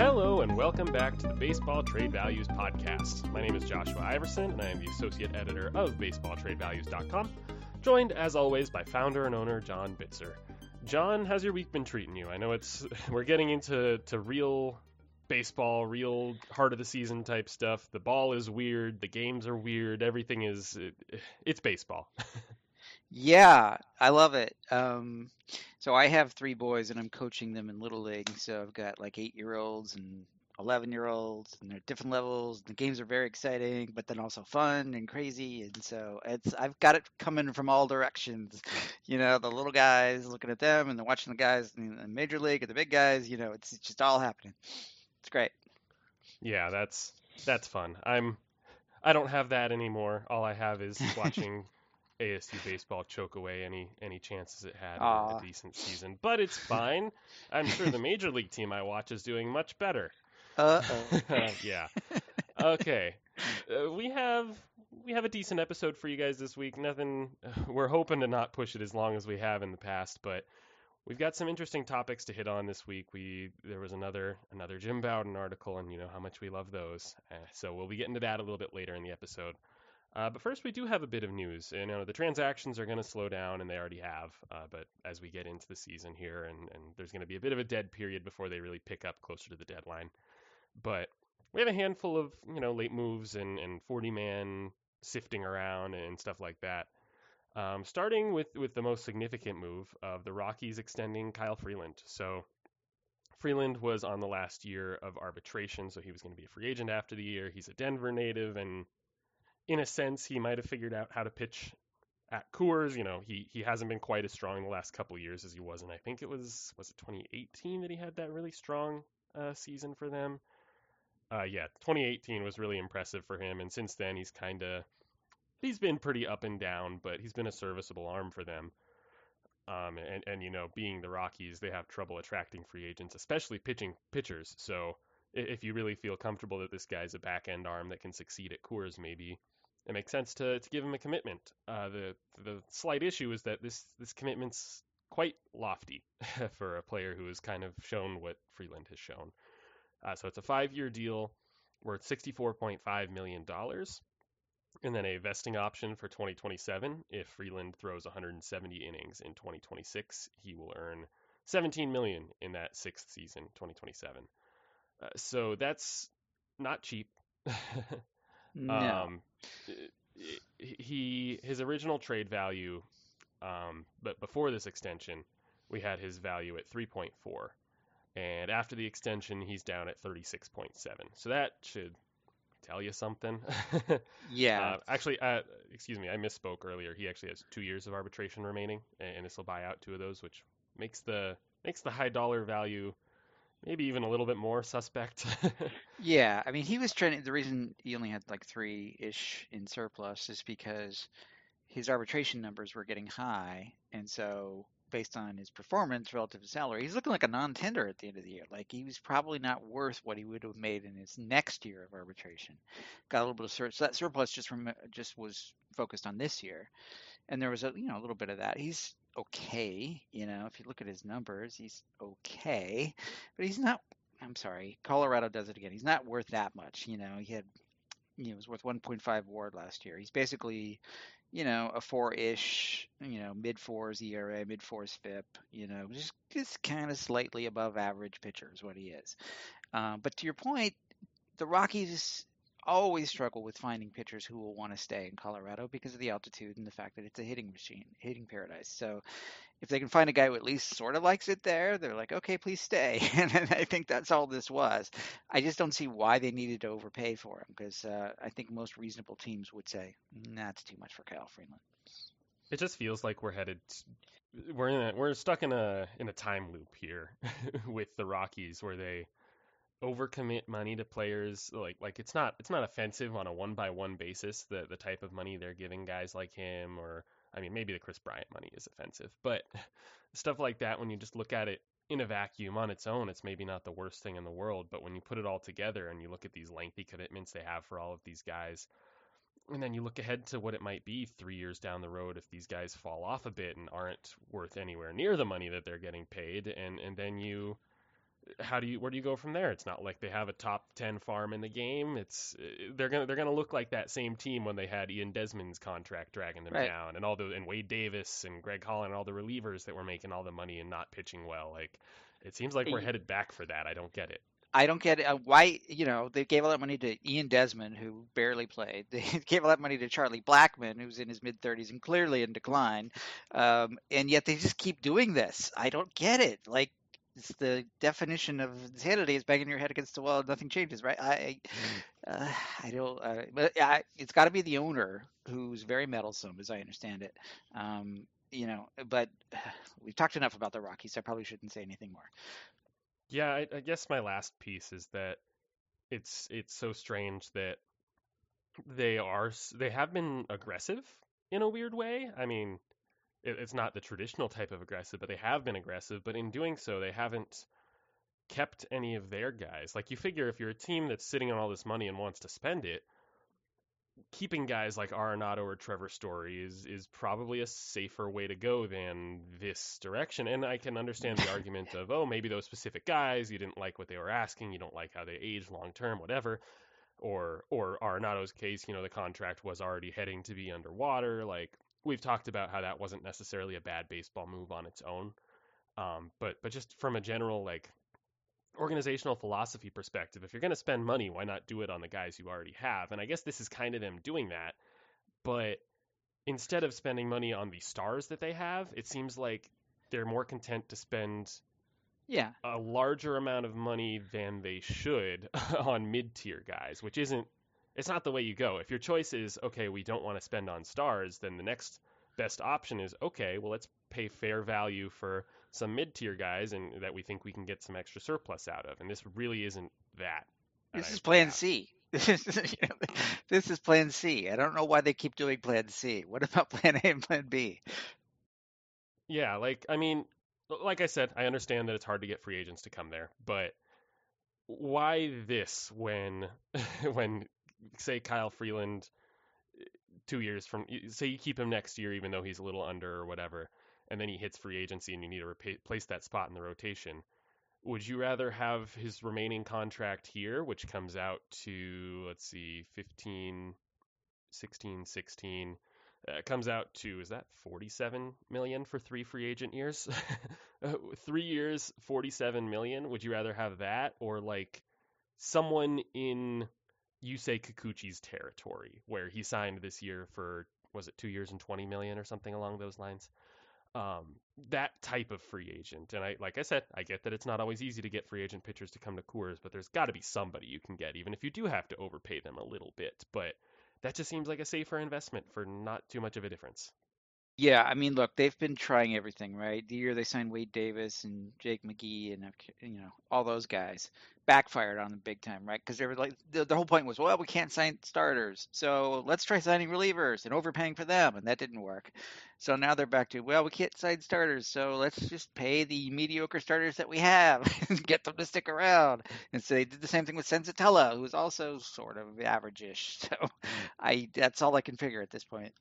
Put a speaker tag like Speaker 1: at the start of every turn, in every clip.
Speaker 1: Hello, and welcome back to the Baseball Trade Values Podcast. My name is Joshua Iversen, and I am the Associate Editor of BaseballTradeValues.com, joined, as always, by founder and owner John Bitzer. John, how's your week been treating you? I know it's we're getting into to real baseball, real heart of the season type stuff. The ball is weird, the games are weird, everything is it, it's baseball.
Speaker 2: yeah, I love it. Um, so I have three boys, and I'm coaching them in little league. So I've got like eight year olds and 11 year olds and they're different levels the games are very exciting but then also fun and crazy and so it's i've got it coming from all directions you know the little guys looking at them and then watching the guys in the major league and the big guys you know it's, it's just all happening it's great
Speaker 1: yeah that's that's fun i'm i don't have that anymore all i have is watching ASU baseball choke away any any chances it had Aww. a decent season. But it's fine. I'm sure the major league team I watch is doing much better.
Speaker 2: Uh
Speaker 1: yeah. Okay. Uh, we have we have a decent episode for you guys this week. Nothing. We're hoping to not push it as long as we have in the past, but we've got some interesting topics to hit on this week. We there was another another Jim Bowden article, and you know how much we love those. Uh, so we'll be getting to that a little bit later in the episode. Uh, but first, we do have a bit of news. You know, the transactions are going to slow down, and they already have. Uh, but as we get into the season here, and, and there's going to be a bit of a dead period before they really pick up closer to the deadline. But we have a handful of you know late moves and and 40 man sifting around and stuff like that. Um, starting with with the most significant move of the Rockies extending Kyle Freeland. So Freeland was on the last year of arbitration, so he was going to be a free agent after the year. He's a Denver native, and in a sense, he might have figured out how to pitch at Coors. You know, he he hasn't been quite as strong the last couple years as he was, and I think it was was it 2018 that he had that really strong uh, season for them uh, yeah, 2018 was really impressive for him, and since then he's kind of he's been pretty up and down, but he's been a serviceable arm for them. Um, and and you know, being the Rockies, they have trouble attracting free agents, especially pitching pitchers. So if you really feel comfortable that this guy's a back end arm that can succeed at Coors, maybe it makes sense to, to give him a commitment. Uh, the the slight issue is that this this commitment's quite lofty for a player who has kind of shown what Freeland has shown. Uh, so it's a five-year deal worth $64.5 million, and then a vesting option for 2027. If Freeland throws 170 innings in 2026, he will earn 17 million in that sixth season, 2027. Uh, so that's not cheap.
Speaker 2: no. Um,
Speaker 1: he his original trade value, um, but before this extension, we had his value at 3.4. And after the extension, he's down at 36.7. So that should tell you something.
Speaker 2: yeah.
Speaker 1: Uh, actually, uh, excuse me, I misspoke earlier. He actually has two years of arbitration remaining, and this will buy out two of those, which makes the makes the high dollar value maybe even a little bit more suspect.
Speaker 2: yeah, I mean, he was trying. The reason he only had like three ish in surplus is because his arbitration numbers were getting high, and so based on his performance relative to salary, he's looking like a non-tender at the end of the year. Like he was probably not worth what he would have made in his next year of arbitration. Got a little bit of surplus. so that surplus just from just was focused on this year, and there was a you know a little bit of that. He's okay, you know, if you look at his numbers, he's okay, but he's not. I'm sorry, Colorado does it again. He's not worth that much, you know. He had you know, was worth 1.5 WAR last year. He's basically you know, a four-ish, you know, mid fours ERA, mid fours FIP, you know, just just kind of slightly above average pitcher is what he is. Um, but to your point, the Rockies always struggle with finding pitchers who will want to stay in Colorado because of the altitude and the fact that it's a hitting machine, hitting paradise. So if they can find a guy who at least sort of likes it there, they're like, okay, please stay. And I think that's all this was. I just don't see why they needed to overpay for him because uh, I think most reasonable teams would say that's too much for Kyle Freeland.
Speaker 1: It just feels like we're headed. We're in a, we're stuck in a in a time loop here with the Rockies where they overcommit money to players like like it's not it's not offensive on a one by one basis the the type of money they're giving guys like him or I mean, maybe the Kris Bryant money is offensive, but stuff like that, when you just look at it in a vacuum on its own, it's maybe not the worst thing in the world. But when you put it all together and you look at these lengthy commitments they have for all of these guys, and then you look ahead to what it might be three years down the road if these guys fall off a bit and aren't worth anywhere near the money that they're getting paid, and and then you how do you where do you go from there? It's not like they have a top ten farm in the game. It's uh, they're gonna they're gonna look like that same team when they had Ian Desmond's contract dragging them
Speaker 2: Right.
Speaker 1: down, and all the and Wade Davis and Greg Holland and all the relievers that were making all the money and not pitching well. Like it seems like we're headed back for that. I don't get it.
Speaker 2: I don't get it. Uh, why, you know, they gave all that money to Ian Desmond, who barely played. They gave all that money to Charlie Blackmon, who's in his mid 30s and clearly in decline. Um, and yet they just keep doing this. I don't get it. Like, it's the definition of insanity is banging your head against the wall and nothing changes, right? I, uh, I don't. Uh, but I, it's got to be the owner who's very meddlesome, as I understand it. Um, you know, but we've talked enough about the Rockies. I probably shouldn't say anything more.
Speaker 1: Yeah, I, I guess my last piece is that it's it's so strange that they are they have been aggressive in a weird way. I mean, it, it's not the traditional type of aggressive, but they have been aggressive. But in doing so, they haven't kept any of their guys. Like you figure, if you're a team that's sitting on all this money and wants to spend it, keeping guys like Arenado or Trevor Story is is probably a safer way to go than this direction. And I can understand the argument of, oh, maybe those specific guys you didn't like what they were asking, you don't like how they age long term, whatever. Or or Arenado's case, you know, the contract was already heading to be underwater. Like we've talked about how that wasn't necessarily a bad baseball move on its own. Um, but but just from a general like organizational philosophy perspective, if you're going to spend money, why not do it on the guys you already have? And I guess this is kind of them doing that. But instead of spending money on the stars that they have, it seems like they're more content to spend
Speaker 2: Yeah.
Speaker 1: a larger amount of money than they should on mid-tier guys, which isn't it's not the way you go. If your choice is okay, we don't want to spend on stars, then the next best option is okay, well let's pay fair value for some mid-tier guys and that we think we can get some extra surplus out of. And this really isn't that.
Speaker 2: This is Plan. C. This is, you know, this is Plan C. I don't know why they keep doing Plan C. What about Plan A and Plan B?
Speaker 1: Yeah, like I mean, like I said, I understand that it's hard to get free agents to come there, but why this when when say Kyle Freeland two years from say you keep him next year even though he's a little under or whatever, and then he hits free agency and you need to replace that spot in the rotation. Would you rather have his remaining contract here, which comes out to let's see, 15, 16, 16, uh, comes out to is that 47 million for three free agent years? Uh, three years, 47 million. Would you rather have that or like someone in Yusei Kikuchi's territory where he signed this year for was it two years and 20 million or something along those lines? Um, that type of free agent. And I, like I said, I get that it's not always easy to get free agent pitchers to come to Coors, but there's got to be somebody you can get, even if you do have to overpay them a little bit. But that just seems like a safer investment for not too much of a difference.
Speaker 2: Yeah, I mean, look, they've been trying everything, right? The year they signed Wade Davis and Jake McGee and you know all those guys backfired on them big time, right? Because they were like the, the whole point was, well, we can't sign starters, so let's try signing relievers and overpaying for them, and that didn't work. So now they're back to, well, we can't sign starters, so let's just pay the mediocre starters that we have and get them to stick around. And so they did the same thing with Senzatela, who was also sort of average-ish. So I that's all I can figure at this point.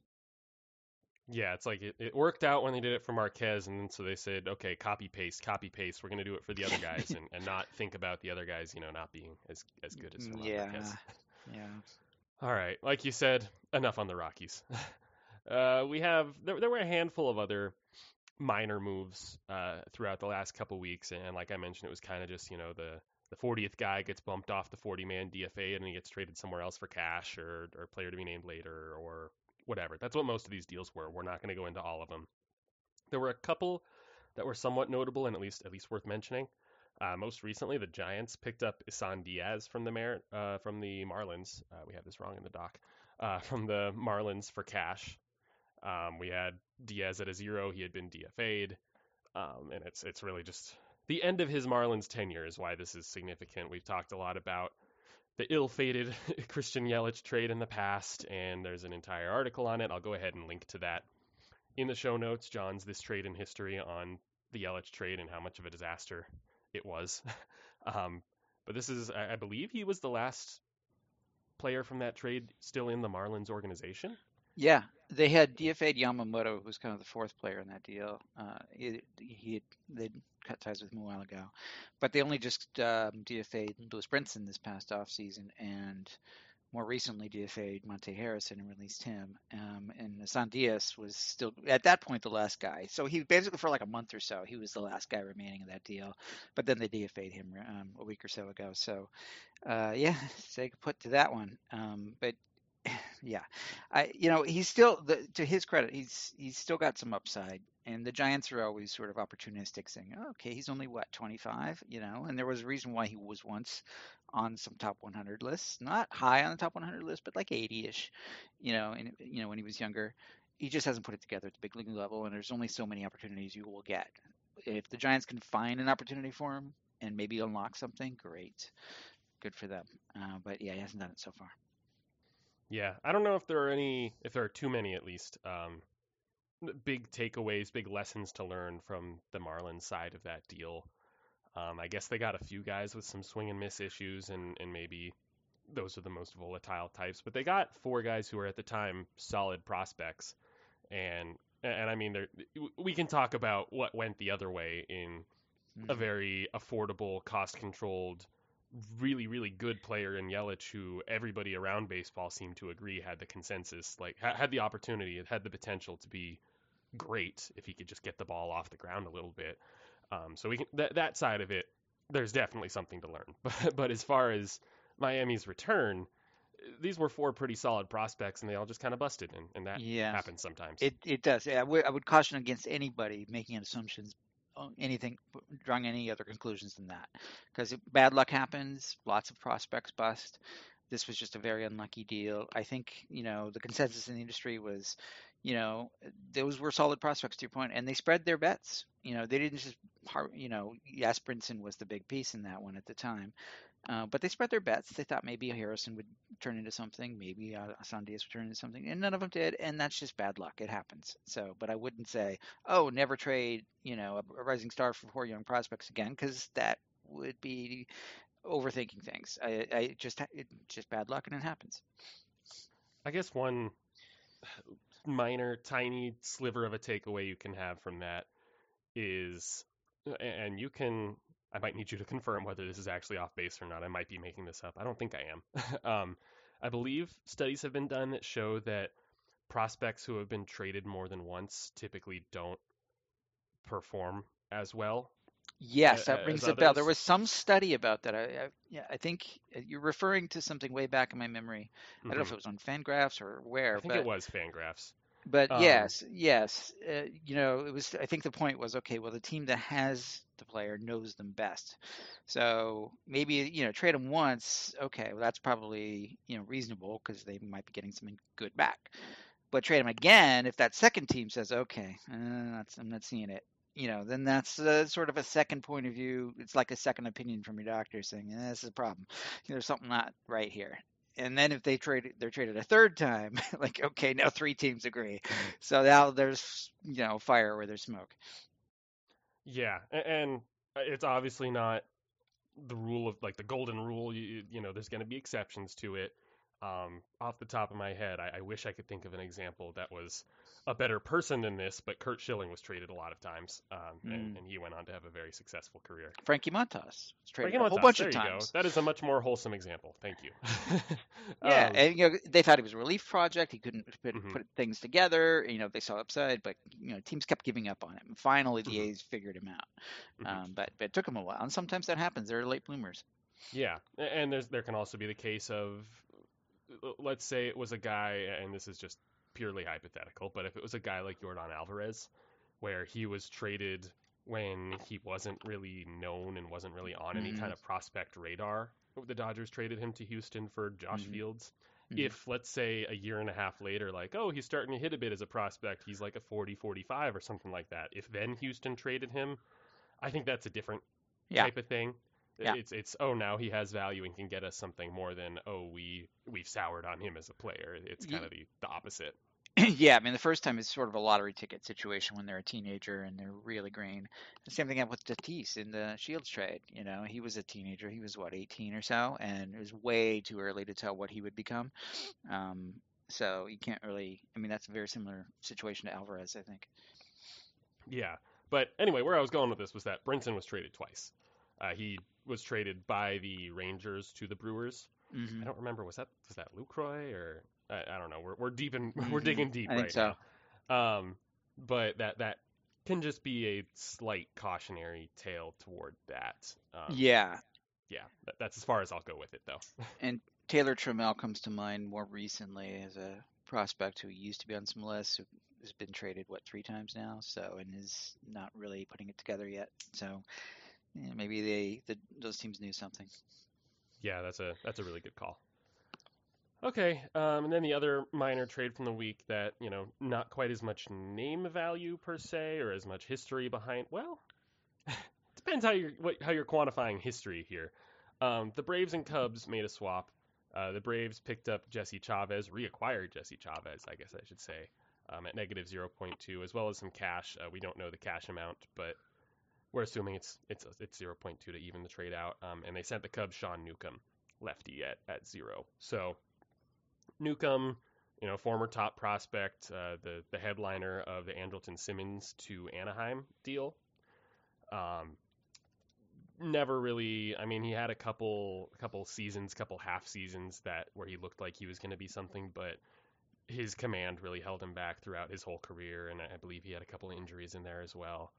Speaker 1: Yeah, it's like it, it worked out when they did it for Marquez, and then so they said, okay, copy paste, copy paste. We're going to do it for the other guys, and, and not think about the other guys, you know, not being as as good as Germán
Speaker 2: Yeah.
Speaker 1: Marquez.
Speaker 2: Yeah.
Speaker 1: All right, like you said, enough on the Rockies. uh, we have there, there were a handful of other minor moves uh, throughout the last couple weeks, and like I mentioned, it was kind of just you know the the 40th guy gets bumped off the 40 man DFA and he gets traded somewhere else for cash or or player to be named later or whatever. That's what most of these deals were. We're not going to go into all of them. There were a couple that were somewhat notable and at least at least worth mentioning. Uh, most recently, the Giants picked up Isan Diaz from the Mar- uh, from the Marlins. Uh, we have this wrong in the doc. Uh, from the Marlins for cash. Um, we had Diaz at a zero. He had been DFA'd, um, and it's it's really just the end of his Marlins tenure is why this is significant. We've talked a lot about the ill-fated Christian Yelich trade in the past, and there's an entire article on it. I'll go ahead and link to that in the show notes. John's this trade in history on the Yelich trade and how much of a disaster it was. um, but this is, I I believe, he was the last player from that trade still in the Marlins organization.
Speaker 2: Yeah, they had DFA'd Yamamoto, who's kind of the fourth player in that deal. Uh, he, he they cut ties with him a while ago, but they only just um, DFA'd Lewis Brinson this past offseason, and more recently DFA'd Monte Harrison and released him. Um, and San Diaz was still at that point the last guy. So he basically for like a month or so he was the last guy remaining in that deal. But then they DFA'd him um, a week or so ago. So uh, yeah, take a put to that one. Um, but yeah, I you know he's still the, to his credit he's he's still got some upside. And the Giants are always sort of opportunistic, saying, oh, "Okay, he's only what 25, you know." And there was a reason why he was once on some top 100 lists, not high on the top 100 list, but like 80ish, you know. And you know when he was younger, he just hasn't put it together at the big league level. And there's only so many opportunities you will get. If the Giants can find an opportunity for him and maybe unlock something, great, good for them. Uh, but yeah, he hasn't done it so far.
Speaker 1: Yeah, I don't know if there are any, if there are too many at least, um, big takeaways, big lessons to learn from the Marlins side of that deal. Um, I guess they got a few guys with some swing and miss issues, and, and maybe those are the most volatile types. But they got four guys who were at the time solid prospects, and and I mean, we can talk about what went the other way in mm-hmm. a very affordable, cost-controlled really, really good player in Yelich, who everybody around baseball seemed to agree had the consensus, like had the opportunity, it had the potential to be great if he could just get the ball off the ground a little bit. Um, so we can that that side of it, there's definitely something to learn. But but as far as Miami's return, these were four pretty solid prospects, and they all just kind of busted, and, and that yeah. happens sometimes.
Speaker 2: It it does. I would, I would caution against anybody making assumptions anything drawing any other conclusions than that. Because bad luck happens lots of prospects bust. This was just a very unlucky deal. I think you know the consensus in the industry was you know those were solid prospects to your point and they spread their bets. You know they didn't just you know yes brinson was the big piece in that one at the time uh, but they spread their bets. They thought maybe Harrison would turn into something, maybe uh, Diaz would turn into something, and none of them did. And that's just bad luck. It happens. So, but I wouldn't say, oh, never trade, you know, a, a rising star for four young prospects again, because that would be overthinking things. I, I just, it, just bad luck, and it happens.
Speaker 1: I guess one minor, tiny sliver of a takeaway you can have from that is, and you can I might need you to confirm whether this is actually off base or not. I might be making this up. I don't think I am. um, I believe studies have been done that show that prospects who have been traded more than once typically don't perform as well.
Speaker 2: Yes, that rings a bell. There was some study about that. I, I, yeah, I think uh, you're referring to something way back in my memory. Mm-hmm. I don't know if mm-hmm. it was on Fangraphs or where.
Speaker 1: I think it was Fangraphs.
Speaker 2: But um, yes, yes, uh, you know, it was. I think the point was okay. Well, the team that has the player knows them best, so maybe you know trade them once. Okay, well that's probably you know reasonable because they might be getting something good back. But trade them again if that second team says okay, uh, I'm not seeing it. You know, then that's uh, sort of a second point of view. It's like a second opinion from your doctor saying eh, this is a problem. There's something not right here and then if they trade they're traded a third time like okay now three teams agree. So now there's you know fire where there's smoke.
Speaker 1: Yeah and it's obviously not the rule of like the golden rule you, you know there's going to be exceptions to it. Um, off the top of my head I, I wish i could think of an example that was a better person than this, but Curt Schilling was traded a lot of times, um, mm. and, and, he went on to have a very successful career.
Speaker 2: Frankie Montas was traded Frankie a whole bunch
Speaker 1: there
Speaker 2: of times.
Speaker 1: That is a much more wholesome example. Thank you.
Speaker 2: yeah, um, and you know they thought he was a relief project. He couldn't put, mm-hmm. put, things together. You know they saw upside, but you know teams kept giving up on him. Finally, the mm-hmm. A's figured him out, mm-hmm. um, but, but it took him a while, and sometimes that happens. They're late bloomers.
Speaker 1: Yeah, and there's there can also be the case of let's say it was a guy, and this is just purely hypothetical, but if it was a guy like Yordan Alvarez, where he was traded when he wasn't really known and wasn't really on mm-hmm. any kind of prospect radar, the Dodgers traded him to Houston for Josh mm-hmm. Fields. Mm-hmm. If, let's say, a year and a half later, like, oh, he's starting to hit a bit as a prospect, he's like a 40 45 or something like that. If then Houston traded him, I think that's a different yeah. type of thing. Yeah. It's it's oh now he has value and can get us something more than oh we we've soured on him as a player. It's kind of the, the opposite.
Speaker 2: yeah, I mean, the first time is sort of a lottery ticket situation when they're a teenager and they're really green. The same thing happened with Tatis in the Shields trade. You know, he was a teenager. He was what 18 or so, and it was way too early to tell what he would become. Um, So you can't really. I mean, that's a very similar situation to Alvarez, I think.
Speaker 1: Yeah, but anyway, where I was going with this was that Brinson was traded twice. Uh, he was traded by the Rangers to the Brewers.
Speaker 2: Mm-hmm.
Speaker 1: I don't remember was that was that Lucroy or I, I don't know. We're we're deep in we're digging deep
Speaker 2: I think
Speaker 1: right
Speaker 2: so.
Speaker 1: now. Um, but that that can just be a slight cautionary tale toward that. Um,
Speaker 2: Yeah,
Speaker 1: yeah, that, that's as far as I'll go with it though.
Speaker 2: And Taylor Trammell comes to mind more recently as a prospect who used to be on some lists, who has been traded what three times now, so and is not really putting it together yet. So yeah, maybe they the, those teams knew something.
Speaker 1: Yeah, that's a that's a really good call. Okay, um, and then the other minor trade from the week that you know not quite as much name value per se or as much history behind. Well, depends how you're what, how you're quantifying history here. Um, the Braves and Cubs made a swap. Uh, the Braves picked up Jesse Chavez, reacquired Jesse Chavez, I guess I should say, um, at negative 0.2, as well as some cash. Uh, we don't know the cash amount, but we're assuming it's it's it's 0.2 to even the trade out. Um, and they sent the Cubs Sean Newcomb, lefty at at zero. So Newcomb, you know, former top prospect, uh, the the headliner of the Andrelton Simmons to Anaheim deal. Um, never really. I mean, he had a couple couple seasons, couple half seasons that where he looked like he was going to be something, but his command really held him back throughout his whole career, and I believe he had a couple injuries in there as well.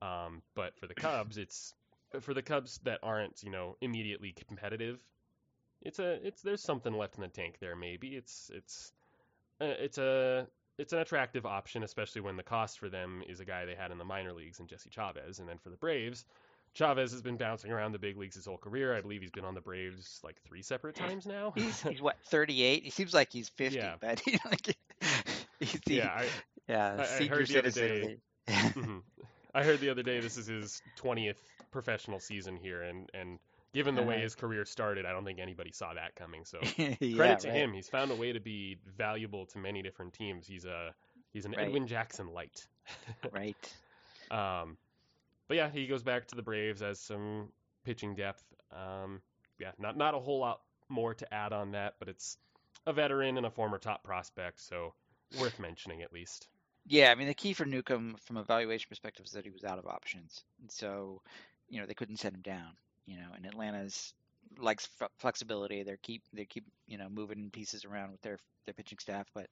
Speaker 1: Um, but for the Cubs, it's for the Cubs that aren't, you know, immediately competitive. It's a, it's there's something left in the tank there. Maybe it's it's uh, it's a it's an attractive option, especially when the cost for them is a guy they had in the minor leagues and Jesse Chavez, and then for the Braves, Chavez has been bouncing around the big leagues his whole career. I believe he's been on the Braves like three separate times now.
Speaker 2: He's, he's what 38. He seems like he's 50,
Speaker 1: Yeah.
Speaker 2: but he, like, he's the,
Speaker 1: yeah, I,
Speaker 2: yeah,
Speaker 1: I- I heard the other day- Mhm. I heard the other day this is his 20th professional season here, and and given the way
Speaker 2: Uh,
Speaker 1: his career started, I don't think anybody saw that coming. So
Speaker 2: yeah,
Speaker 1: credit to
Speaker 2: right.
Speaker 1: him, he's found a way to be valuable to many different teams. He's a he's an
Speaker 2: Right.
Speaker 1: Edwin Jackson light.
Speaker 2: Right.
Speaker 1: Um, but yeah, he goes back to the Braves as some pitching depth. Um, yeah, not not a whole lot more to add on that, but it's a veteran and a former top prospect, so worth mentioning at least.
Speaker 2: Yeah, I mean the key for Newcomb from a valuation perspective is that he was out of options, and so you know they couldn't send him down. You know, and Atlanta's likes f- flexibility. They keep they keep you know moving pieces around with their their pitching staff, but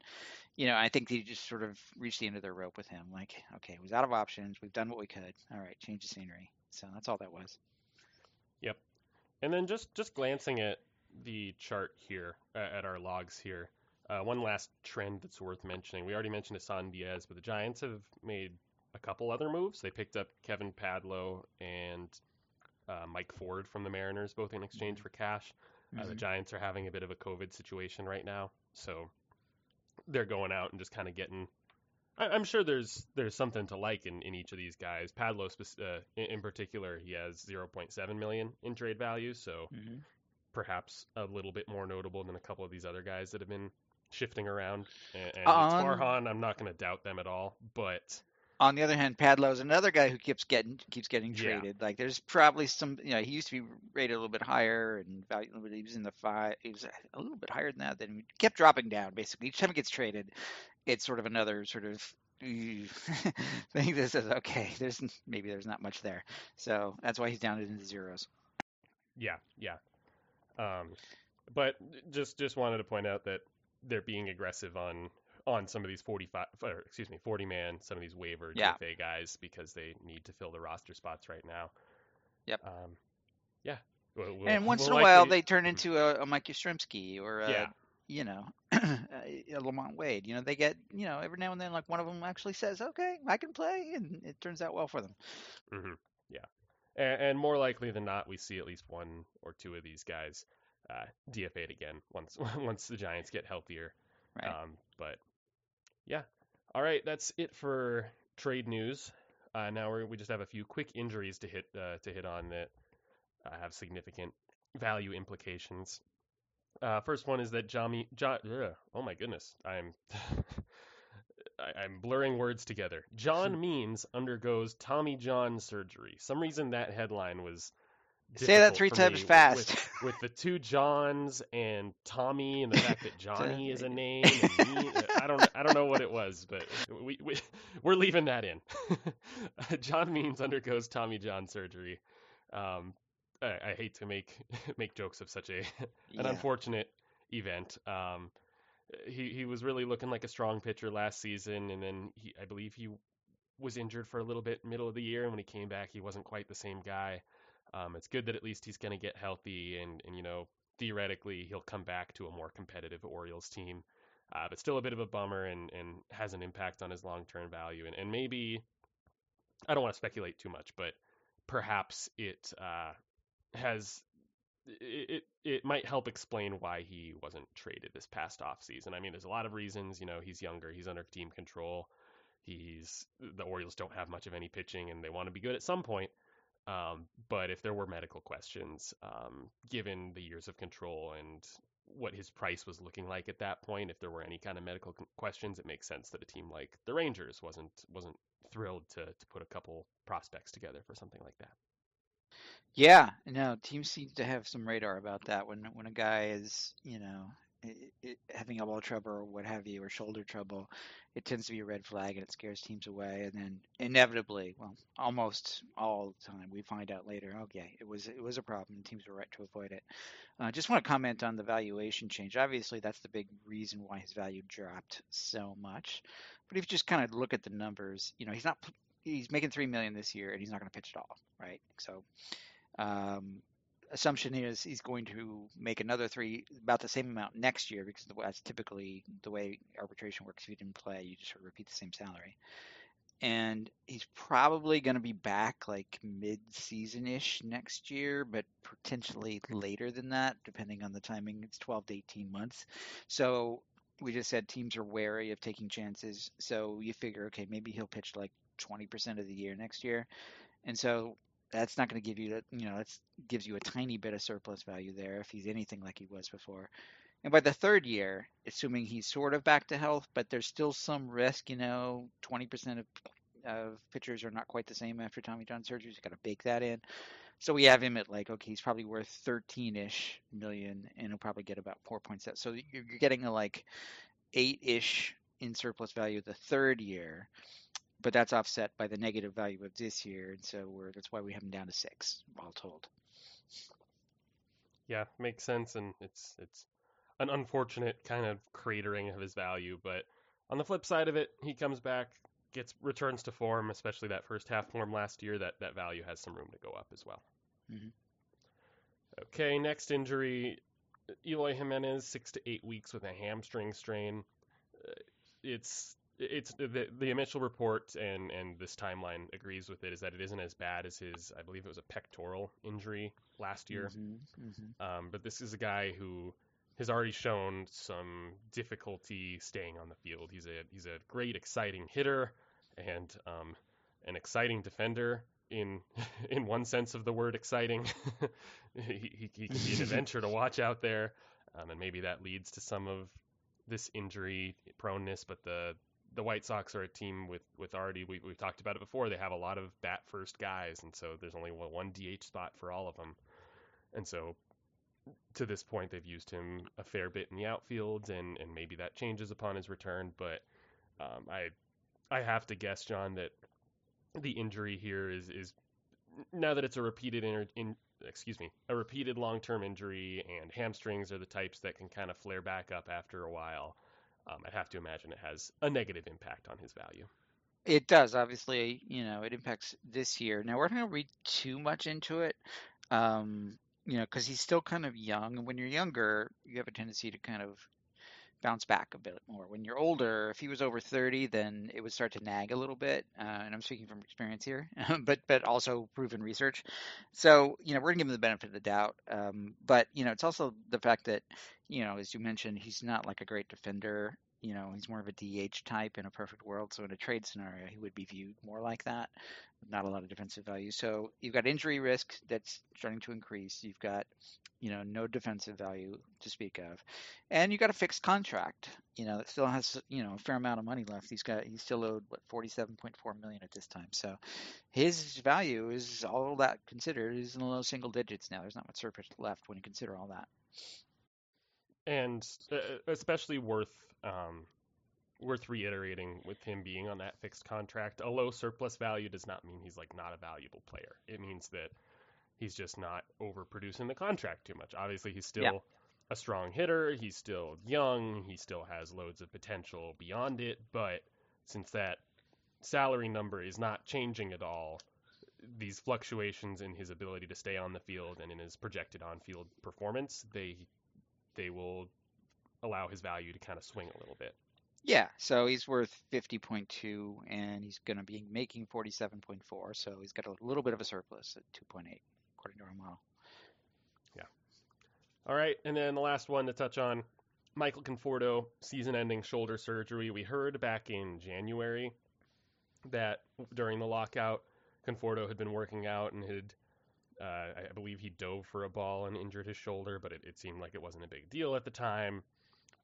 Speaker 2: you know I think they just sort of reached the end of their rope with him. Like, okay, he was out of options. We've done what we could. All right, change the scenery. So that's all that was. Yep.
Speaker 1: And then just just glancing at the chart here uh, at our logs here, uh, one last trend that's worth mentioning. We already mentioned Isan Diaz, but the Giants have made a couple other moves. They picked up Kevin Padlo and uh, Mike Ford from the Mariners, both in exchange for cash. Uh, the
Speaker 2: Mhm.
Speaker 1: Giants are having a bit of a COVID situation right now, so they're going out and just kind of getting. I, I'm sure there's there's something to like in, in each of these guys. Padlo, uh, in, particular, he has 0.7 million in trade value, so
Speaker 2: Mhm.
Speaker 1: perhaps a little bit more notable than a couple of these other guys that have been shifting around. And, and
Speaker 2: Um,
Speaker 1: Farhan, I'm not going to doubt them at all, but
Speaker 2: On the other hand, Padlo's another guy who keeps getting keeps getting
Speaker 1: Yeah.
Speaker 2: traded. Like there's probably some, you know, he used to be rated a little bit higher and value, but he was in the five. He was a little bit higher than that. Then he kept dropping down. Basically, each time he gets traded, it's sort of another sort of thing that says, okay, there's maybe there's not much there. So that's why he's down into the zeros.
Speaker 1: yeah, yeah. Um, but just just wanted to point out that they're being aggressive on on some of these 45 or excuse me 40 man some of these waiver
Speaker 2: Yeah.
Speaker 1: DFA guys because they need to fill the roster spots right now.
Speaker 2: Yep.
Speaker 1: Um, yeah. We'll- we'll-
Speaker 2: and once
Speaker 1: we'll
Speaker 2: in a while,
Speaker 1: likely-
Speaker 2: they turn into a, a Mike Yastrzemski or a,
Speaker 1: Yeah.
Speaker 2: you know, a LaMonte Wade. You know, they get, you know, every now and then, like one of them actually says, "Okay, I can play," and it turns out well for them.
Speaker 1: hmm Yeah, and, and more likely than not, we see at least one or two of these guys uh, DFA'd again once once the Giants get healthier.
Speaker 2: Right.
Speaker 1: Um, but yeah, all right, that's it for trade news. Uh, now we we just have a few quick injuries to hit uh, to hit on that uh, have significant value implications. Uh, first one is that Johnny, jo- ugh, oh my goodness, I'm I, I'm blurring words together. John Means undergoes Tommy John surgery. Some reason that headline was
Speaker 2: Say that three times fast.
Speaker 1: With, with the two Johns and Tommy and the fact that Johnny is a name. Me, I don't I don't know what it was, but we, we we're leaving that in. John Means undergoes Tommy John surgery. Um, I, I hate to make make jokes of such a an
Speaker 2: Yeah.
Speaker 1: unfortunate event. Um, he he was really looking like a strong pitcher last season, and then he I believe he was injured for a little bit middle of the year, and when he came back, he wasn't quite the same guy. Um, it's good that at least he's going to get healthy, and and you know theoretically he'll come back to a more competitive Orioles team. Uh, but still a bit of a bummer and, and has an impact on his long term value. And, and maybe, I don't want to speculate too much, but perhaps it uh, has it, it it might help explain why he wasn't traded this past offseason. I mean, there's a lot of reasons. You know, he's younger, he's under team control. He's the Orioles don't have much of any pitching, and they want to be good at some point. Um, but if there were medical questions, um, given the years of control and what his price was looking like at that point, if there were any kind of medical questions, it makes sense that a team like the Rangers wasn't wasn't thrilled to to put a couple prospects together for something like that.
Speaker 2: Yeah, no, teams seem to have some radar about that. When when a guy is, you know, i i having elbow trouble or what have you, or shoulder trouble, it tends to be a red flag and it scares teams away. And then inevitably, well, almost all the time, we find out later, okay, it was it was a problem, and teams were right to avoid it. I uh, just want to comment on the valuation change. Obviously, that's the big reason why his value dropped so much. But if you just kind of look at the numbers, you know, he's not he's making three million this year, and he's not going to pitch at all, right? So um, assumption is he's going to make another three, about the same amount next year, because that's typically the way arbitration works. If you didn't play, you just sort of repeat the same salary. And he's probably going to be back like mid-season ish next year, but potentially later than that, depending on the timing. It's 12 to 18 months. So we just said teams are wary of taking chances. So you figure, okay, maybe he'll pitch like 20% of the year next year. And so that's not going to give you that, you know, that gives you a tiny bit of surplus value there if he's anything like he was before. And by the third year, assuming he's sort of back to health, but there's still some risk, you know, 20% of, of pitchers are not quite the same after Tommy John surgery. So you got to bake that in. So we have him at like, okay, he's probably worth 13 ish million and he'll probably get about four points. 4.7. So you're getting a like eight ish in surplus value the third year but that's offset by the negative value of this year, and so we're that's why we have him down to six, all told.
Speaker 1: Yeah, makes sense, and it's it's an unfortunate kind of cratering of his value. But on the flip side of it, he comes back, gets returns to form, especially that first half form last year. That that value has some room to go up as well.
Speaker 2: Mm-hmm.
Speaker 1: Okay, next injury, Eloy Jimenez, six to eight weeks with a hamstring strain. Uh, it's it's the the initial report and and this timeline agrees with it is that it isn't as bad as his I believe it was a pectoral injury last year.
Speaker 2: Mm-hmm. Mm-hmm.
Speaker 1: Um, but this is a guy who has already shown some difficulty staying on the field. He's a he's a great exciting hitter and um, an exciting defender in in one sense of the word exciting. he, he, he can be an adventure to watch out there, um, and maybe that leads to some of this injury proneness. But the the White Sox are a team with with already we, we've talked about it before. They have a lot of bat first guys, and so there's only one DH spot for all of them. And so to this point, they've used him a fair bit in the outfield, and and maybe that changes upon his return. But um, I I have to guess, John, that the injury here is is now that it's a repeated in, in excuse me a repeated long term injury, and hamstrings are the types that can kind of flare back up after a while um, I'd have to imagine it has a negative impact on his value.
Speaker 2: It does, obviously. You know, it impacts this year. Now we're not going to read too much into it, um, you know, because he's still kind of young. And when you're younger, you have a tendency to kind of bounce back a bit more. When you're older, if he was over 30, then it would start to nag a little bit. Uh, and I'm speaking from experience here, but but also proven research. So you know, we're gonna give him the benefit of the doubt. Um, but you know, it's also the fact that you know, as you mentioned, he's not like a great defender. You know, he's more of a DH type in a perfect world. So in a trade scenario, he would be viewed more like that. Not a lot of defensive value. So you've got injury risk that's starting to increase. You've got, you know, no defensive value to speak of, and you've got a fixed contract. you know, that still has you know a fair amount of money left. He's got he's still owed what 47.4 million at this time. So his value is all that considered is in the low single digits now. There's not much surplus left when you consider all that.
Speaker 1: And uh, especially worth um, worth reiterating with him being on that fixed contract. A low surplus value does not mean he's like not a valuable player. It means that he's just not overproducing the contract too much. Obviously, he's still yeah. a strong hitter. He's still young. He still has loads of potential beyond it. But since that salary number is not changing at all, these fluctuations in his ability to stay on the field and in his projected on-field performance, they they will allow his value to kind of swing a little bit.
Speaker 2: Yeah, so he's worth 50.2 and he's going to be making 47.4, so he's got a little bit of a surplus at 2.8 according to our model.
Speaker 1: Yeah. All right, and then the last one to touch on Michael Conforto, season-ending shoulder surgery. We heard back in January that during the lockout, Conforto had been working out and had uh, I believe he dove for a ball and injured his shoulder, but it, it seemed like it wasn't a big deal at the time.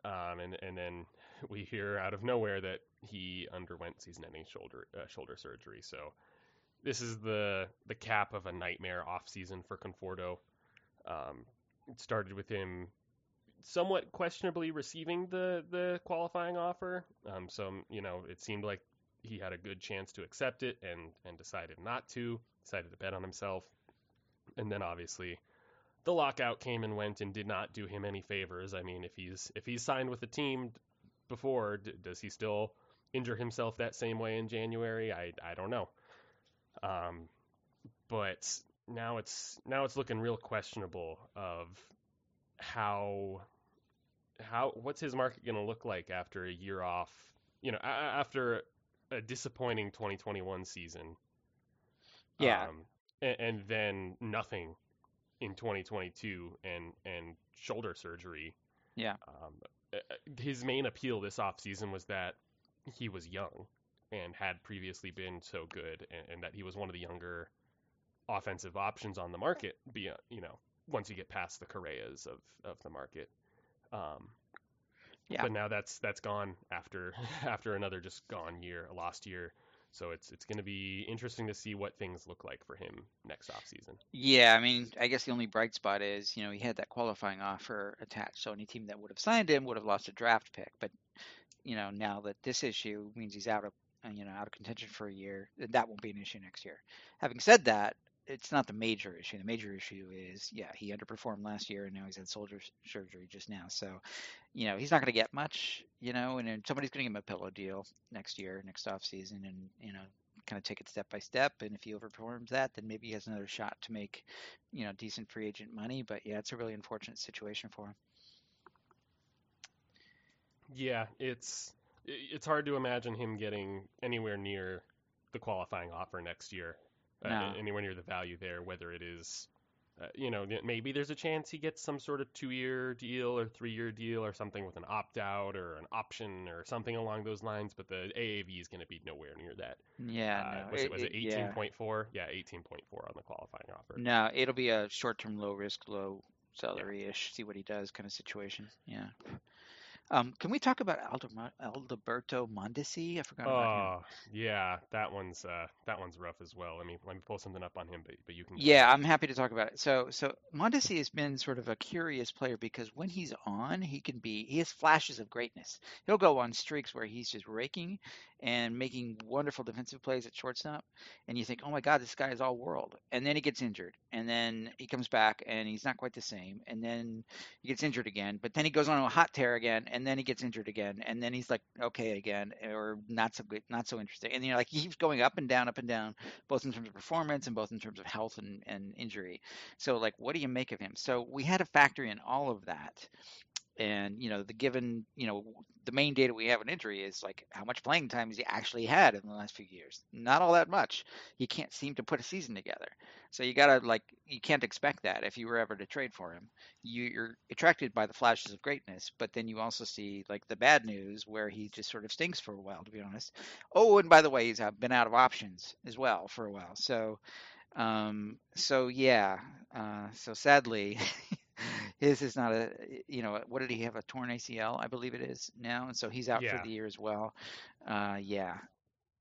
Speaker 1: Um, and and then we hear out of nowhere that he underwent season-ending shoulder uh, shoulder surgery. So this is the the cap of a nightmare off season for Conforto. Um, it started with him somewhat questionably receiving the the qualifying offer. Um, so you know it seemed like he had a good chance to accept it and and decided not to. Decided to bet on himself, and then obviously the lockout came and went and did not do him any favors. I mean, if he's if he's signed with the team before, d- does he still injure himself that same way in January? I I don't know. Um, but now it's now it's looking real questionable of how how what's his market going to look like after a year off? You know, a- after a disappointing 2021 season.
Speaker 2: Yeah.
Speaker 1: Um, and, and then nothing in 2022 and and shoulder surgery.
Speaker 2: Yeah.
Speaker 1: Um, his main appeal this offseason was that he was young and had previously been so good, and, and, that he was one of the younger offensive options on the market. Be you know once you get past the Correas of of the market. Um,
Speaker 2: yeah.
Speaker 1: But now that's that's gone after after another just gone year, a lost year. So it's it's going to be interesting to see what things look like for him next offseason.
Speaker 2: Yeah, I mean, I guess the only bright spot is, you know, he had that qualifying offer attached. So any team that would have signed him would have lost a draft pick. But, you know, now that this issue means he's out of, you know, out of contention for a year, that won't be an issue next year. Having said that, it's not the major issue. The major issue is, yeah, he underperformed last year, and now he's had shoulder surgery just now. So, you know, he's not going to get much, you know, and then somebody's going to give him a pillow deal next year, next off season, and you know, kind of take it step by step. And if he overperforms that, then maybe he has another shot to make, you know, decent free agent money. But yeah, it's a really unfortunate situation for him.
Speaker 1: Yeah, it's it's hard to imagine him getting anywhere near the qualifying offer next year uh, no. anywhere near the value there. Whether it is, uh, you know, maybe there's a chance he gets some sort of two-year deal or three-year deal or something with an opt-out or an option or something along those lines. But the AAV is going to be nowhere near that.
Speaker 2: Yeah, uh,
Speaker 1: no. was it, was it 18.4? Yeah, 18.4 on the qualifying offer.
Speaker 2: No, it'll be a short-term, low-risk, low salary-ish. Yeah. See what he does kind of situation. Yeah. Um, can we talk about Adalberto Mondesi? I forgot oh, about him.
Speaker 1: Oh, yeah, that one's uh, that one's rough as well. Let me let me pull something up on him, but but you can.
Speaker 2: Yeah, I'm happy to talk about it. So so Mondesi has been sort of a curious player because when he's on, he can be he has flashes of greatness. He'll go on streaks where he's just raking and making wonderful defensive plays at shortstop, and you think, oh my God, this guy is all world. And then he gets injured, and then he comes back and he's not quite the same, and then he gets injured again, but then he goes on a hot tear again, and then he gets injured again, and then he's like okay again, or not so good, not so interesting, and you know like he keeps going up and down, up and down, both in terms of performance and both in terms of health and, and injury. So like, what do you make of him? So we had to factor in all of that and you know the given you know the main data we have on injury is like how much playing time has he actually had in the last few years? Not all that much. He can't seem to put a season together. So you gotta like you can't expect that if you were ever to trade for him. You, you're attracted by the flashes of greatness but then you also see like the bad news where he just sort of stinks for a while to be honest. Oh and by the way he's uh, been out of options as well for a while. So um so yeah uh so sadly his is not a you know what did he have a torn ACL I believe it is now, and so he's out
Speaker 1: Yeah.
Speaker 2: for the year as well. Uh, yeah,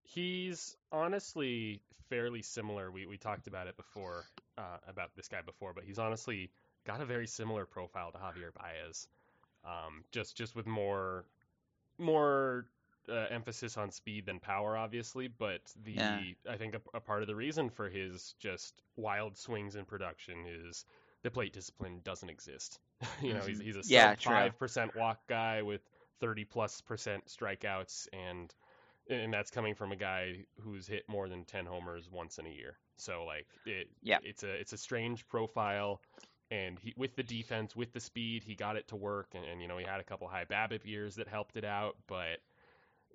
Speaker 1: He's honestly fairly similar. We we talked about it before uh, about this guy before, but he's honestly got a very similar profile to Javier Baez. Um, just just with more more uh, emphasis on speed than power, obviously. But the
Speaker 2: Yeah.
Speaker 1: I think a, a part of the reason for his just wild swings in production is the plate discipline doesn't exist. you know, he's
Speaker 2: Mhm.
Speaker 1: he's a
Speaker 2: Yeah,
Speaker 1: five percent walk guy with thirty plus percent strikeouts, and and that's coming from a guy who's hit more than ten homers once in a year. So like it,
Speaker 2: Yeah.
Speaker 1: it's a it's a strange profile. And he, with the defense, with the speed, he got it to work, and, and you know he had a couple high BABIP years that helped it out. But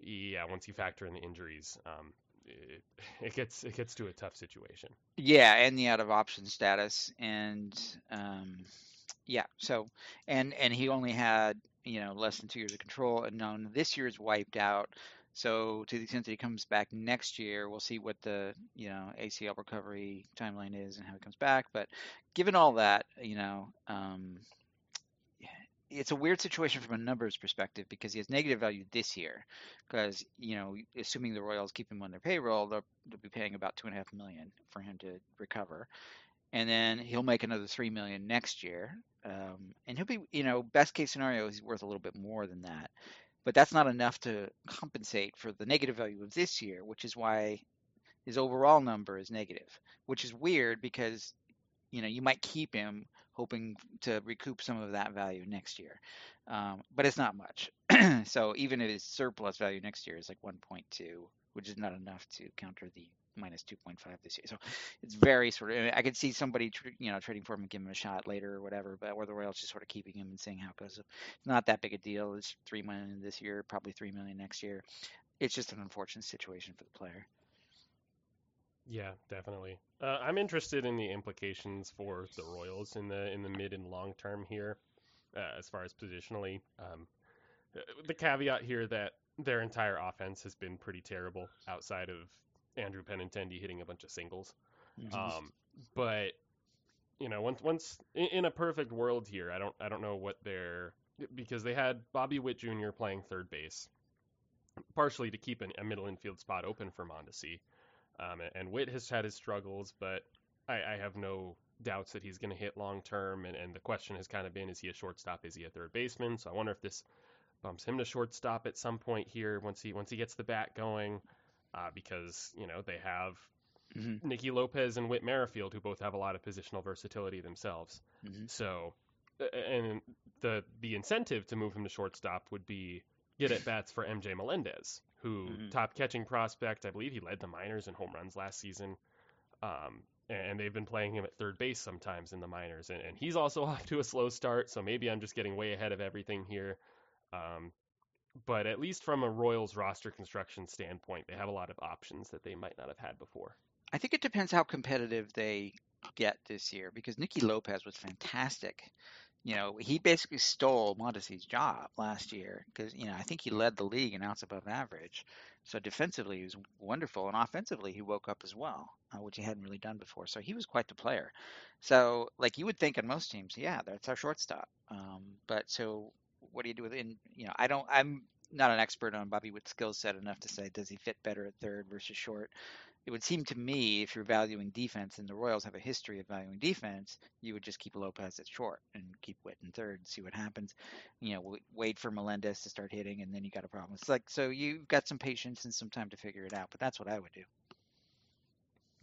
Speaker 1: yeah, once you factor in the injuries, um, it, it gets it gets to a tough situation.
Speaker 2: yeah, and the out of option status, and um, yeah, so and and he only had you know less than two years of control, and known this year is wiped out. So to the extent that he comes back next year, we'll see what the you know ACL recovery timeline is and how he comes back. But given all that, you know, um, it's a weird situation from a numbers perspective because he has negative value this year. Because you know, assuming the Royals keep him on their payroll, they'll, be paying about two and a half million for him to recover, and then he'll make another three million next year. Um, and he'll be, you know, best case scenario, he's worth a little bit more than that. But that's not enough to compensate for the negative value of this year, which is why his overall number is negative, which is weird because you know you might keep him hoping to recoup some of that value next year, um, but it's not much. so even if his surplus value next year is like 1.2, which is not enough to counter the minus 2.5 this year. So it's very sort of. I could see somebody tr- you know trading for him and giving him a shot later or whatever, but or the Royals just sort of keeping him and seeing how it goes. It's not that big a deal. It's three million this year, probably three million next year. It's just an unfortunate situation for the player.
Speaker 1: Yeah, definitely. Uh, I'm interested in the implications for the Royals in the in the mid and long term here, uh, as far as positionally. Um, uh, the caveat here that their entire offense has been pretty terrible outside of Andrew Benintendi hitting a bunch of singles. Um, but you know, once once in, a perfect world here, I don't I don't know what they're because they had Bobby Witt Jr. playing third base, partially to keep an, a middle infield spot open for Mondesi. Um, and Witt has had his struggles, but I, I have no doubts that he's going to hit long term. And, and the question has kind of been: Is he a shortstop? Is he a third baseman? So I wonder if this bumps him to shortstop at some point here once he once he gets the bat going, uh, because you know they have
Speaker 2: Mhm.
Speaker 1: Nicky Lopez and Whit Merrifield, who both have a lot of positional versatility themselves.
Speaker 2: Mhm.
Speaker 1: So, and the the incentive to move him to shortstop would be get at bats for MJ Melendez, who
Speaker 2: Mhm.
Speaker 1: top catching prospect. I believe he led the minors in home runs last season. Um, and they've been playing him at third base sometimes in the minors, and, and he's also off to a slow start. So maybe I'm just getting way ahead of everything here. Um, but at least from a Royals roster construction standpoint, they have a lot of options that they might not have had before.
Speaker 2: I think it depends how competitive they get this year because Nicky Lopez was fantastic. You know, he basically stole Mondesi's job last year because you know I think he led the league in outs above average. So defensively he was wonderful, and offensively he woke up as well, uh, which he hadn't really done before. So he was quite the player. So like you would think on most teams, yeah, that's our shortstop. Um, but so what do you do with it? And, you know, I don't. I'm not an expert on Bobby Witt's skill set enough to say does he fit better at third versus short it would seem to me if you're valuing defense and the Royals have a history of valuing defense, you would just keep Lopez at short and keep Witt in third and see what happens. You know, wait for Melendez to start hitting and then you got a problem. It's like so you've got some patience and some time to figure it out, but that's what I would do.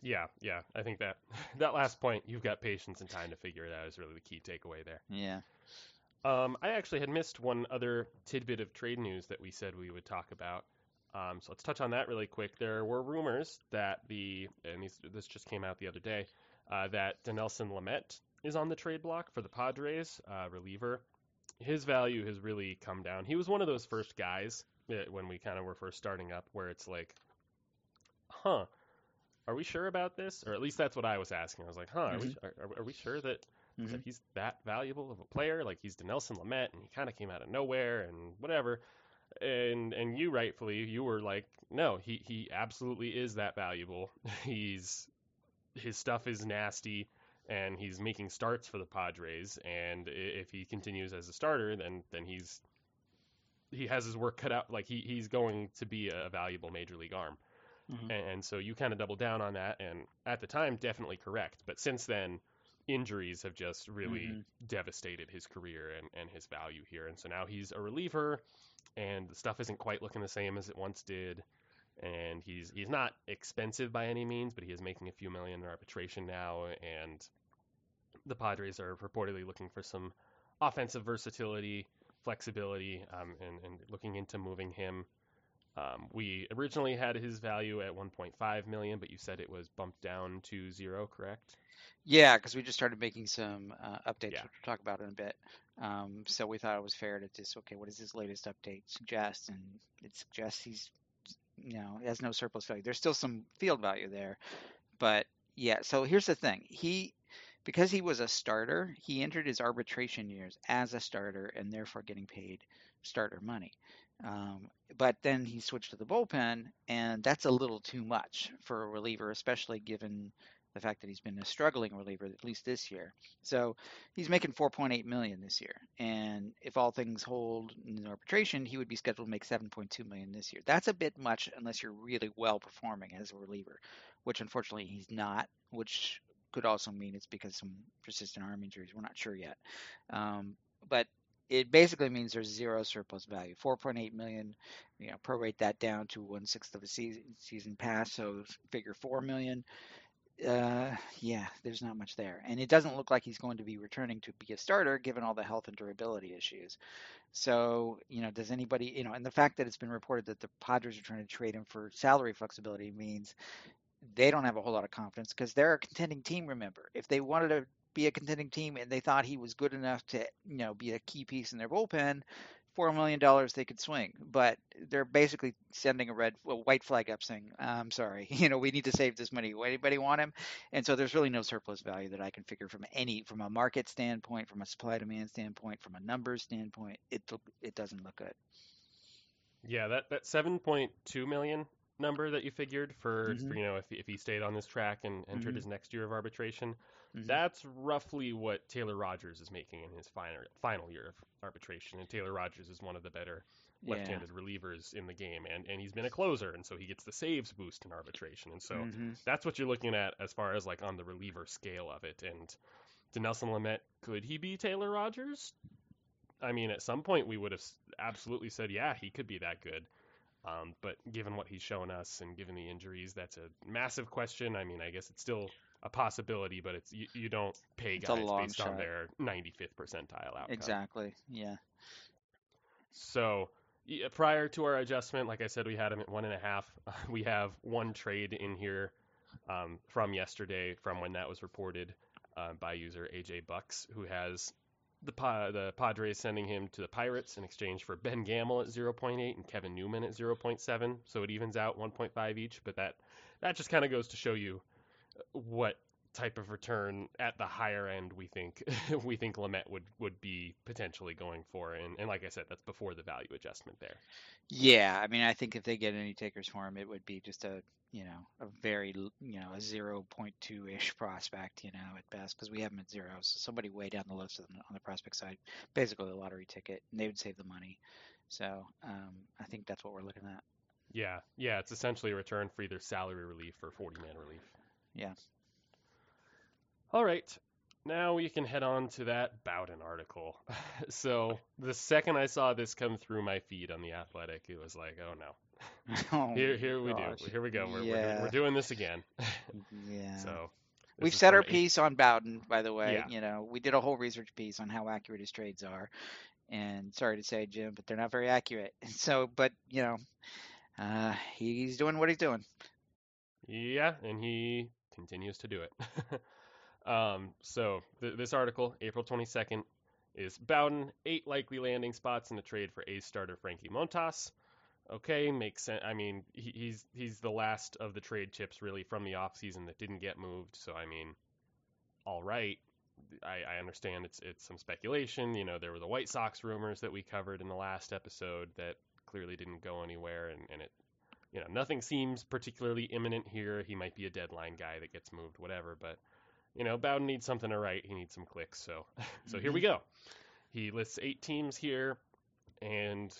Speaker 1: Yeah, yeah. I think that that last point, you've got patience and time to figure it out, is really the key takeaway there.
Speaker 2: Yeah.
Speaker 1: Um, I actually had missed one other tidbit of trade news that we said we would talk about. Um, so let's touch on that really quick. There were rumors that the, and these, this just came out the other day, uh, that Dinelson Lamet is on the trade block for the Padres, uh, reliever. His value has really come down. He was one of those first guys that when we kind of were first starting up where it's like, huh, are we sure about this? Or at least that's what I was asking. I was like, huh, are, we, are, are we sure that
Speaker 2: Mhm.
Speaker 1: he's that valuable of a player. Like he's Dinelson Lamet, and he kind of came out of nowhere and whatever. And and you rightfully you were like, no, he he absolutely is that valuable. He's his stuff is nasty, and he's making starts for the Padres. And if he continues as a starter, then then he's he has his work cut out. Like he he's going to be a valuable major league arm. Mm-hmm. And, and, so you kind of double down on that, and at the time, definitely correct. But since then, injuries have just really mm-hmm. devastated his career and, and his value here. And so now he's a reliever, and the stuff isn't quite looking the same as it once did. And he's he's not expensive by any means, but he is making a few million in arbitration now, and the Padres are reportedly looking for some offensive versatility, flexibility, um, and, and looking into moving him um, we originally had his value at 1.5 million, but you said it was bumped down to zero, correct?
Speaker 2: Yeah, because we just started making some uh, updates, yeah. which we'll talk about in a bit. Um, so we thought it was fair to just okay, what does his latest update suggest? And it suggests he's, you know, has no surplus value. There's still some field value there, but yeah. So here's the thing: he because he was a starter, he entered his arbitration years as a starter and therefore getting paid starter money. Um, but then he switched to the bullpen, and that's a little too much for a reliever, especially given the fact that he's been a struggling reliever at least this year. So he's making 4.8 million this year, and if all things hold in arbitration, he would be scheduled to make 7.2 million this year. That's a bit much unless you're really well performing as a reliever, which unfortunately he's not. Which could also mean it's because some persistent arm injuries. We're not sure yet. Um, but it basically means there's zero surplus value. 4.8 million, you know, prorate that down to one sixth of a season season pass, so figure four million. Uh, yeah, there's not much there, and it doesn't look like he's going to be returning to be a starter given all the health and durability issues. So, you know, does anybody, you know, and the fact that it's been reported that the Padres are trying to trade him for salary flexibility means they don't have a whole lot of confidence because they're a contending team. Remember, if they wanted to be a contending team and they thought he was good enough to, you know, be a key piece in their bullpen, four million dollars they could swing. But they're basically sending a red, well, white flag up saying, "I'm sorry, you know, we need to save this money. Anybody want him?" And so there's really no surplus value that I can figure from any, from a market standpoint, from a supply demand standpoint, from a numbers standpoint. It it doesn't look good.
Speaker 1: Yeah, that that 7.2 million number that you figured for, mm-hmm. for you know if if he stayed on this track and entered mm-hmm. his next year of arbitration Mm-hmm. That's roughly what Taylor Rogers is making in his final final year of arbitration, and Taylor Rogers is one of the better left-handed relievers in the game, and and he's been a closer, and so he gets the saves boost in arbitration, and so mm-hmm. that's what you're looking at as far as like on the reliever scale of it. And Dinelson Lamet, could he be Taylor Rogers? I mean, at some point we would have absolutely said, yeah, he could be that good. Um, but given what he's shown us and given the injuries, that's a massive question. I mean, I guess it's still a possibility, but it's you, you don't pay it's guys based shot. on their 95th percentile outcome.
Speaker 2: Exactly. Yeah.
Speaker 1: So yeah, prior to our adjustment, like I said, we had him at one and a half. we have one trade in here um, from yesterday, from when that was reported uh, by user AJ Bucks, who has the the Padres sending him to the Pirates in exchange for Ben Gamel at 0.8 and Kevin Newman at 0.7, so it evens out 1.5 each. But that that just kind of goes to show you what type of return at the higher end we think we think Lamet would would be potentially going for and, and like I said that's before the value adjustment there.
Speaker 2: Yeah, I mean I think if they get any takers for him it would be just a you know a very you know a 0.2 ish prospect you know at best because we have him at zero so somebody way down the list on the prospect side basically a lottery ticket and they would save the money so um, I think that's what we're looking at.
Speaker 1: Yeah, yeah, it's essentially a return for either salary relief or 40 man relief.
Speaker 2: Yeah.
Speaker 1: All right. Now we can head on to that Bowden article. so the second I saw this come through my feed on the Athletic, it was like, oh no. oh, here, here we do. Here we go. We're, yeah. we're, we're doing this again.
Speaker 2: yeah. So we've set our piece on Bowden, by the way. Yeah. You know, we did a whole research piece on how accurate his trades are, and sorry to say, Jim, but they're not very accurate. So, but you know, uh, he's doing what he's doing.
Speaker 1: Yeah, and he continues to do it. Um, so th- this article, April 22nd, is Bowden eight likely landing spots in the trade for ace starter Frankie Montas. Okay, makes sense. I mean, he, he's he's the last of the trade chips really from the offseason that didn't get moved. So I mean, all right. I, I understand it's it's some speculation. You know, there were the White Sox rumors that we covered in the last episode that clearly didn't go anywhere, and, and it you know, nothing seems particularly imminent here. He might be a deadline guy that gets moved, whatever. But you know, Bowden needs something to write. He needs some clicks. So, so mm-hmm. here we go. He lists eight teams here, and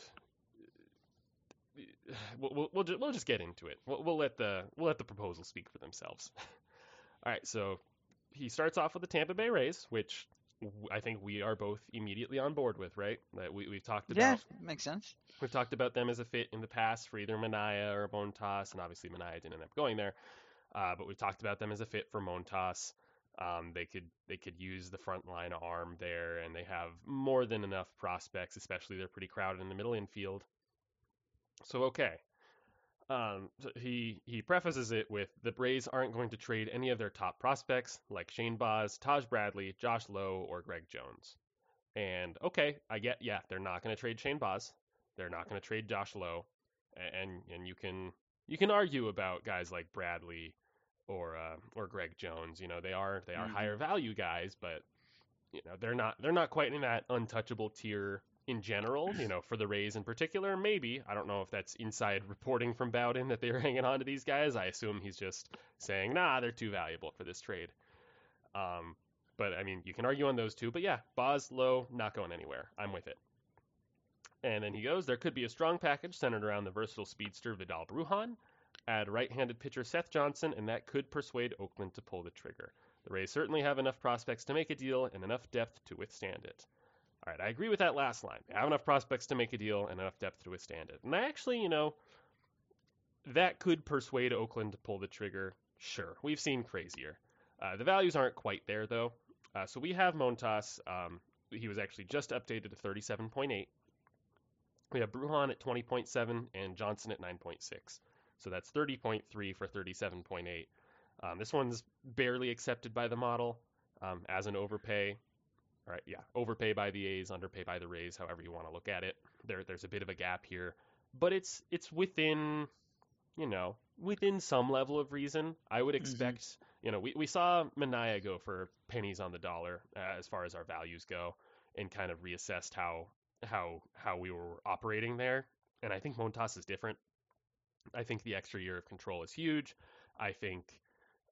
Speaker 1: we'll we'll, we'll, just, we'll just get into it. We'll, we'll let the we'll let the proposals speak for themselves. All right, so he starts off with the Tampa Bay Rays, which I think we are both immediately on board with, right? That we we've talked about.
Speaker 2: Yeah, makes sense.
Speaker 1: We've talked about them as a fit in the past for either Manaea or Montas, and obviously Manaea didn't end up going there. Uh, but we've talked about them as a fit for Montas. Um, they could they could use the front line arm there, and they have more than enough prospects. Especially they're pretty crowded in the middle infield. So okay, um, so he he prefaces it with the Braves aren't going to trade any of their top prospects like Shane Baz, Taj Bradley, Josh Lowe, or Greg Jones. And okay, I get yeah, they're not going to trade Shane Baz, they're not going to trade Josh Lowe, and and you can you can argue about guys like Bradley or uh, or Greg Jones. You know, they are they are mm-hmm. higher value guys, but you know they're not they're not quite in that untouchable tier in general. You know, for the Rays in particular, maybe I don't know if that's inside reporting from Bowden that they are hanging on to these guys. I assume he's just saying, nah, they're too valuable for this trade. Um, but I mean, you can argue on those two. But yeah, Baz Lowe not going anywhere. I'm with it. And then he goes, there could be a strong package centered around the versatile speedster Vidal Brujan, add right-handed pitcher Seth Johnson, and that could persuade Oakland to pull the trigger. The Rays certainly have enough prospects to make a deal and enough depth to withstand it. All right, I agree with that last line. They have enough prospects to make a deal and enough depth to withstand it. And I actually, you know, that could persuade Oakland to pull the trigger. Sure, we've seen crazier. Uh, the values aren't quite there though. Uh, so we have Montas. Um, he was actually just updated to 37.8. We have Brujan at 20.7 and Johnson at 9.6. So that's 30.3 for 37.8. Um, this one's barely accepted by the model um, as an overpay. All right, yeah, overpay by the A's, underpay by the Rays, however you want to look at it. There, there's a bit of a gap here, but it's it's within, you know, within some level of reason. I would mm-hmm. expect, mm-hmm. you know, we, we saw Manaea go for pennies on the dollar uh, as far as our values go, and kind of reassessed how how how we were operating there. And I think Montas is different. I think the extra year of control is huge. I think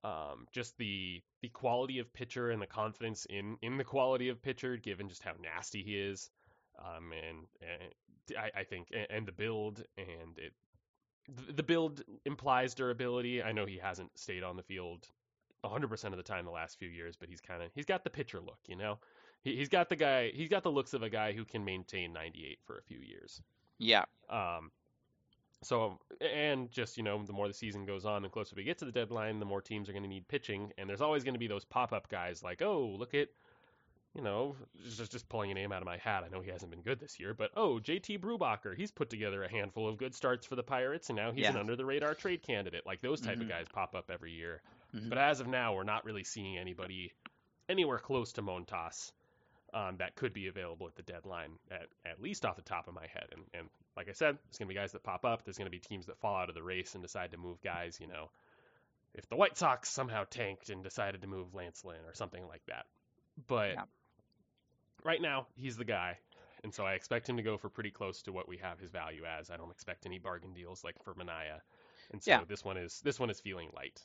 Speaker 1: um, just the the quality of pitcher and the confidence in in the quality of pitcher, given just how nasty he is, um, and, and I, I, think and, and the build and it the build implies durability. I know he hasn't stayed on the field 100% of the time the last few years, but he's kind of he's got the pitcher look, you know. He, has got the guy. He's got the looks of a guy who can maintain 98 for a few years.
Speaker 2: Yeah.
Speaker 1: Um, so, and just, you know, the more the season goes on and closer we get to the deadline, the more teams are going to need pitching. And there's always going to be those pop up guys like, oh, look at, you know, just, just pulling a name out of my hat. I know he hasn't been good this year, but oh, JT Brubaker, he's put together a handful of good starts for the Pirates, and now he's yeah. an under the radar trade candidate. Like those type mm-hmm. of guys pop up every year. Mm-hmm. But as of now, we're not really seeing anybody anywhere close to Montas um, that could be available at the deadline, at, at least off the top of my head. And, and like I said, there's going to be guys that pop up. There's going to be teams that fall out of the race and decide to move guys. You know, if the White Sox somehow tanked and decided to move Lance Lynn or something like that. But yeah. right now, he's the guy. And so I expect him to go for pretty close to what we have his value as. I don't expect any bargain deals like for Manaea. And so yeah. this one is this one is feeling light.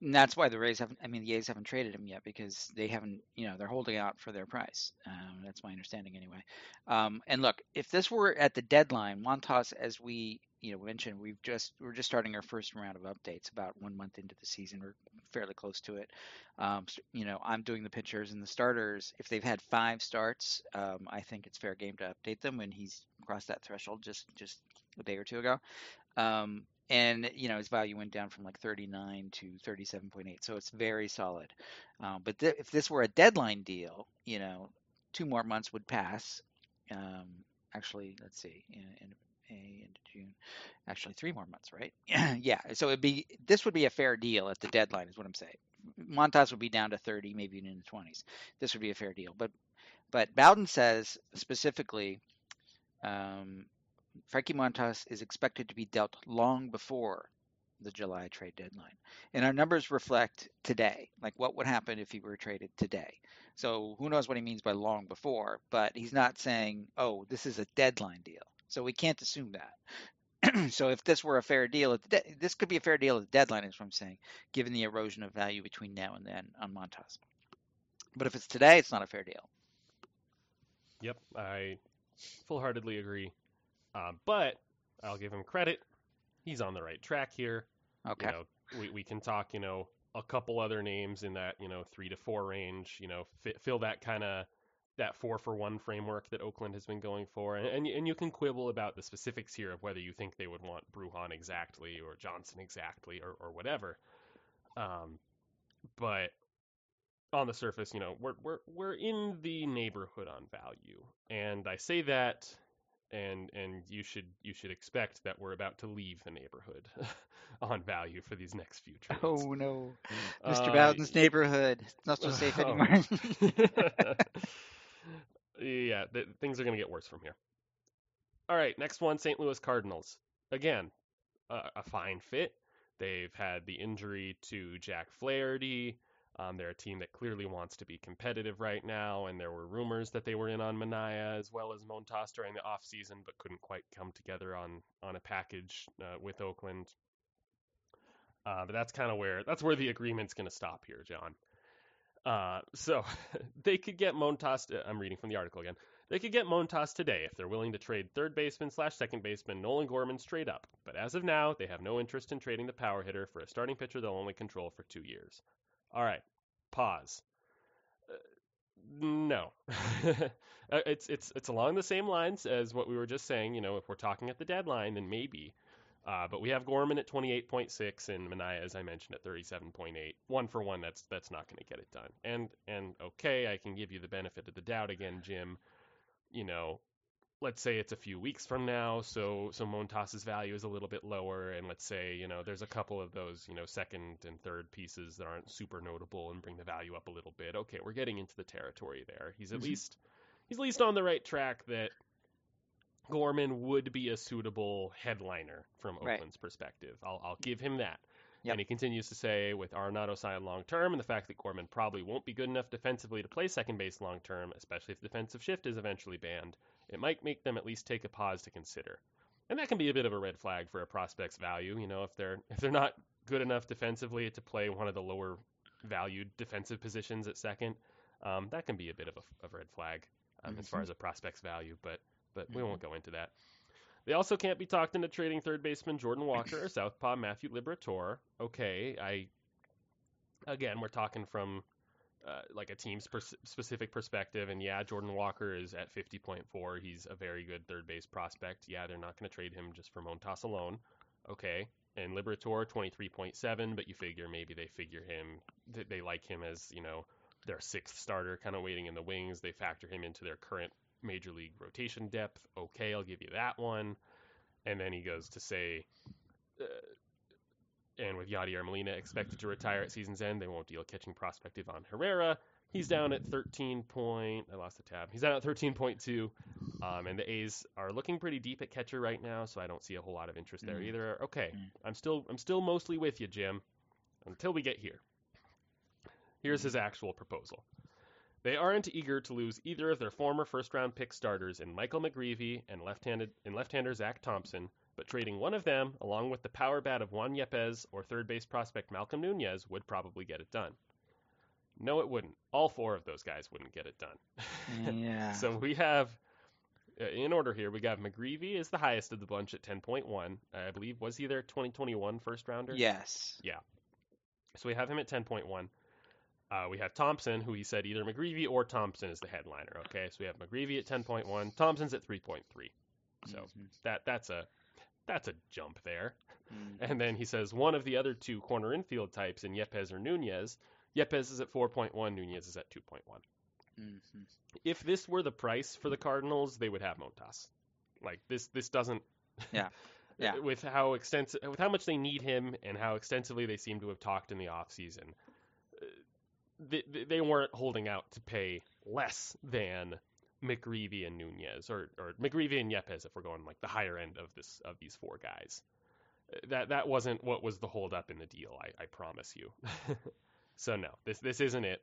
Speaker 2: And that's why the Rays haven't. I mean, the A's haven't traded him yet because they haven't. You know, they're holding out for their price. Um, that's my understanding anyway. Um, and look, if this were at the deadline, Montas, as we you know mentioned, we've just we're just starting our first round of updates. About one month into the season, we're fairly close to it. Um, you know, I'm doing the pitchers and the starters. If they've had five starts, um, I think it's fair game to update them when he's crossed that threshold just just a day or two ago. And you know his value went down from like 39 to 37.8 so it's very solid. Um, but th- if this were a deadline deal you know two more months would pass um, actually let's see in, in into June actually three more months right? Yeah so it'd be this would be a fair deal at the deadline is what I'm saying. Montas would be down to 30 maybe even in the 20s this would be a fair deal but but Bowden says specifically um, Frankie Montas is expected to be dealt long before the July trade deadline. And our numbers reflect today, like what would happen if he were traded today. So who knows what he means by long before, but he's not saying, oh, this is a deadline deal. So we can't assume that. so if this were a fair deal, de- this could be a fair deal at the deadline, is what I'm saying, given the erosion of value between now and then on Montas. But if it's today, it's not a fair deal.
Speaker 1: Yep, I full-heartedly agree. Um, but I'll give him credit. He's on the right track here.
Speaker 2: Okay.
Speaker 1: You know, we, we can talk, you know, a couple other names in that, you know, three to four range, you know, fi- fill that kind of that four for one framework that Oakland has been going for. And, and, and you can quibble about the specifics here of whether you think they would want Brujan exactly or Johnson exactly or, or whatever. Um, but on the surface, you know, we're, we're, we're in the neighborhood on value. And I say that and and you should you should expect that we're about to leave the neighborhood on value for these next few trades.
Speaker 2: Oh no, Mr.
Speaker 1: Uh,
Speaker 2: Bowden's neighborhood. It's not so safe
Speaker 1: oh.
Speaker 2: anymore.
Speaker 1: yeah, th- things are going to get worse from here. All right, next one, St. Louis Cardinals. Again, uh, a fine fit. They've had the injury to Jack Flaherty. Um, they're a team that clearly wants to be competitive right now, and there were rumors that they were in on Manaea as well as Montas during the offseason, but couldn't quite come together on on a package uh, with Oakland. Uh, but that's kind of where that's where the agreement's going to stop here, John. Uh, so they could get Montas. uh, I'm reading from the article again. They could get Montas today if they're willing to trade third baseman slash second baseman Nolan Gorman straight up. But as of now, they have no interest in trading the power hitter for a starting pitcher they'll only control for two years. All right, pause. Uh, no, Uh, it's it's it's along the same lines as what we were just saying. You know, if we're talking at the deadline, then maybe. Uh, but we have Gorman at 28.6 and Manaea, as I mentioned, at 37.8. One for one, that's that's not going to get it done. And and okay, I can give you the benefit of the doubt again, Jim. You know, let's say it's a few weeks from now, so so Montas's value is a little bit lower, and let's say you know there's a couple of those you know second and third pieces that aren't super notable and bring the value up a little bit. Okay, we're getting into the territory there. He's at
Speaker 2: Mhm.
Speaker 1: least he's at least on the right track that Gorman would be a suitable headliner from
Speaker 2: Right.
Speaker 1: Oakland's perspective. I'll I'll give him that.
Speaker 2: Yep.
Speaker 1: And he continues to say, with Arenado signed long term, and the fact that Gorman probably won't be good enough defensively to play second base long term, especially if the defensive shift is eventually banned, it might make them at least take a pause to consider. And that can be a bit of a red flag for a prospect's value. You know, if they're if they're not good enough defensively to play one of the lower valued defensive positions at second, um, that can be a bit of a, of a red flag um, as far
Speaker 2: Mhm.
Speaker 1: as a prospect's value. But but we
Speaker 2: Mhm.
Speaker 1: won't go into that. They also can't be talked into trading third baseman Jordan Walker or southpaw Matthew Liberatore. Okay, I again we're talking from uh, like a team's specific perspective, and yeah, Jordan Walker is at 50.4. He's a very good third base prospect. Yeah, they're not going to trade him just for Montas alone. Okay, and Liberatore 23.7, but you figure maybe they figure him th- they like him as you know their sixth starter, kind of waiting in the wings. They factor him into their current major league rotation depth. Okay, I'll give you that one. And then he goes to say, uh, and with Yadier Molina expected to retire at season's end, they won't deal catching prospect Ivan Herrera. He's down at 13 point. I lost the tab. He's down at 13.2, um, and the A's are looking pretty deep at catcher right now, so I don't see a whole lot of interest there
Speaker 2: Mm.
Speaker 1: either. Okay,
Speaker 2: Mm.
Speaker 1: I'm still I'm still mostly with you, Jim, until we get here. Here's his actual proposal. They aren't eager to lose either of their former first-round pick starters in Michael McGreevy and left-handed and left-hander Zack Thompson, but trading one of them along with the power bat of Juan Yepez or third base prospect Malcolm Nunez would probably get it done. No, it wouldn't. All four of those guys wouldn't get it done.
Speaker 2: yeah.
Speaker 1: So we have, uh, in order here, we got McGreevy is the highest of the bunch at 10.1. I believe was he their 2021 first rounder?
Speaker 2: yes. Yeah.
Speaker 1: So we have him at 10.1. Uh, we have Thompson, who he said either McGreevy or Thompson is the headliner. Okay, so we have McGreevy at 10.1, Thompson's at 3.3. So
Speaker 2: Mhm.
Speaker 1: that that's a that's a jump there.
Speaker 2: Mm.
Speaker 1: And then he says one of the other two corner infield types in Yepez or Nunez. Yepez is at 4.1, Nunez is at 2.1.
Speaker 2: Mhm.
Speaker 1: If this were the price for the Cardinals, they would have Montas. Like this this doesn't
Speaker 2: Yeah. Yeah.
Speaker 1: with how extensive with how much they need him and how extensively they seem to have talked in the offseason. uh, They, they- they weren't holding out to pay less than McGreevy and Nunez or, or McGreevy and Yepez if we're going like the higher end of this of these four guys. Uh, That that wasn't what was the holdup in the deal, I, I promise you. so no, this this isn't it.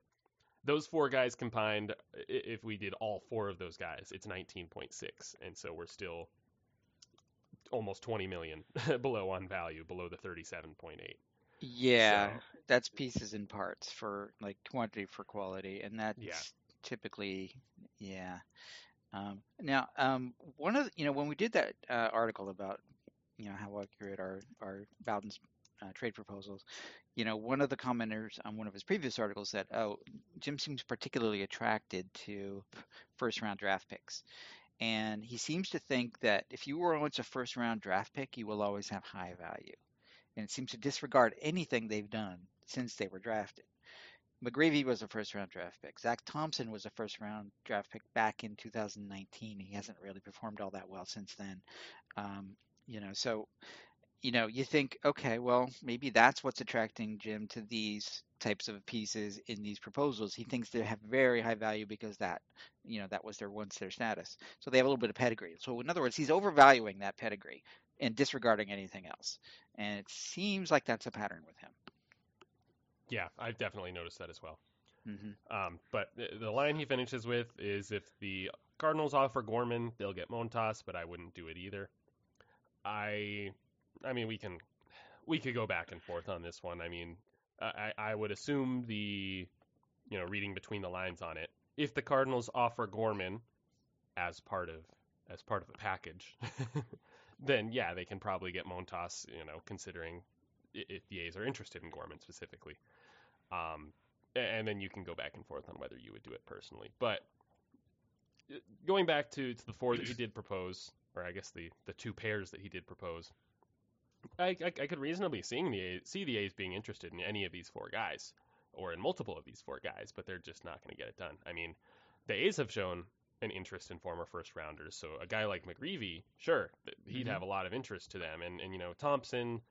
Speaker 1: Those four guys combined, if we did all four of those guys, it's 19.6, and so we're still almost 20 million below on value, below the 37.8.
Speaker 2: Yeah,
Speaker 1: So-
Speaker 2: that's pieces and parts for like quantity for quality, and that's
Speaker 1: Yeah.
Speaker 2: Typically, yeah. Um, now, um, one of the, you know when we did that uh, article about you know how accurate are are Bowden's uh, trade proposals, you know one of the commenters on one of his previous articles said, "Oh, Jim seems particularly attracted to first round draft picks." And he seems to think that if you were once a first round draft pick, you will always have high value. And it seems to disregard anything they've done since they were drafted. McGreevy was a first round draft pick. Zack Thompson was a first round draft pick back in 2019. He hasn't really performed all that well since then. Um, you know, so you know, you think, okay, well, maybe that's what's attracting Jim to these types of pieces in these proposals. He thinks they have very high value because that, you know, that was their once their status. So they have a little bit of pedigree. So in other words, he's overvaluing that pedigree and disregarding anything else. And it seems like that's a pattern with him.
Speaker 1: Yeah, I've definitely noticed that as well.
Speaker 2: hmm
Speaker 1: Um, but the, line he finishes with is if the Cardinals offer Gorman, they'll get Montas, but I wouldn't do it either. I, I mean, we can, we could go back and forth on this one. I mean, I, I would assume the, you know, reading between the lines on it, if the Cardinals offer Gorman as part of as part of the package, then yeah, they can probably get Montas. You know, considering if the A's are interested in Gorman specifically. Um, and then you can go back and forth on whether you would do it personally. But uh, going back to, to the four that he did propose, or I guess the, the two pairs that he did propose, I, I, I could reasonably seeing the A's, see the A's being interested in any of these four guys, or in multiple of these four guys, but they're just not going to get it done. I mean, the A's have shown an interest in former first rounders, so a guy like McGreevy, sure, he'd
Speaker 2: Mhm.
Speaker 1: have a lot of interest to them, and and you know Thompson,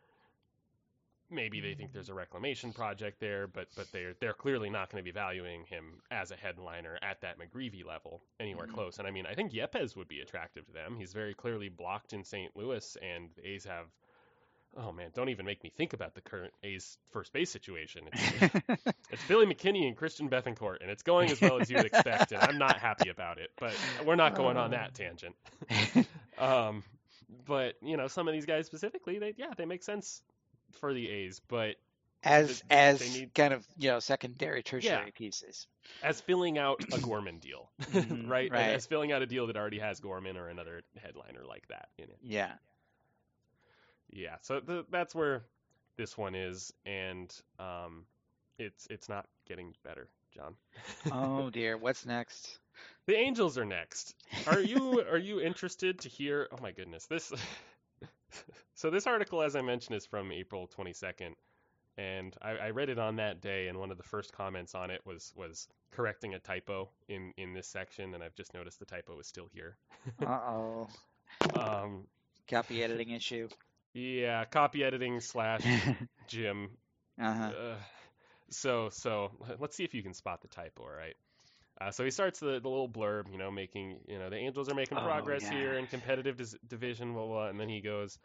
Speaker 1: maybe they think there's a reclamation project there, but but they're they're clearly not going to be valuing him as a headliner at that McGreevy level anywhere
Speaker 2: Mhm.
Speaker 1: close. And I mean, I think Yepez would be attractive to them. He's very clearly blocked in St. Louis, and the A's have. Oh man, don't even make me think about the current A's first base situation. It's, it's Billy McKinney and Christian Bethancourt, and it's going as well as you would expect, and I'm not happy about it. But we're not going on that tangent. Um, but you know, some of these guys specifically, they yeah, they make sense for the A's, but
Speaker 2: as
Speaker 1: they
Speaker 2: as
Speaker 1: need-
Speaker 2: kind of you know secondary tertiary pieces.
Speaker 1: as filling out a Gorman deal,
Speaker 2: Mhm,
Speaker 1: right?
Speaker 2: right.
Speaker 1: As filling out a deal that already has Gorman or another headliner like that in it.
Speaker 2: Yeah.
Speaker 1: Yeah, so the, that's where this one is, and um, it's it's not getting better, John.
Speaker 2: Oh dear, what's next?
Speaker 1: The Angels are next. Are you are you interested to hear? Oh my goodness, this. so this article, as I mentioned, is from April 22nd, and I, I read it on that day. And one of the first comments on it was was correcting a typo in in this section, and I've just noticed the typo is still here.
Speaker 2: Uh oh,
Speaker 1: Um,
Speaker 2: copy editing issue.
Speaker 1: yeah, copy editing slash Jim.
Speaker 2: Uh-huh.
Speaker 1: Uh, so so let's see if you can spot the typo, all right? Uh, so he starts the, the little blurb, you know, making, you know, the Angels are making
Speaker 2: Oh,
Speaker 1: progress
Speaker 2: yeah.
Speaker 1: here in competitive dis- division, blah, blah, and then he goes,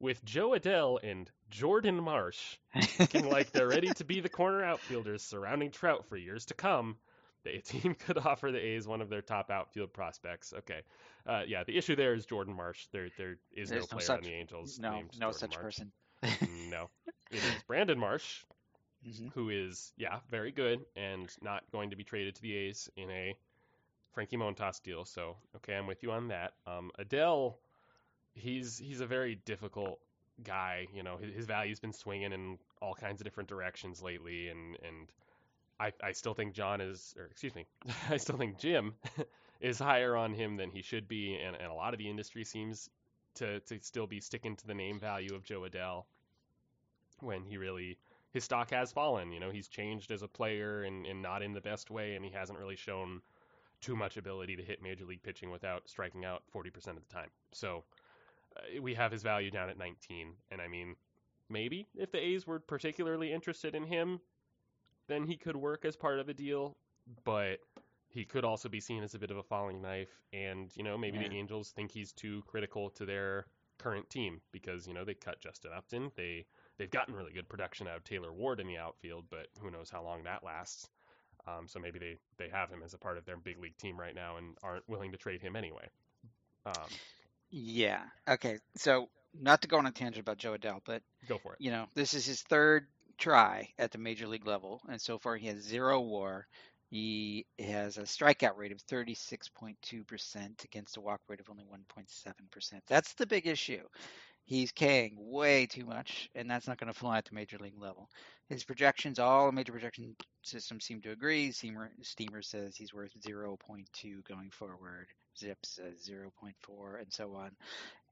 Speaker 1: with Joe Adell and Jordan Marsh looking like they're ready to be the corner outfielders surrounding Trout for years to come, the team could offer the A's one of their top outfield prospects. Okay, uh, yeah, the issue there is Jordan Marsh. There there is
Speaker 2: There's
Speaker 1: no
Speaker 2: no
Speaker 1: player
Speaker 2: such-
Speaker 1: on the Angels
Speaker 2: no,
Speaker 1: named
Speaker 2: no
Speaker 1: Jordan
Speaker 2: such
Speaker 1: Marsh.
Speaker 2: person.
Speaker 1: no, it is Brandon Marsh,
Speaker 2: Mhm.
Speaker 1: who is yeah very good and not going to be traded to the A's in a Frankie Montas deal. So okay, I'm with you on that. Um, Adell, he's he's a very difficult guy. You know, his, his value's been swinging in all kinds of different directions lately, and and I I still think John is, or excuse me, I still think Jim is higher on him than he should be, and, and a lot of the industry seems to to still be sticking to the name value of Joe Adell when he really his stock has fallen. You know, he's changed as a player and, and not in the best way, and he hasn't really shown too much ability to hit major league pitching without striking out 40% of the time. So uh, we have his value down at 19, and I mean, maybe if the A's were particularly interested in him, then he could work as part of a deal, but he could also be seen as a bit of a falling knife, and you know, maybe the Angels think he's too critical to their current team because you know they cut Justin Upton, they they've gotten really good production out of Taylor Ward in the outfield, but who knows how long that lasts. Um, so maybe they, they have him as a part of their big league team right now and aren't willing to trade him anyway. Um,
Speaker 2: Yeah. Okay. So not to go on a tangent about Joe Adell, but
Speaker 1: Go for it.
Speaker 2: you know, this is his third try at the major league level, and so far he has zero WAR. He has a strikeout rate of 36.2% against a walk rate of only 1.7%. That's the big issue. He's King way too much, and that's not going to fly at the major league level. His projections, all major projection systems seem to agree. Steamer, Steamer says he's worth 0.2 going forward. ZiPS says 0.4, and so on.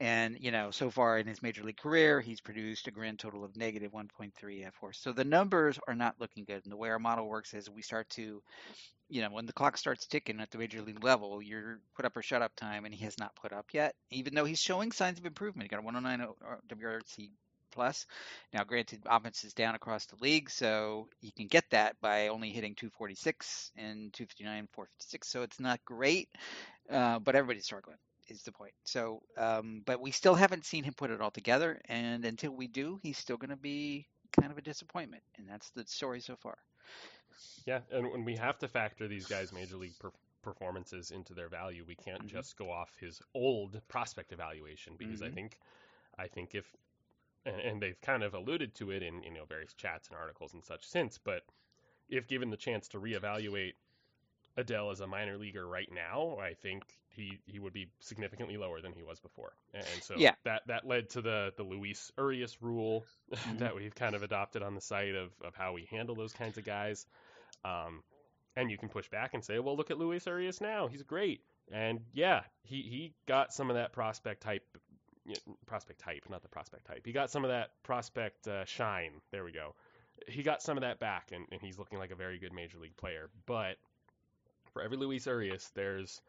Speaker 2: And, you know, so far in his major league career, he's produced a grand total of negative 1.3 fWAR. So the numbers are not looking good. And the way our model works is we start to, you know, when the clock starts ticking at the major league level, you're put up or shut up time, and he has not put up yet, even though he's showing signs of improvement. He got a 109 WRC plus. Now, granted, offense is down across the league, so you can get that by only hitting 246 and 259, 456. So it's not great, uh, but everybody's struggling is the point. So, um, but we still haven't seen him put it all together, and until we do, he's still going to be kind of a disappointment, and that's the story so far.
Speaker 1: Yeah, and when we have to factor these guys' major league per- performances into their value, we can't
Speaker 2: mm-hmm.
Speaker 1: just go off his old prospect evaluation because
Speaker 2: mm-hmm.
Speaker 1: I think, I think if, and, and they've kind of alluded to it in you know various chats and articles and such since, but if given the chance to reevaluate Adell as a minor leaguer right now, I think he he would be significantly lower than he was before. And so
Speaker 2: yeah.
Speaker 1: that that led to the the Luis Urias rule
Speaker 2: Mm-hmm.
Speaker 1: that we've kind of adopted on the site of of how we handle those kinds of guys. Um, and you can push back and say, well, look at Luis Urias now; he's great. And yeah, he he got some of that prospect type. Prospect type, not the prospect type. He got some of that prospect uh, shine. There we go. He got some of that back, and, and he's looking like a very good major league player. But for every Luis Urias, there's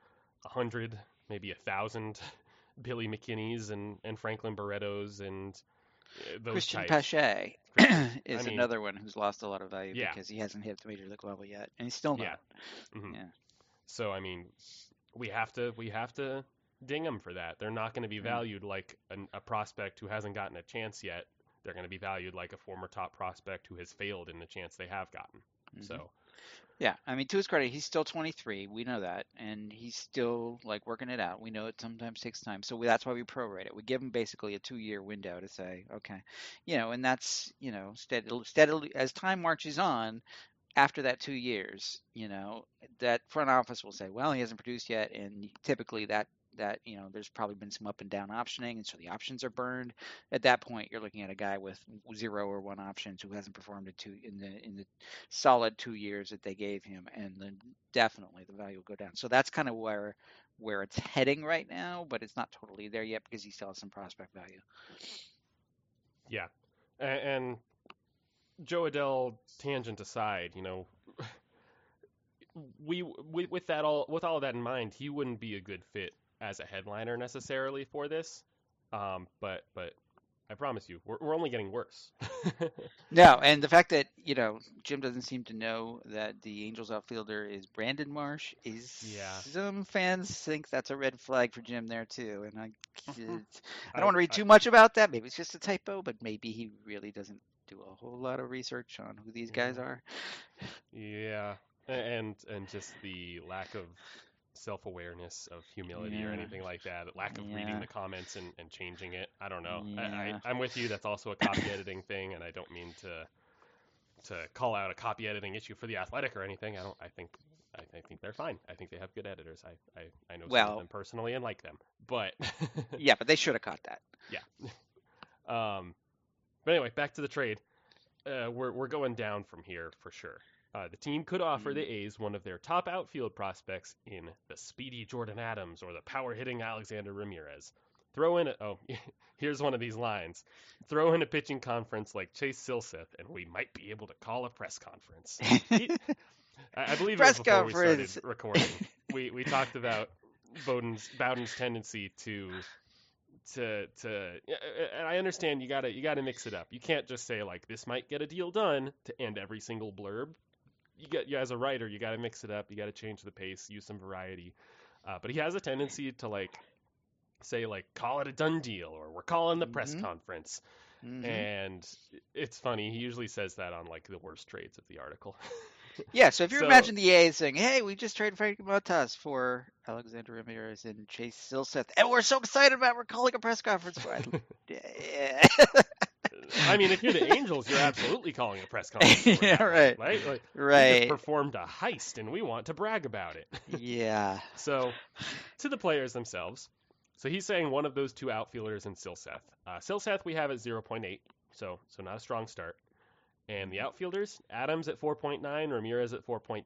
Speaker 1: a hundred, maybe a thousand Billy McKinneys and, and Franklin Barretos and uh, those
Speaker 2: Christian
Speaker 1: types.
Speaker 2: Pache is
Speaker 1: I mean-
Speaker 2: another one who's lost a lot of value
Speaker 1: Yeah.
Speaker 2: because he hasn't hit the major league level yet, and he's still not.
Speaker 1: Yeah. Mhm.
Speaker 2: Yeah.
Speaker 1: So I mean, we have to we have to ding them for that. They're not going to be
Speaker 2: Mm.
Speaker 1: valued like an, a prospect who hasn't gotten a chance yet. They're going to be valued like a former top prospect who has failed in the chance they have gotten.
Speaker 2: Mhm.
Speaker 1: So
Speaker 2: Yeah, I mean, to his credit, he's still 23. We know that, and he's still like working it out. We know it sometimes takes time, so we, that's why we prorate it. We give him basically a two-year window to say, okay, you know, and that's you know, steadily, steadily as time marches on. After that two years, you know, that front office will say, well, he hasn't produced yet, and typically that that you know, there's probably been some up and down optioning, and so the options are burned. At that point, you're looking at a guy with zero or one options who hasn't performed two in the in the solid two years that they gave him, and then definitely the value will go down. So that's kind of where where it's heading right now, but it's not totally there yet because he still has some prospect value.
Speaker 1: yeah, and, and Joe Adell tangent aside, you know, we, we with that all with all of that in mind, he wouldn't be a good fit as a headliner necessarily for this. Um, but but I promise you, we're, we're only getting worse.
Speaker 2: No, and the fact that you know Jim doesn't seem to know that the Angels outfielder is Brandon Marsh is
Speaker 1: Yeah.
Speaker 2: some fans think that's a red flag for Jim there too, and I I
Speaker 1: I-
Speaker 2: don't want to read
Speaker 1: I-
Speaker 2: too much about that. Maybe it's just a typo, but maybe he really doesn't do a whole lot of research on who these guys are.
Speaker 1: Yeah, and and just the lack of self-awareness of humility or anything like that, lack of reading the comments and, and changing it. I don't know. I,
Speaker 2: Yeah.
Speaker 1: I, I'm with you. That's also a copy editing thing, and I don't mean to to call out a copy editing issue for the Athletic or anything. I don't. I think I, I think they're fine. I think they have good editors. I I, I know some
Speaker 2: Well-
Speaker 1: of them personally and like them, but
Speaker 2: Yeah, but they should have caught that. Yeah.
Speaker 1: Um, but anyway, back to the trade. Uh, we're we're going down from here for sure. Uh, the team could offer the A's one of their top outfield prospects in the speedy Jordan Adams or the power hitting Alexander Ramirez. Throw in a oh, here's one of these lines. Throw in a pitching conference like Chase Silseth, and we might be able to call a press conference. He- I, I believe
Speaker 2: Press
Speaker 1: it was before
Speaker 2: conference.
Speaker 1: we started recording. we we talked about Bowden's Bowden's tendency to to to and I understand you gotta you gotta mix it up. You can't just say like this might get a deal done to end every single blurb. You get you as a writer you gotta mix it up. You gotta change the pace, use some variety. Uh, but he has a tendency to like say like call it a done deal or we're calling the press
Speaker 2: Mhm.
Speaker 1: conference.
Speaker 2: Mhm.
Speaker 1: And it's funny. He usually says that on like the worst trades of the article.
Speaker 2: Yeah, so if you
Speaker 1: So-
Speaker 2: imagine the A's saying, "Hey, we just traded Frankie Montas for Alexander Ramirez and Chase Silseth, and we're so excited about, it, we're calling a press conference." for it." yeah,
Speaker 1: I mean, if you're the Angels, you're absolutely calling a press conference.
Speaker 2: Yeah, right.
Speaker 1: Right. Like, we
Speaker 2: right.
Speaker 1: just performed a heist, and we want to brag about it.
Speaker 2: yeah,
Speaker 1: So, to the players themselves. So he's saying one of those two outfielders in Silseth. Uh, Silseth we have at 0.8, so so not a strong start. And the outfielders, Adams at 4.9, Ramirez at 4.2.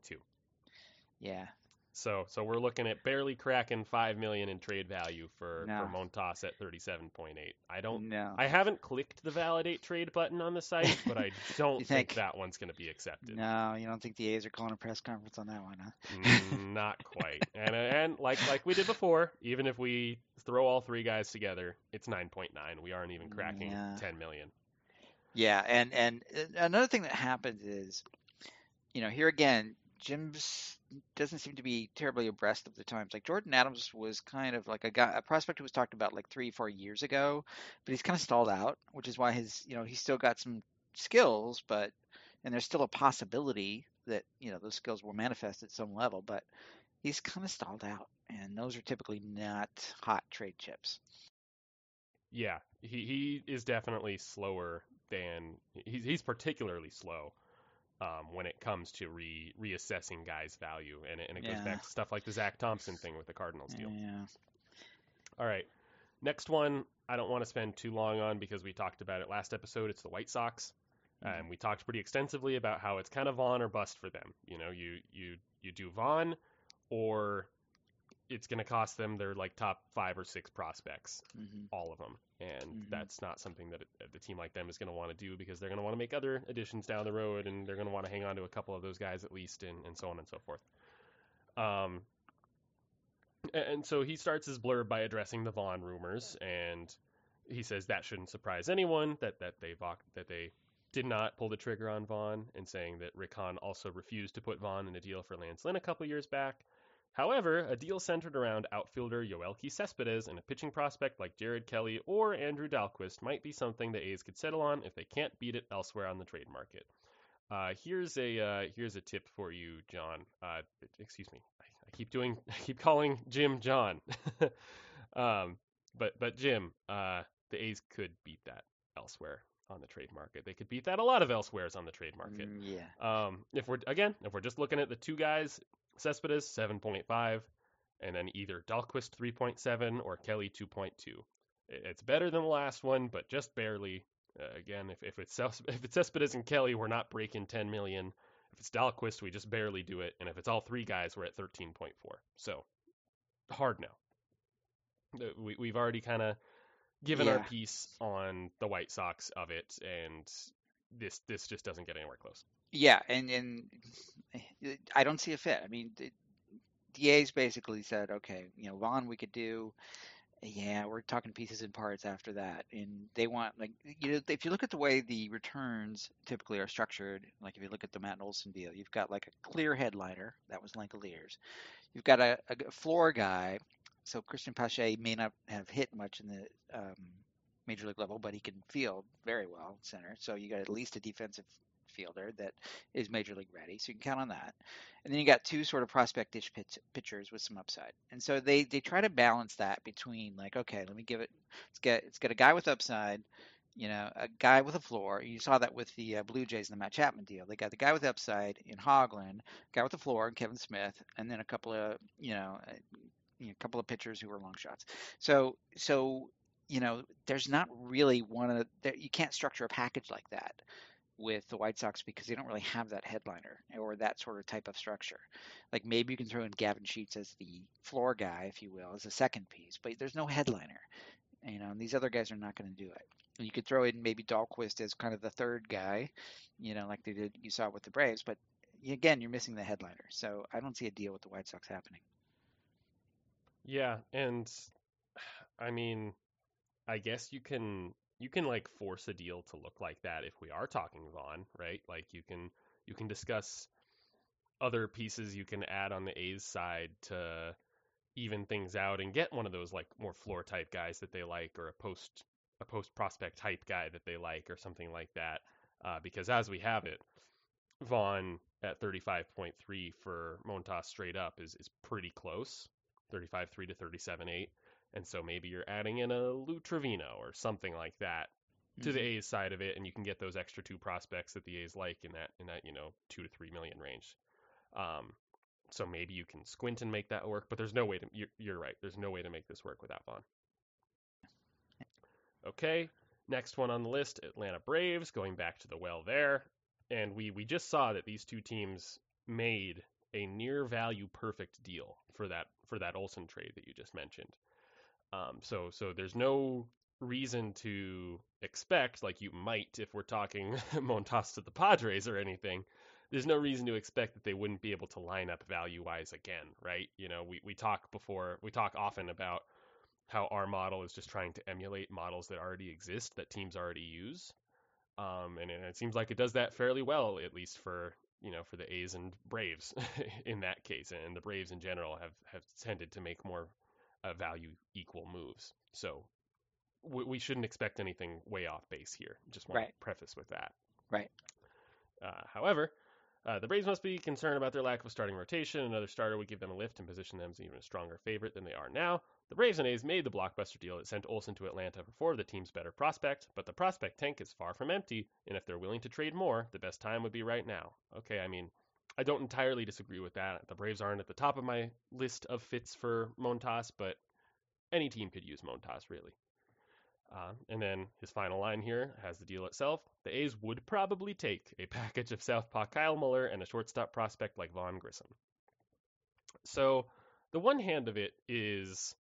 Speaker 2: yeah.
Speaker 1: So so we're looking at barely cracking five million in trade value for
Speaker 2: No.
Speaker 1: for Montas at 37.8. I don't.
Speaker 2: No.
Speaker 1: I haven't clicked the validate trade button on the site, but I don't think
Speaker 2: think?
Speaker 1: that one's going to be accepted.
Speaker 2: No, you don't think the A's are calling a press conference on that one, huh?
Speaker 1: Mm, Not quite. And and like like we did before, even if we throw all three guys together, it's 9.9. We aren't even cracking
Speaker 2: Yeah.
Speaker 1: 10 million.
Speaker 2: Yeah, and and uh, another thing that happens is, you know, here again, Jim's doesn't seem to be terribly abreast of the times. Like Jordan Adams was kind of like a guy, a prospect who was talked about like three, four years ago, but he's kind of stalled out, which is why his, you know, he's still got some skills, but and there's still a possibility that you know those skills will manifest at some level, but he's kind of stalled out, and those are typically not hot trade chips.
Speaker 1: Yeah, he he is definitely slower than he's he's particularly slow um, when it comes to re reassessing guys' value, and it, and it goes
Speaker 2: Yeah.
Speaker 1: back to stuff like the Zack Thompson thing with the Cardinals deal.
Speaker 2: Yeah.
Speaker 1: All right, next one I don't want to spend too long on because we talked about it last episode. It's the White Sox.
Speaker 2: Mhm.
Speaker 1: Um, we talked pretty extensively about how it's kind of Vaughn or bust for them. You know, you you you do Vaughn, or it's going to cost them their like top five or six prospects,
Speaker 2: hmm
Speaker 1: all of them, and
Speaker 2: Mhm.
Speaker 1: that's not something that a, the team like them is going to want to do because they're going to want to make other additions down the road, and they're going to want to hang on to a couple of those guys at least, and, and so on and so forth. Um, and so he starts his blurb by addressing the Vaughn rumors, and he says that shouldn't surprise anyone that that they that they did not pull the trigger on Vaughn, and saying that Rick Hahn also refused to put Vaughn in a deal for Lance Lynn a couple years back. However, a deal centered around outfielder Yoelqui Cespedes and a pitching prospect like Jared Kelley or Andrew Dalquist might be something the A's could settle on if they can't beat it elsewhere on the trade market. Uh, here's a uh, here's a tip for you, John. Uh, excuse me, I, I keep doing I keep calling Jim John. um, but but Jim, uh, the A's could beat that elsewhere on the trade market. They could beat that a lot of elsewheres on the trade market.
Speaker 2: Mm, yeah.
Speaker 1: Um, if we're again, if we're just looking at the two guys, Cespedes 7.5, and then either Dalquist 3.7 or Kelley 2.2. It's better than the last one, but just barely. Uh, again, if, if it's if it's Cespedes and Kelley, we're not breaking 10 million. If it's Dalquist, we just barely do it, and if it's all three guys, we're at 13.4. So hard no. Uh, We we've already kind of given our piece on the White Sox of it, and this this just doesn't get anywhere close.
Speaker 2: Yeah, and and I don't see a fit. I mean, the, A's basically said, okay, you know, Vaughn, we could do. Yeah, we're talking pieces and parts after that, and they want like you know if you look at the way the returns typically are structured, like if you look at the Matt Olson deal, you've got like a clear headliner that was Langeliers, you've got a floor guy, so Cristian Pache may not have hit much in the um, major league level, but he can field very well center, so you got at least a defensive fielder that is major league ready, so you can count on that. And then you got two sort of prospect-ish pitch, pitchers with some upside, and so they they try to balance that between like, okay, let me give it, let's get it's got a guy with upside, you know, a guy with a floor. You saw that with the uh, Blue Jays and the Matt Chapman deal. They got the guy with upside in Hoglund, guy with the floor, and Kevin Smith, and then a couple of you know, uh, you know, a couple of pitchers who were long shots. So so you know, there's not really one of the, you can't structure a package like that with the White Sox because they don't really have that headliner or that sort of type of structure. Like maybe you can throw in Gavin Sheets as the floor guy, if you will, as a second piece, but there's no headliner. You know, and these other guys are not going to do it. You could throw in maybe Dalquist as kind of the third guy, you know, like they did you saw with the Braves, but again, you're missing the headliner. So I don't see a deal with the White Sox happening.
Speaker 1: Yeah, and I mean, I guess you can you can like force a deal to look like that if we are talking Vaughn, right? Like you can you can discuss other pieces you can add on the A's side to even things out and get one of those like more floor type guys that they like or a post a post prospect type guy that they like or something like that. Uh, because as we have it, Vaughn at 35.3 for Montas straight up is, is pretty close, 35.3 to 37.8. And so maybe you're adding in a Lou Trivino or something like that to the
Speaker 2: Mhm.
Speaker 1: A's side of it, and you can get those extra two prospects that the A's like in that in that you know two to three million range. Um, so maybe you can squint and make that work, but there's no way to. You're, you're right. There's no way to make this work without Vaughn. Okay, next one on the list, Atlanta Braves, going back to the well there, and we we just saw that these two teams made a near value perfect deal for that for that Olson trade that you just mentioned. Um, so so there's no reason to expect, like you might if we're talking Montas to the Padres or anything. There's no reason to expect that they wouldn't be able to line up value wise again, right? You know, we, we talk before, we talk often about how our model is just trying to emulate models that already exist that teams already use. Um, and, and it seems like it does that fairly well, at least for you know for the A's and Braves in that case, and the Braves in general have have tended to make more uh, value equal moves. So we, we shouldn't expect anything way off base here. Just want
Speaker 2: Right.
Speaker 1: to preface with that.
Speaker 2: Right.
Speaker 1: Uh, however, uh, the Braves must be concerned about their lack of a starting rotation. Another starter would give them a lift and position them as an even stronger favorite than they are now. The Braves and A's made the blockbuster deal that sent Olson to Atlanta for four of the team's better prospect, but the prospect tank is far from empty, and if they're willing to trade more, the best time would be right now. Okay, I mean, I don't entirely disagree with that. The Braves aren't at the top of my list of fits for Montas, but any team could use Montas, really. Uh, and then his final line here has the deal itself. The A's would probably take a package of Southpaw Kyle Muller and a shortstop prospect like Vaughn Grissom. So the one hand of it is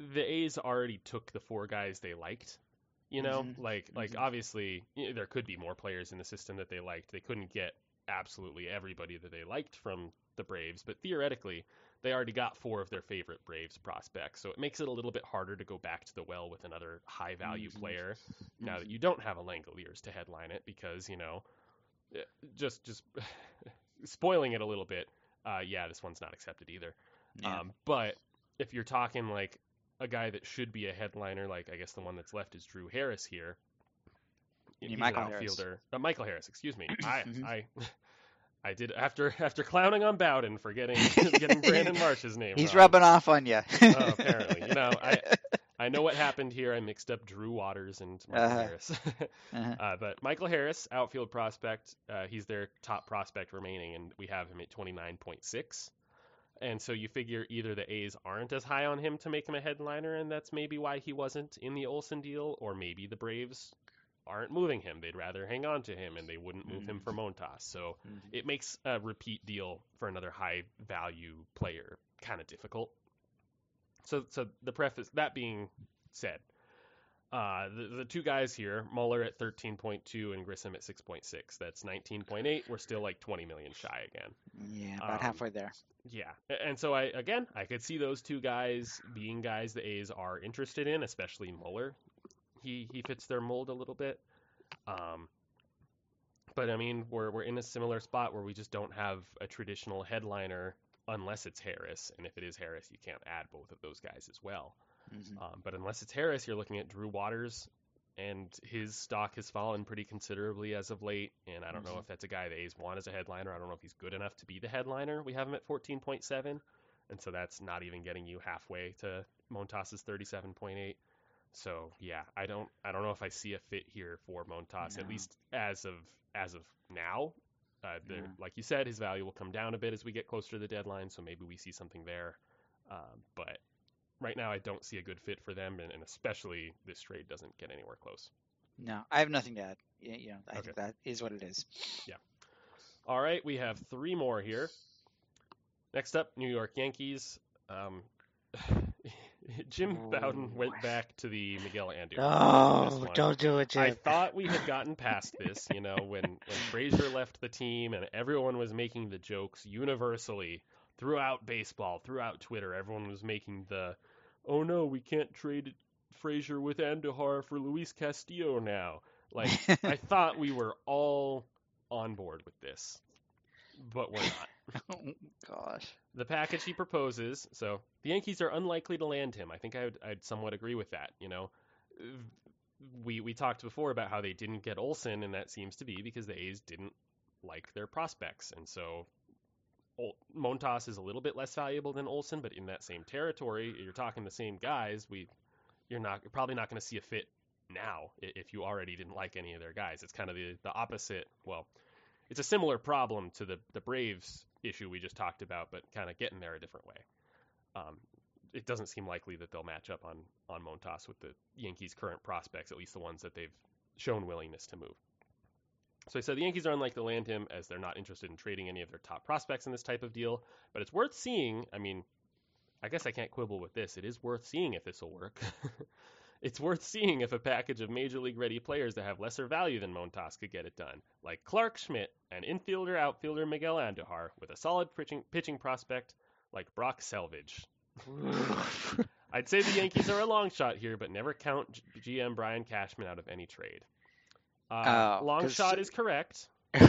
Speaker 1: the A's already took the four guys they liked. You know,
Speaker 2: Mhm.
Speaker 1: like like
Speaker 2: Mhm.
Speaker 1: obviously you know, there could be more players in the system that they liked. They couldn't get absolutely everybody that they liked from the Braves, but theoretically they already got four of their favorite Braves prospects. So it makes it a little bit harder to go back to the well with another high value
Speaker 2: Mhm.
Speaker 1: player now that you don't have a Langeliers to headline it because you know eh, just just spoiling it a little bit. Uh, yeah, this one's not accepted either.
Speaker 2: Yeah.
Speaker 1: Um, but if you're talking like a guy that should be a headliner, like I guess the one that's left is Drew Harris here.
Speaker 2: You
Speaker 1: He's
Speaker 2: Michael
Speaker 1: an
Speaker 2: Harris.
Speaker 1: outfielder. Uh, Michael Harris, excuse me. I,
Speaker 2: Mhm.
Speaker 1: I I did after after clowning on Bowden for getting getting Brandon Marsh's name.
Speaker 2: He's
Speaker 1: wrong.
Speaker 2: rubbing off on you.
Speaker 1: Oh, apparently. You know, I I know what happened here. I mixed up Drew Waters and Michael
Speaker 2: Uh-huh.
Speaker 1: Harris.
Speaker 2: Uh-huh.
Speaker 1: uh, but Michael Harris, outfield prospect, uh, he's their top prospect remaining, and we have him at 29.6. And so you figure either the A's aren't as high on him to make him a headliner, and that's maybe why he wasn't in the Olson deal, or maybe the Braves aren't moving him. They'd rather hang on to him, and they wouldn't move him for Montas. So
Speaker 2: Mhm.
Speaker 1: it makes a repeat deal for another high value player kind of difficult. So, so the preface that being said, uh, the, the two guys here, Muller at 13.2 and Grissom at 6.6. That's 19.8. We're still like 20 million shy again.
Speaker 2: Yeah, about
Speaker 1: Um,
Speaker 2: halfway there.
Speaker 1: Yeah, and so I again I could see those two guys being guys the A's are interested in, especially Muller. He he fits their mold a little bit. Um, but I mean we're we're in a similar spot where we just don't have a traditional headliner unless it's Harris, and if it is Harris, you can't add both of those guys as well.
Speaker 2: Mhm.
Speaker 1: Um, but unless it's Harris, you're looking at Drew Waters, and his stock has fallen pretty considerably as of late. And I don't know
Speaker 2: Mhm.
Speaker 1: if that's a guy the A's want as a headliner. I don't know if he's good enough to be the headliner. We have him at 14.7, and so that's not even getting you halfway to Montas's 37.8. So yeah, I don't I don't know if I see a fit here for Montas at least as of as of now. Uh, there,
Speaker 2: Yeah.
Speaker 1: like you said, his value will come down a bit as we get closer to the deadline, so maybe we see something there. Um, but right now, I don't see a good fit for them, and, and especially this trade doesn't get anywhere close.
Speaker 2: No, I have nothing to add. Y- You know, I
Speaker 1: Okay.
Speaker 2: think that is what it is. Yeah.
Speaker 1: All right, we have three more here. Next up, New York Yankees. Um, Jim Bowden went back to the Miguel Andujar. this
Speaker 2: Oh,
Speaker 1: one.
Speaker 2: don't do it, Jim.
Speaker 1: I thought we had gotten past this, you know, when when Frazier left the team and everyone was making the jokes universally throughout baseball, throughout Twitter. Everyone was making the, "Oh no, we can't trade Frazier with Andujar for Luis Castillo now." Like I thought we were all on board with this, but we're not.
Speaker 2: Oh, gosh.
Speaker 1: The package he proposes, so the Yankees are unlikely to land him. I think I would, I'd somewhat agree with that. You know, we we talked before about how they didn't get Olson, and that seems to be because the A's didn't like their prospects, and so Montas is a little bit less valuable than Olson, but in that same territory, you're talking the same guys. We, you're not you're probably not going to see a fit now if you already didn't like any of their guys. It's kind of the the opposite. Well, it's a similar problem to the the Braves issue we just talked about, but kind of getting there a different way. Um, it doesn't seem likely that they'll match up on on Montas with the Yankees' current prospects, at least the ones that they've shown willingness to move. So I said the Yankees are unlikely to land him as they're not interested in trading any of their top prospects in this type of deal. But it's worth seeing. I mean, I guess I can't quibble with this. It is worth seeing if this will work. it's worth seeing if a package of major league ready players that have lesser value than Montas could get it done, like Clarke Schmidt and infielder outfielder Miguel Andujar with a solid pitching, pitching prospect like Brock Selvidge. I'd say the Yankees are a long shot here, but never count GM Brian Cashman out of any trade. Uh, oh, long shot is correct.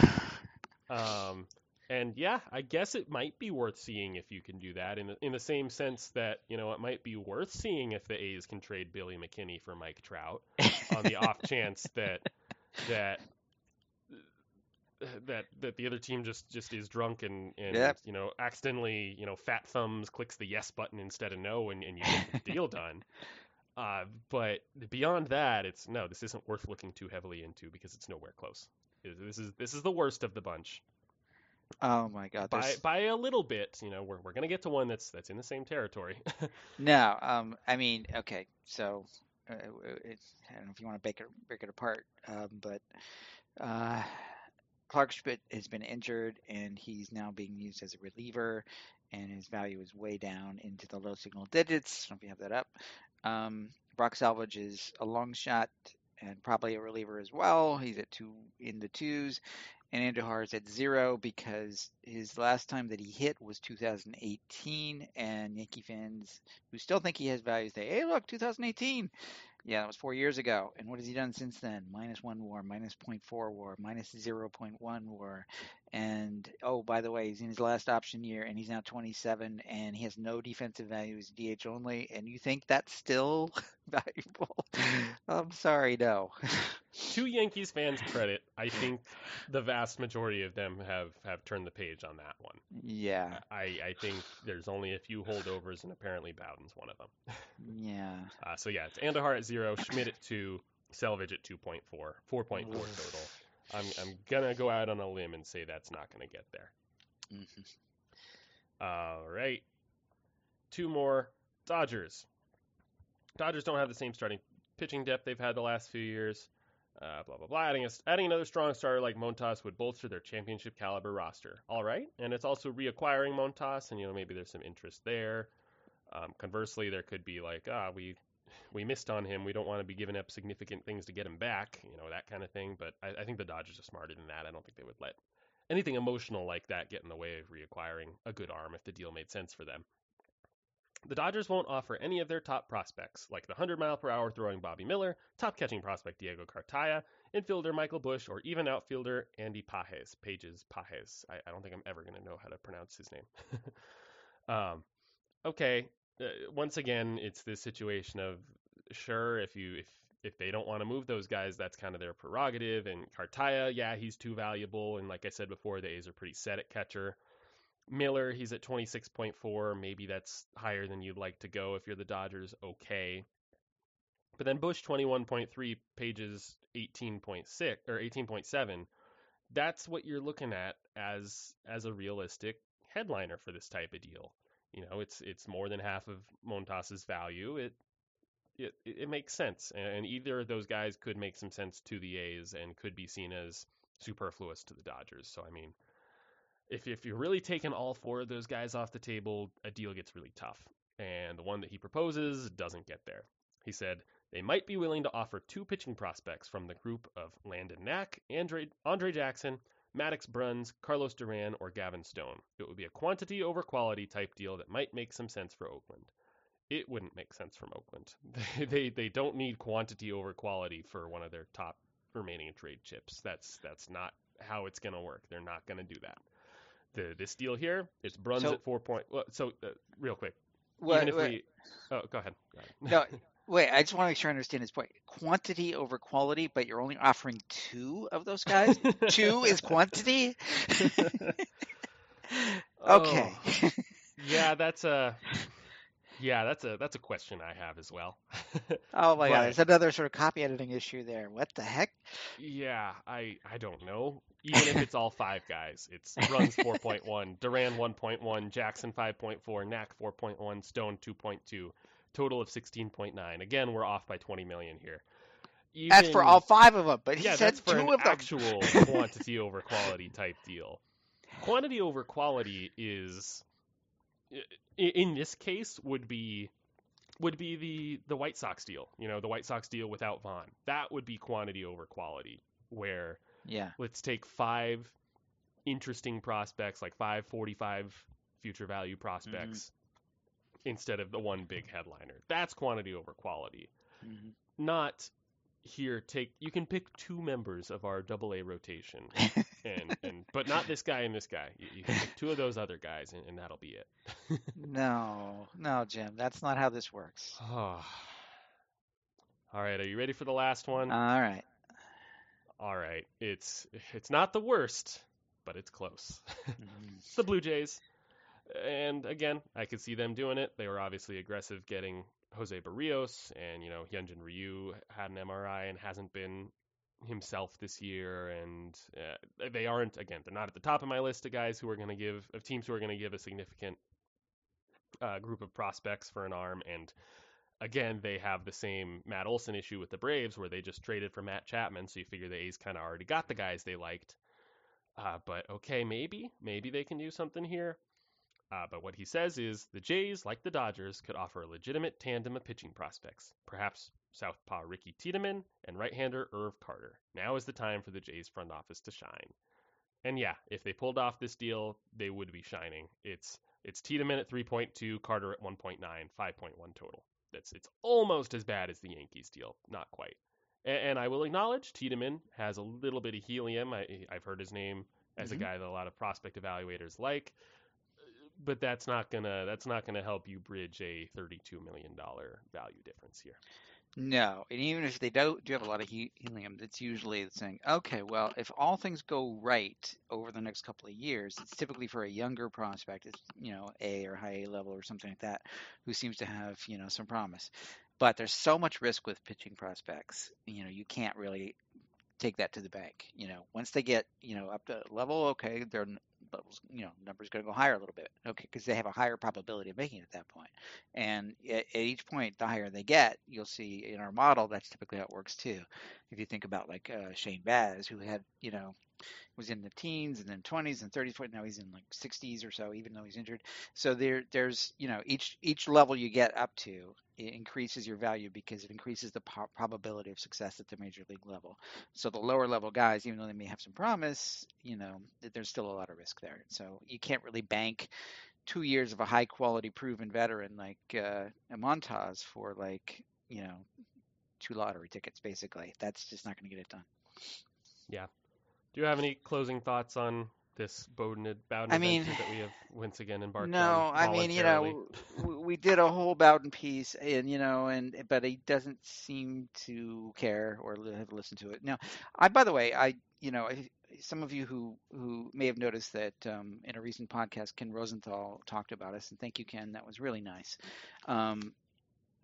Speaker 1: um, and yeah, I guess it might be worth seeing if you can do that in the, in the same sense that you know it might be worth seeing if the A's can trade Billy McKinney for Mike Trout on the off chance that that that that the other team just just is drunk and and yep. you know accidentally you know fat thumbs clicks the yes button instead of no and, and you get the deal done. Uh, but beyond that, it's no. This isn't worth looking too heavily into because it's nowhere close. This is this is the worst of the bunch.
Speaker 2: Oh my god!
Speaker 1: By by a little bit, you know, we're we're gonna get to one that's that's in the same territory.
Speaker 2: no, um, I mean, okay, so uh, it's, I don't know if you want to break it break it apart, um, but uh, Clarke Schmidt has been injured and he's now being used as a reliever, and his value is way down into the low single digits. I don't know if you have that up. Um, Brock Selvidge is a long shot and probably a reliever as well. He's at two in the twos, and Andujar is at zero because his last time that he hit was 2018, and Yankee fans who still think he has value say, "Hey, look, 2018." Yeah, that was four years ago. And what has he done since then? Minus one war, minus 0.4 war, minus 0.1 war. And oh, by the way, he's in his last option year and he's now 27 and he has no defensive value. He's DH only. And you think that's still valuable? I'm sorry, no.
Speaker 1: to Yankees fans' credit, I think the vast majority of them have, have turned the page on that one.
Speaker 2: Yeah.
Speaker 1: I, I think there's only a few holdovers, and apparently Bowden's one of them.
Speaker 2: yeah.
Speaker 1: Uh, so yeah, it's Andujar at zero, Schmidt at two, Selvidge at 2.4, 4.4 total. I'm I'm gonna go out on a limb and say that's not gonna get there. Mm-hmm. All right, two more Dodgers. Dodgers don't have the same starting pitching depth they've had the last few years. Uh, blah blah blah. Adding a, adding another strong starter like Montas would bolster their championship caliber roster. All right, and it's also reacquiring Montas, and you know maybe there's some interest there. Um, conversely, there could be like, ah, we we missed on him. We don't want to be giving up significant things to get him back, you know, that kind of thing. But I, I think the Dodgers are smarter than that. I don't think they would let anything emotional like that get in the way of reacquiring a good arm if the deal made sense for them. The Dodgers won't offer any of their top prospects, like the 100 mile per hour throwing Bobby Miller, top catching prospect Diego Cartaya, infielder Michael Busch, or even outfielder Andy Pages. Pages, Pages. I, I don't think I'm ever going to know how to pronounce his name. um, okay, uh, once again, it's this situation of sure if you if if they don't want to move those guys, that's kind of their prerogative. And Cartaya, yeah, he's too valuable. And like I said before, the A's are pretty set at catcher. Miller, he's at 26.4. Maybe that's higher than you'd like to go if you're the Dodgers. Okay. But then Busch 21.3 Pages 18.6 or 18.7. That's what you're looking at as as a realistic headliner for this type of deal. You know, it's it's more than half of Montas's value. It it it makes sense, and either of those guys could make some sense to the A's and could be seen as superfluous to the Dodgers. So I mean, if if you're really taking all four of those guys off the table, a deal gets really tough. And the one that he proposes doesn't get there. He said they might be willing to offer two pitching prospects from the group of Landon Knack, Andre, Andre Jackson, Maddox Bruns, Carlos Duran, or Gavin Stone. It would be a quantity over quality type deal that might make some sense for Oakland. It wouldn't make sense from Oakland. They, they, they don't need quantity over quality for one of their top remaining trade chips. That's that's not how it's going to work. They're not going to do that. The this deal here, it's Bruns so, at four point. Well, so uh, real quick, what, even if what, we, oh, go ahead. Go ahead.
Speaker 2: Wait, I just want to make sure I understand his point. Quantity over quality, but you're only offering two of those guys. two is quantity. okay.
Speaker 1: Oh, yeah, that's a yeah, that's a that's a question I have as well.
Speaker 2: oh my god,
Speaker 1: But-
Speaker 2: there's another sort of copy editing issue there. What the heck?
Speaker 1: yeah, I I don't know. Even if it's all five guys, it's Bruns 4.1, Duran 1.1, Jackson 5.4, Knack 4.1, Stone 2.2, total of 16.9. Again, we're off by 20 million here.
Speaker 2: That's for all five of them, but he
Speaker 1: yeah,
Speaker 2: said
Speaker 1: that's for
Speaker 2: two
Speaker 1: an
Speaker 2: of them.
Speaker 1: actual quantity over quality type deal. Quantity over quality is, in this case, would be would be the the White Sox deal. You know, the White Sox deal without Vaughn. That would be quantity over quality, where
Speaker 2: Yeah.
Speaker 1: let's take five interesting prospects, like five forty-five future value mm-hmm. prospects, instead of the one big headliner. That's quantity over quality
Speaker 2: Mhm.
Speaker 1: not here take you can pick two members of our double A rotation and and but not this guy and this guy you, you can pick two of those other guys and, and that'll be it
Speaker 2: No, no, Jim, that's not how this works.
Speaker 1: all right are you ready for the last one
Speaker 2: All right.
Speaker 1: all right it's it's not the worst but it's close
Speaker 2: Mhm.
Speaker 1: The Blue Jays. And again, I could see them doing it. They were obviously aggressive getting Jose Berrios, and you know Hyunjin Ryu had an MRI and hasn't been himself this year. And uh, they aren't again. They're not at the top of my list of guys who are going to give of teams who are going to give a significant uh, group of prospects for an arm. And again, they have the same Matt Olson issue with the Braves, where they just traded for Matt Chapman. So you figure the A's kind of already got the guys they liked. Uh, but okay, maybe, maybe they can do something here. Uh, but what he says is the Jays, like the Dodgers, could offer a legitimate tandem of pitching prospects. Perhaps Southpaw Ricky Tiedemann and right-hander Irv Carter. Now is the time for the Jays front office to shine. And yeah, if they pulled off this deal, they would be shining. It's it's Tiedemann at 3.2, Carter at 1.9, 5.1 total. That's it's almost as bad as the Yankees deal, not quite. And, and I will acknowledge Tiedemann has a little bit of helium. I, I've heard his name as
Speaker 2: Mhm.
Speaker 1: a guy that a lot of prospect evaluators like, but that's not gonna that's not gonna help you bridge a 32 million dollar value difference here.
Speaker 2: No, and even if they don't, do have a lot of helium, it's usually saying, okay, well, if all things go right over the next couple of years, it's typically for a younger prospect, it's you know A or high A level or something like that, who seems to have you know some promise. But there's so much risk with pitching prospects, you know, you can't really take that to the bank. You know, once they get you know up to level, okay, their n- levels, you know, numbers going to go higher a little bit, okay, because they have a higher probability of making it at that point. And at, at each point, the higher they get, you'll see in our model that's typically how it works too. If you think about like uh, Shane Baz, who had you know was in the teens and then 20s and 30s, but now he's in like 60s or so, even though he's injured. So there, there's you know each each level you get up to, increases your value because it increases the po- probability of success at the major league level. So the lower level guys, even though they may have some promise, you know, th- there's still a lot of risk there. So you can't really bank two years of a high quality proven veteran like uh, Montas for like you know two lottery tickets basically. That's just not going to get it done. Yeah.
Speaker 1: Do you have any closing thoughts on this Bowden Bowden
Speaker 2: I mean,
Speaker 1: that we have once again embarked on?
Speaker 2: No, I mean you know we did a whole Bowden piece, and you know, and but he doesn't seem to care or have listened to it. Now, I by the way, I you know. I, some of you who, who may have noticed that um, in a recent podcast, Ken Rosenthal talked about us, and thank you, Ken. That was really nice. Um,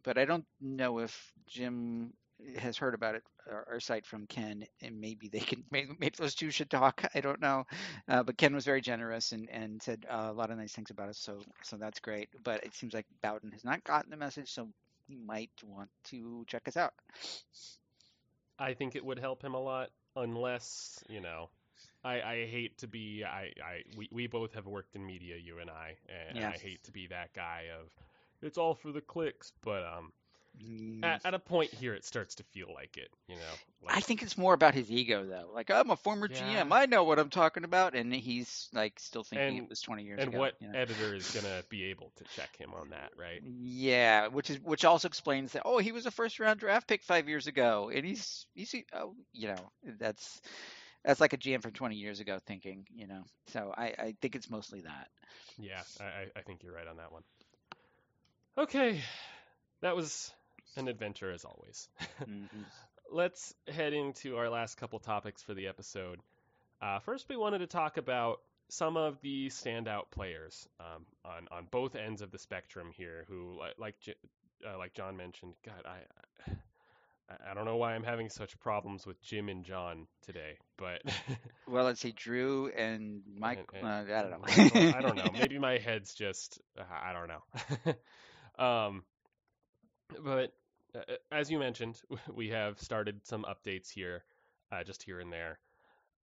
Speaker 2: but I don't know if Jim has heard about it, our, our site from Ken, and maybe they can, maybe, maybe those two should talk. I don't know. Uh, but Ken was very generous and, and said uh, a lot of nice things about us, so so that's great. But it seems like Bowden has not gotten the message, so he might want to check us out.
Speaker 1: I think it would help him a lot, unless you know. I, I hate to be I, I we, we both have worked in media, you and I, and
Speaker 2: Yeah.
Speaker 1: I hate to be that guy of it's all for the clicks, but um
Speaker 2: Mm,
Speaker 1: at, at a point here it starts to feel like it, you know. Like,
Speaker 2: I think it's more about his ego, though. Like I'm a former
Speaker 1: Yeah.
Speaker 2: GM, I know what I'm talking about, and he's like still thinking
Speaker 1: And-
Speaker 2: it was 20 years
Speaker 1: and
Speaker 2: ago.
Speaker 1: what
Speaker 2: you know?
Speaker 1: editor is gonna be able to check him on that, right?
Speaker 2: Yeah, which is which also explains that oh he was a first round draft pick five years ago and he's he's oh you know that's that's like a GM from 20 years ago thinking you know so I I think it's mostly that
Speaker 1: Yeah, I, I- I think you're right on that one. Okay, that was An adventure as always.
Speaker 2: Mhm.
Speaker 1: Let's head into our last couple topics for the episode. Uh, first, we wanted to talk about some of the standout players um, on on both ends of the spectrum here, who li- like uh, like John mentioned. God, I I- don't know why I'm having such problems with Jim and John today, but
Speaker 2: Well, let's see, Drew and Mike.
Speaker 1: And- and-
Speaker 2: uh, I don't know.
Speaker 1: I don't, I don't know. Maybe my head's just uh, I don't know. Um, but uh, as you mentioned, we have started some updates here, uh, just here and there.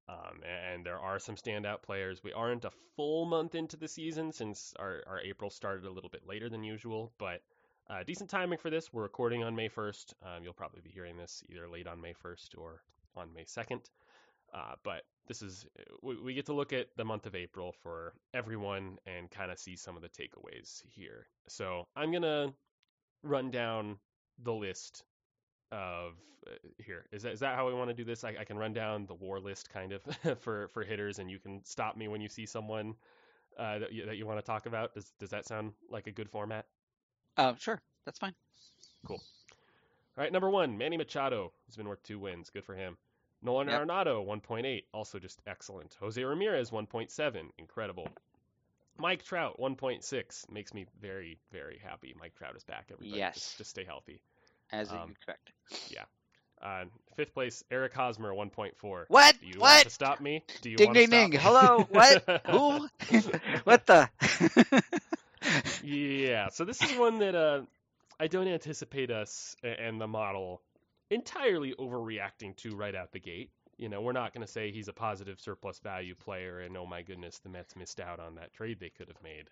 Speaker 1: Um, and there are some standout players. We aren't a full month into the season since our, our April started a little bit later than usual, but uh, decent timing for this. We're recording on May 1st. Um, you'll probably be hearing this either late on May 1st or on May 2nd. Uh, but this is we, we get to look at the month of April for everyone and kind of see some of the takeaways here. So I'm gonna run down the list of uh, here. Is that is that how we want to do this? I, I can run down the war list kind of for for hitters, and you can stop me when you see someone uh, that you, that you want to talk about. Does does that sound like a good format?
Speaker 2: Uh, sure, that's fine.
Speaker 1: Cool all right, number one, Manny Machado has been worth two wins. Good for him. Nolan
Speaker 2: Yep.
Speaker 1: Arenado, 1.8, also just excellent. Jose Ramirez, 1.7, incredible. Mike Trout, 1.6, makes me very, very happy. Mike Trout is back, everybody.
Speaker 2: Yes.
Speaker 1: Just, just stay healthy.
Speaker 2: As you
Speaker 1: Um,
Speaker 2: expect.
Speaker 1: Uh, fifth place, Eric Hosmer, 1.4.
Speaker 2: What?
Speaker 1: Do you want
Speaker 2: What?
Speaker 1: to stop me? Do you
Speaker 2: Ding
Speaker 1: want to
Speaker 2: ding
Speaker 1: stop
Speaker 2: ding.
Speaker 1: me?
Speaker 2: Hello. What? Who? what the?
Speaker 1: Yeah, so this is one that uh, I don't anticipate us and the model entirely overreacting to right out the gate. You know, we're not going to say he's a positive surplus value player and oh my goodness, the Mets missed out on that trade they could have made.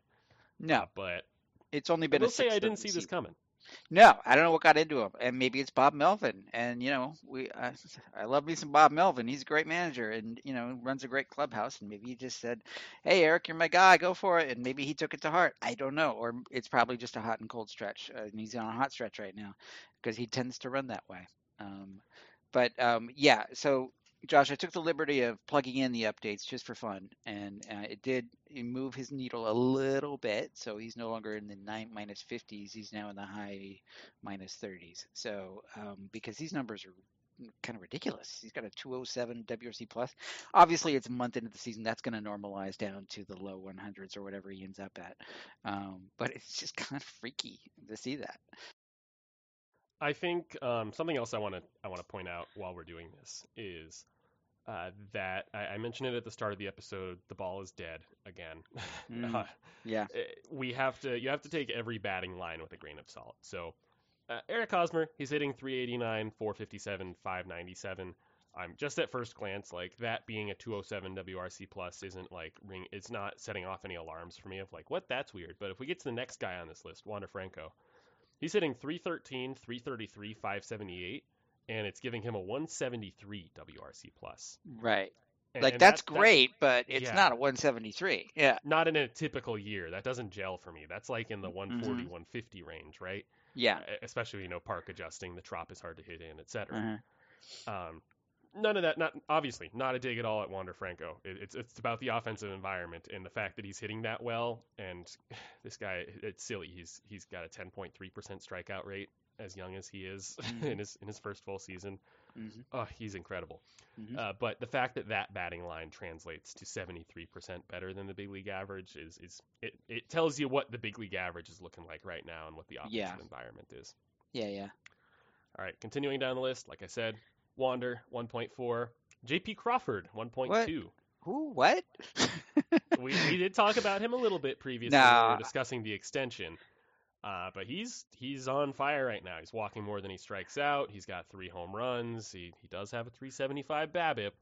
Speaker 2: no,
Speaker 1: But
Speaker 2: it's only
Speaker 1: I
Speaker 2: been
Speaker 1: will
Speaker 2: a
Speaker 1: say I didn't see this coming.
Speaker 2: No, I don't know what got into him, and maybe it's Bob Melvin. And you know, we I, I love me some Bob Melvin. He's a great manager, and you know, runs a great clubhouse. And maybe he just said, "Hey, Eric, you're my guy. Go for it." And maybe he took it to heart. I don't know, or it's probably just a hot and cold stretch, uh, and he's on a hot stretch right now because he tends to run that way. Um, but um, yeah, so Josh, I took the liberty of plugging in the updates just for fun, and uh, it did move his needle a little bit. So he's no longer in the nine minus 50s; he's now in the high minus 30s. So um, because these numbers are kind of ridiculous, he's got a 207 WRC plus. Obviously, it's a month into the season; that's going to normalize down to the low 100s or whatever he ends up at. Um, but it's just kind of freaky to see that.
Speaker 1: I think um, something else I want to I want to point out while we're doing this is uh, that I, I mentioned it at the start of the episode. The ball is dead again.
Speaker 2: Mm.
Speaker 1: Uh,
Speaker 2: Yeah.
Speaker 1: eh, we have to you have to take every batting line with a grain of salt. So uh, Eric Hosmer, he's hitting 389, 457, 597. I'm just at first glance like that being a 207 WRC plus isn't like ring. It's not setting off any alarms for me of like what that's weird. But if we get to the next guy on this list, Wander Franco, he's hitting 313, 333, 578, and it's giving him a 173 WRC plus.
Speaker 2: Right.
Speaker 1: And-
Speaker 2: Like
Speaker 1: and
Speaker 2: that's
Speaker 1: that-
Speaker 2: great, but it's
Speaker 1: yeah.
Speaker 2: not a 173. Yeah.
Speaker 1: not in a typical year. That doesn't gel for me. That's like in the
Speaker 2: Mm-hmm.
Speaker 1: 140, 150 range, right?
Speaker 2: Yeah.
Speaker 1: Especially you know park adjusting, the trop is hard to hit in, etc.
Speaker 2: Uh-huh.
Speaker 1: Um, none of that. Not obviously not a dig at all at Wander Franco. It, it's it's about the offensive environment and the fact that he's hitting that well. And this guy, it's silly. He's he's got a 10.3% strikeout rate as young as he is
Speaker 2: Mhm.
Speaker 1: in his in his first full season.
Speaker 2: Mhm.
Speaker 1: Oh, he's incredible.
Speaker 2: Mhm.
Speaker 1: Uh, but the fact that that batting line translates to 73% better than the big league average is, is it, it tells you what the big league average is looking like right now and what the offensive
Speaker 2: Yeah.
Speaker 1: environment is.
Speaker 2: Yeah, yeah.
Speaker 1: All right, continuing down the list, like I said, Wander 1.4, JP Crawford 1.2.
Speaker 2: Who? What?
Speaker 1: we, we did talk about him a little bit previously we were discussing the extension. Uh, but he's he's on fire right now. He's walking more than he strikes out. He's got three home runs. He he does have a 375 BABIP.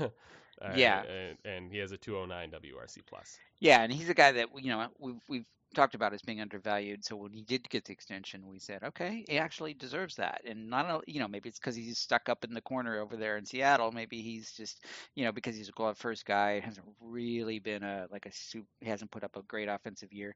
Speaker 1: Uh,
Speaker 2: Yeah.
Speaker 1: and, and he has a 209 WRC plus.
Speaker 2: Yeah, and he's a guy that you know we've we've talked about as being undervalued. So when he did get the extension, we said, okay, he actually deserves that. And not you know maybe it's because he's stuck up in the corner over there in Seattle. Maybe he's just you know because he's a glove first guy. Hasn't really been a like a soup. He hasn't put up a great offensive year.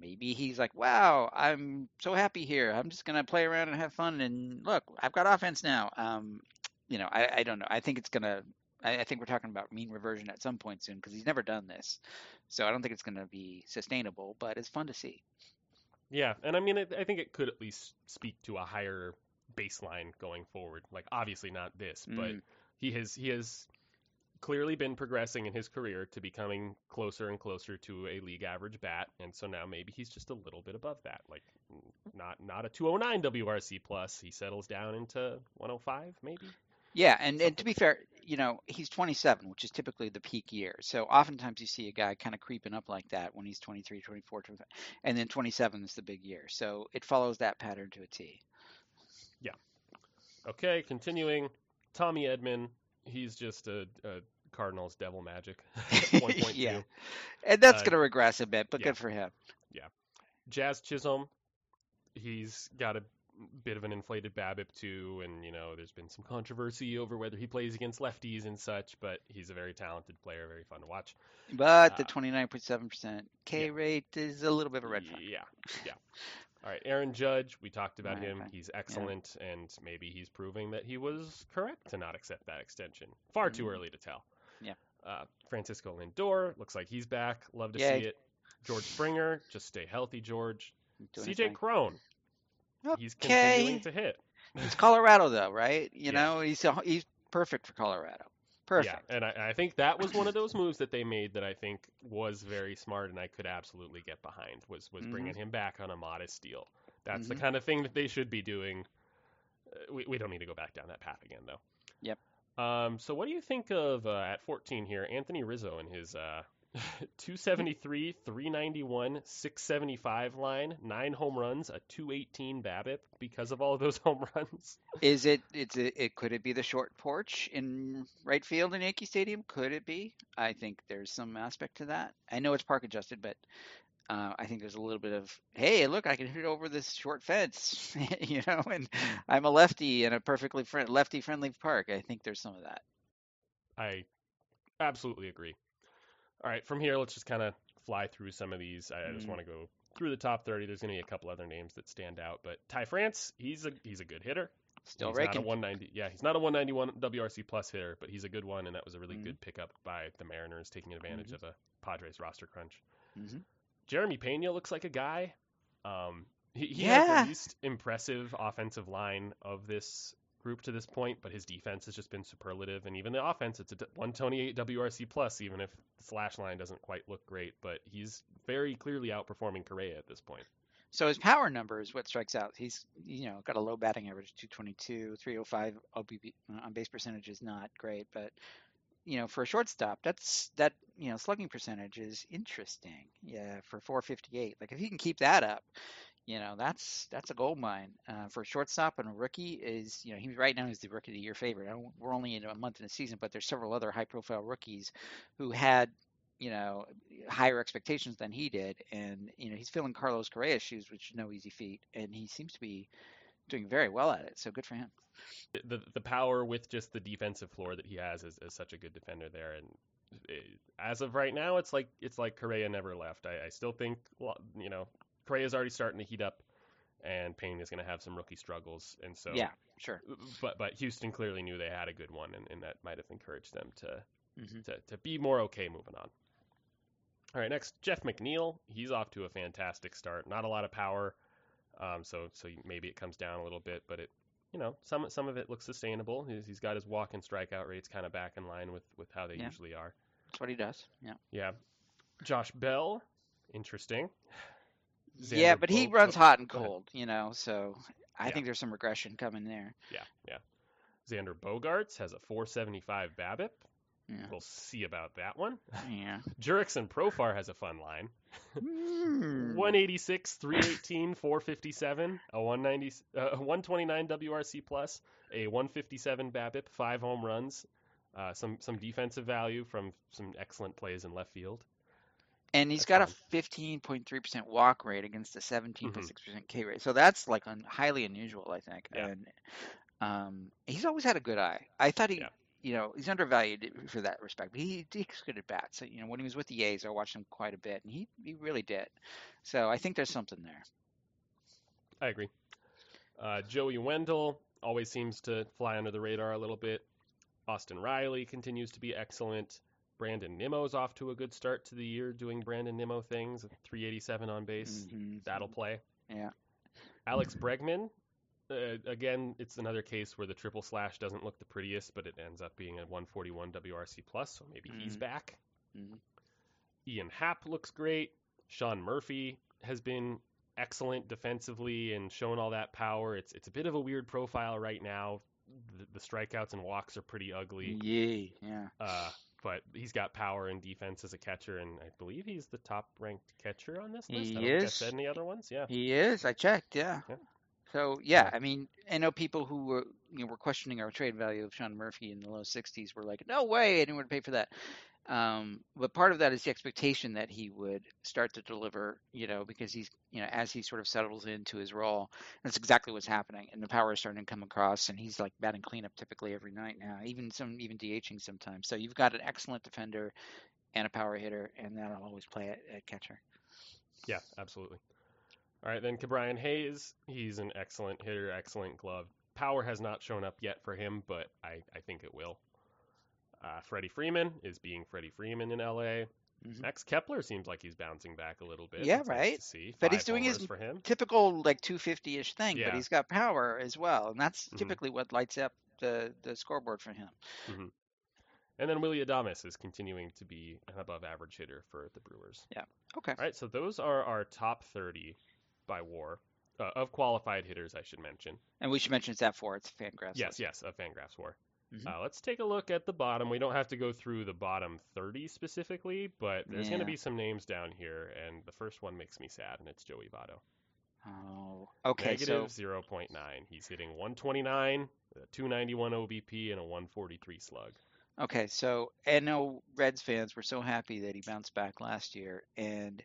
Speaker 2: Maybe he's like, wow, I'm so happy here. I'm just gonna play around and have fun. And look, I've got offense now. Um, you know, I, I don't know. I think it's gonna. I, I think we're talking about mean reversion at some point soon because he's never done this. So I don't think it's going to be sustainable, but it's fun to see.
Speaker 1: Yeah, and I mean, it, I think it could at least speak to a higher baseline going forward. Like, obviously not this, but
Speaker 2: Mm.
Speaker 1: he has he has clearly been progressing in his career to becoming closer and closer to a league average bat, and so now maybe he's just a little bit above that. Like, not not a 209 WRC plus. He settles down into 105, maybe.
Speaker 2: Yeah, and, and to be fair, you know, he's 27, which is typically the peak year. So oftentimes you see a guy kind of creeping up like that when he's 23, 24, 25, and then 27 is the big year. So it follows that pattern to a T. Yeah.
Speaker 1: Okay, continuing. Tommy Edman, he's just a, a Cardinals devil magic. 1.2.
Speaker 2: Yeah. And that's
Speaker 1: Uh,
Speaker 2: going to regress a bit, but
Speaker 1: yeah.
Speaker 2: good for him. Yeah.
Speaker 1: Jazz Chisholm, he's got a bit of an inflated BABIP too, and you know there's been some controversy over whether he plays against lefties and such, but he's a very talented player, very fun to watch.
Speaker 2: But the
Speaker 1: Uh,
Speaker 2: 29.7% K
Speaker 1: yeah.
Speaker 2: rate is a little bit of a red flag.
Speaker 1: Yeah, yeah. All right, Aaron Judge, we talked about
Speaker 2: Right,
Speaker 1: him.
Speaker 2: right.
Speaker 1: He's excellent, and maybe he's proving that he was correct to not accept that extension. Far too
Speaker 2: Mhm.
Speaker 1: early to tell.
Speaker 2: Yeah.
Speaker 1: Uh, Francisco Lindor looks like he's back. Love to
Speaker 2: Yay.
Speaker 1: see it. George Springer, just stay healthy, George. CJ
Speaker 2: thing.
Speaker 1: Cron, he's
Speaker 2: Okay.
Speaker 1: continuing to hit.
Speaker 2: It's Colorado, though, right?
Speaker 1: Yeah.
Speaker 2: You know, he's he's perfect for Colorado. Perfect.
Speaker 1: Yeah, and I, I think that was one of those moves that they made that I think was very smart, and I could absolutely get behind. Was was
Speaker 2: Mhm.
Speaker 1: bringing him back on a modest deal. That's the
Speaker 2: Mhm.
Speaker 1: kind of thing that they should be doing. Uh, we we don't need to go back down that path again, though.
Speaker 2: Yep.
Speaker 1: Um. So what do you think of uh, at 14 here, Anthony Rizzo and his uh, 273, 391, 675 line, nine home runs, a 218 BABIP because of all of those home runs.
Speaker 2: Is it? It's a, it. Could it be the short porch in right field in Yankee Stadium? Could it be? I think there's some aspect to that. I know it's park adjusted, but uh, I think there's a little bit of hey, look, I can hit over this short fence, you know, and I'm a lefty in a perfectly lefty friendly park. I think there's some of that.
Speaker 1: I absolutely agree. All right, from here, let's just kind of fly through some of these. I, I just
Speaker 2: Mm.
Speaker 1: want to go through the top 30. There's going to be a couple other names that stand out, but Ty France, he's a he's a good hitter.
Speaker 2: Still
Speaker 1: he's
Speaker 2: raking.
Speaker 1: not a 190. Yeah, he's not a 191 WRC plus hitter, but he's a good one, and that was a really
Speaker 2: Mhm.
Speaker 1: good pickup by the Mariners, taking advantage
Speaker 2: Mhm.
Speaker 1: of a Padres roster crunch.
Speaker 2: hmm
Speaker 1: Jeremy Pena looks like a guy. Um, he, he has
Speaker 2: Yeah.
Speaker 1: the least impressive offensive line of this group to this point, but his defense has just been superlative, and even the offense, it's a 128 WRC plus, even if the slash line doesn't quite look great. But he's very clearly outperforming Correa at this point.
Speaker 2: So his power number is what strikes out. He's you know got a low batting average, 222, 305 OBP uh, on base percentage is not great, but you know for a shortstop, that's that you know slugging percentage is interesting. Yeah, for 458. Like if he can keep that up, you know that's that's a gold mine uh, for a shortstop and a rookie. Is you know he right now he's the rookie of the year favorite. We're only in a month in the season, but there's several other high profile rookies who had you know higher expectations than he did, and you know he's filling Carlos Correa's shoes, which is no easy feat, and he seems to be doing very well at it. So good for him.
Speaker 1: The the power with just the defensive floor that he has is, is such a good defender there, and as of right now, it's like it's like Correa never left. I, I still think you know Correa's already starting to heat up, and Pena is going to have some rookie struggles, and so
Speaker 2: yeah, sure.
Speaker 1: but but Houston clearly knew they had a good one, and, and that might have encouraged them to,
Speaker 2: hmm
Speaker 1: to to be more okay moving on. All right, next Jeff McNeil. He's off to a fantastic start. Not a lot of power, um, so so maybe it comes down a little bit, but it you know some some of it looks sustainable. He's, he's got his walk and strikeout rates kind of back in line with with how they
Speaker 2: Yeah.
Speaker 1: usually are.
Speaker 2: That's what he does. Yeah.
Speaker 1: Yeah, Josh Bell, interesting.
Speaker 2: Yeah,
Speaker 1: Xander
Speaker 2: but he runs
Speaker 1: oh,
Speaker 2: hot and cold, you know. So I
Speaker 1: Yeah.
Speaker 2: think there's some regression coming there.
Speaker 1: Yeah, yeah. Xander Bogaerts has a 475 BABIP.
Speaker 2: Yeah.
Speaker 1: We'll see about that one.
Speaker 2: Yeah.
Speaker 1: Jurickson Profar has a fun line.
Speaker 2: Hmm.
Speaker 1: 186, 318, 457, a 190, uh, a 129 WRC plus, a 157 BABIP, five home runs, uh, some some defensive value from some excellent plays in left field.
Speaker 2: And he's
Speaker 1: That's
Speaker 2: got a 15.3% walk rate against a 17.6% K rate. So that's like un- highly unusual, I think.
Speaker 1: Yeah.
Speaker 2: And um, he's always had a good eye. I thought he,
Speaker 1: Yeah.
Speaker 2: you know, he's undervalued for that respect. But he takes good at bats. So, you know, when he was with the A's, I watched him quite a bit, and he, he really did. So I think there's something there.
Speaker 1: I agree. Uh, Joey Wendell always seems to fly under the radar a little bit. Austin Riley continues to be excellent. Brandon Nimmo's off to a good start to the year doing Brandon Nimmo things. 387 on base.
Speaker 2: Mhm.
Speaker 1: That'll play.
Speaker 2: Yeah.
Speaker 1: Alex Bregman, uh, again, it's another case where the triple slash doesn't look the prettiest, but it ends up being a 141 WRC plus, so maybe he's
Speaker 2: Mhm.
Speaker 1: back.
Speaker 2: Mhm.
Speaker 1: Ian Happ looks great. Sean Murphy has been excellent defensively and shown all that power. It's it's a bit of a weird profile right now. The, the strikeouts and walks are pretty ugly,
Speaker 2: Yay. Yeah.
Speaker 1: uh, but he's got power and defense as a catcher, and I believe he's the top ranked catcher on this list.
Speaker 2: He
Speaker 1: I don't think
Speaker 2: is.
Speaker 1: said any other ones. Yeah.
Speaker 2: He is. I checked. Yeah.
Speaker 1: Yeah.
Speaker 2: So yeah, I mean, I know people who were you know were questioning our trade value of Sean Murphy in the low 60s were like, no way anyone would pay for that. Um, but part of that is the expectation that he would start to deliver, you know, because he's, you know, as he sort of settles into his role, that's exactly what's happening. And the power is starting to come across, and he's like batting cleanup typically every night now, even some, even DHing sometimes. So you've got an excellent defender and a power hitter, and that'll always play at, at catcher.
Speaker 1: Yeah, absolutely. All right, then Ke'Bryan Hayes, he's an excellent hitter, excellent glove. Power has not shown up yet for him, but I, I think it will. Uh, Freddie Freeman is being Freddie Freeman in LA.
Speaker 2: Mhm.
Speaker 1: Max Kepler seems like he's bouncing back a little bit.
Speaker 2: Yeah,
Speaker 1: That's
Speaker 2: right.
Speaker 1: to see.
Speaker 2: But he's doing his
Speaker 1: for him.
Speaker 2: typical like 250-ish thing,
Speaker 1: Yeah.
Speaker 2: but he's got power as well, and that's
Speaker 1: Mhm.
Speaker 2: typically what lights up the the scoreboard for him.
Speaker 1: And then Willy Adames is continuing to be an above average hitter for the Brewers. Yeah.
Speaker 2: Okay.
Speaker 1: All right, so those are our top 30 by war uh, of qualified hitters, I should mention.
Speaker 2: And we should mention it's that four. It's Fangraphs.
Speaker 1: Yes, yes, of Fangraphs war.
Speaker 2: Mhm.
Speaker 1: Uh, let's take a look at the bottom. We don't have to go through the bottom 30 specifically, but there's going to be some names down here, and the first one makes me sad, and it's Joey Votto.
Speaker 2: Oh, okay.
Speaker 1: Negative
Speaker 2: So
Speaker 1: 0.9. He's hitting 129, a 291 OBP, and a 143 slug.
Speaker 2: okay, so I know Reds fans were so happy that he bounced back last year, and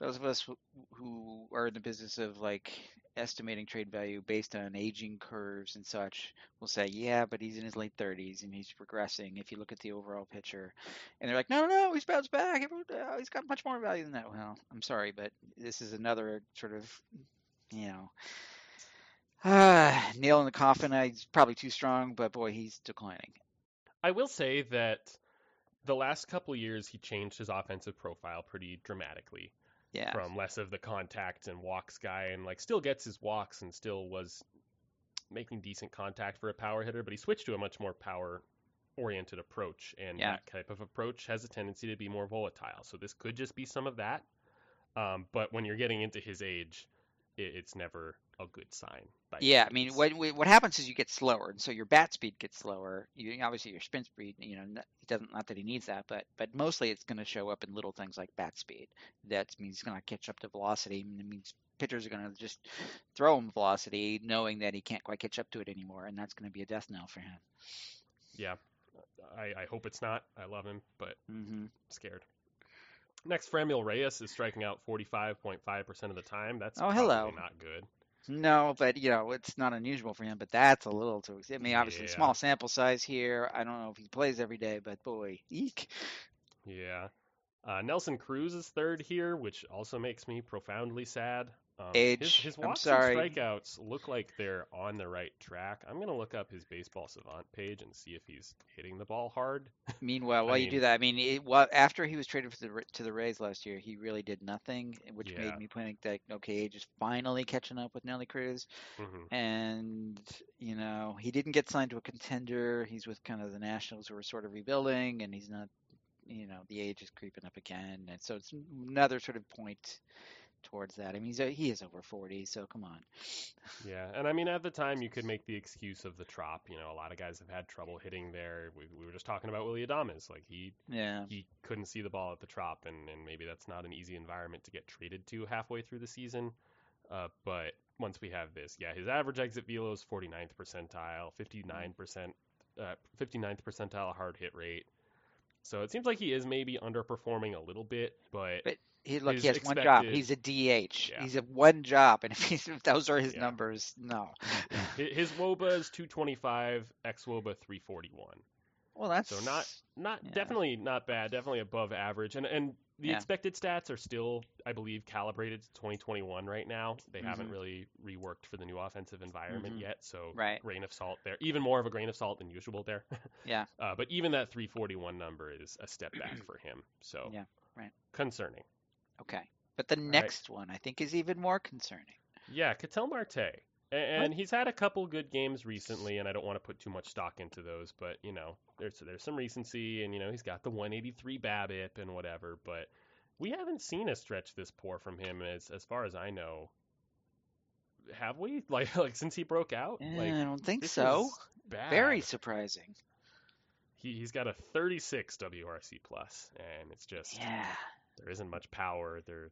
Speaker 2: those of us who are in the business of like estimating trade value based on aging curves and such will say, yeah, but he's in his late 30s and he's progressing. If you look at the overall picture, and they're like, no, no, no, he's bounced back. Uh, He's got much more value than that. Well, I'm sorry, but this is another sort of, you know. Uh, nail in the coffin. He's probably too strong, but boy, he's declining.
Speaker 1: I will say that the last couple years he changed his offensive profile pretty dramatically.
Speaker 2: Yeah.
Speaker 1: from less of the contact and walks guy and like still gets his walks and still was making decent contact for a power hitter, but he switched to a much more power oriented approach and
Speaker 2: Yeah.
Speaker 1: that type of approach has a tendency to be more volatile. So this could just be some of that. Um, but when you're getting into his age, it, it's never a good sign.
Speaker 2: Yeah, I mean, what what happens is you get slower, and so your bat speed gets slower. You obviously your spin speed, you know, he doesn't not that he needs that, but but mostly it's going to show up in little things like bat speed. That means he's going to catch up to velocity. and It means pitchers are going to just throw him velocity, knowing that he can't quite catch up to it anymore, and that's going to be a death knell for him.
Speaker 1: yeah, I, I hope it's not. I love him, but
Speaker 2: hmm
Speaker 1: scared. Next, Franmil Reyes is striking out 45.5% of the time. That's
Speaker 2: Oh,
Speaker 1: probably
Speaker 2: hello.
Speaker 1: not good.
Speaker 2: No, but you know it's not unusual for him. But that's a little too. I mean, obviously
Speaker 1: Yeah.
Speaker 2: small sample size here. I don't know if he plays every day, but boy, eek.
Speaker 1: Yeah. Uh, Nelson Cruz is third here, which also makes me profoundly sad. Um,
Speaker 2: Age.
Speaker 1: His, his
Speaker 2: I'm
Speaker 1: walks
Speaker 2: sorry.
Speaker 1: and strikeouts look like they're on the right track. I'm gonna look up his baseball savant page and see if he's hitting the ball hard.
Speaker 2: Meanwhile, while you do that, I mean, it, well, after he was traded for the, to the Rays last year, he really did nothing, which
Speaker 1: Yeah.
Speaker 2: made me think that okay, just finally catching up with Nelly Cruz,
Speaker 1: hmm
Speaker 2: and you know, he didn't get signed to a contender. He's with kind of the Nationals who are sort of rebuilding, and he's not, you know, the age is creeping up again, and so it's another sort of point towards that. I mean, he's he is over forty, so come on.
Speaker 1: Yeah, and I mean at the time you could make the excuse of the trop. You know, a lot of guys have had trouble hitting there. We, we were just talking about Willy Adames. Like he
Speaker 2: Yeah,
Speaker 1: he couldn't see the ball at the trop, and, and maybe that's not an easy environment to get traded to halfway through the season. Uh, but once we have this, yeah, his average exit velo is 49th percentile, 59%, uh, 59th percentile hard hit rate. So it seems like he is maybe underperforming a little bit, but
Speaker 2: But- he look, he has one job. He's a DH.
Speaker 1: Yeah.
Speaker 2: He's a one job, and if, he's, if those are his
Speaker 1: Yeah.
Speaker 2: numbers, no.
Speaker 1: his WOBA is 225, ex WOBA 341.
Speaker 2: Well, that's
Speaker 1: So not not
Speaker 2: Yeah.
Speaker 1: definitely not bad, definitely above average. And and the expected stats are still, I believe, calibrated to 2021 right now. They haven't
Speaker 2: Mhm.
Speaker 1: really reworked for the new offensive environment
Speaker 2: Mhm.
Speaker 1: yet, so
Speaker 2: Right.
Speaker 1: grain of salt there. Even more of a grain of salt than usual there.
Speaker 2: Yeah.
Speaker 1: Uh, but even that 341 number is a step back for him. So
Speaker 2: Yeah, right.
Speaker 1: concerning.
Speaker 2: Okay. But the next one I think is even more concerning.
Speaker 1: Yeah, Ketel Marte. And he's had a couple good games recently, and I don't want to put too much stock into those, but you know, there's there's some recency, and you know, he's got the 183 BABIP and whatever, but we haven't seen a stretch this poor from him as as far as I know. Have we? Like like since he broke out?
Speaker 2: Eh,
Speaker 1: like
Speaker 2: I don't think so. Very surprising.
Speaker 1: He he's got a 36 WRC plus, and it's just
Speaker 2: Yeah.
Speaker 1: There isn't much power. There,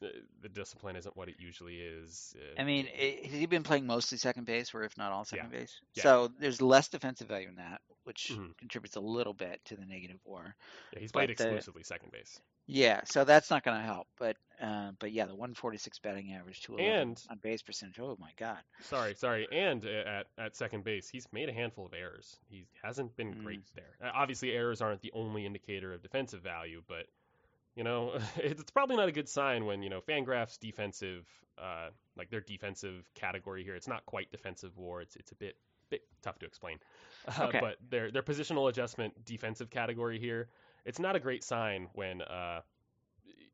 Speaker 1: the, the discipline isn't what it usually is. Uh,
Speaker 2: I mean, i has he been playing mostly second base, or if not all second base?
Speaker 1: Yeah.
Speaker 2: So there's less defensive value in that, which
Speaker 1: Mhm.
Speaker 2: contributes a little bit to the negative WAR.
Speaker 1: yeah, he's played
Speaker 2: but the-
Speaker 1: exclusively second base.
Speaker 2: Yeah, so that's not going to help. But uh, but yeah, the 146 batting average, 211
Speaker 1: And-
Speaker 2: on base percentage. Oh my God.
Speaker 1: Sorry, sorry. And uh, at at second base, he's made a handful of errors. He hasn't been
Speaker 2: Mm.
Speaker 1: great there. Uh, Obviously, errors aren't the only indicator of defensive value, but you know, it's probably not a good sign when you know Fangraph's defensive, uh, like their defensive category here. It's not quite defensive war. It's it's a bit bit tough to explain. Uh,
Speaker 2: Okay.
Speaker 1: But their their positional adjustment defensive category here, it's not a great sign when uh,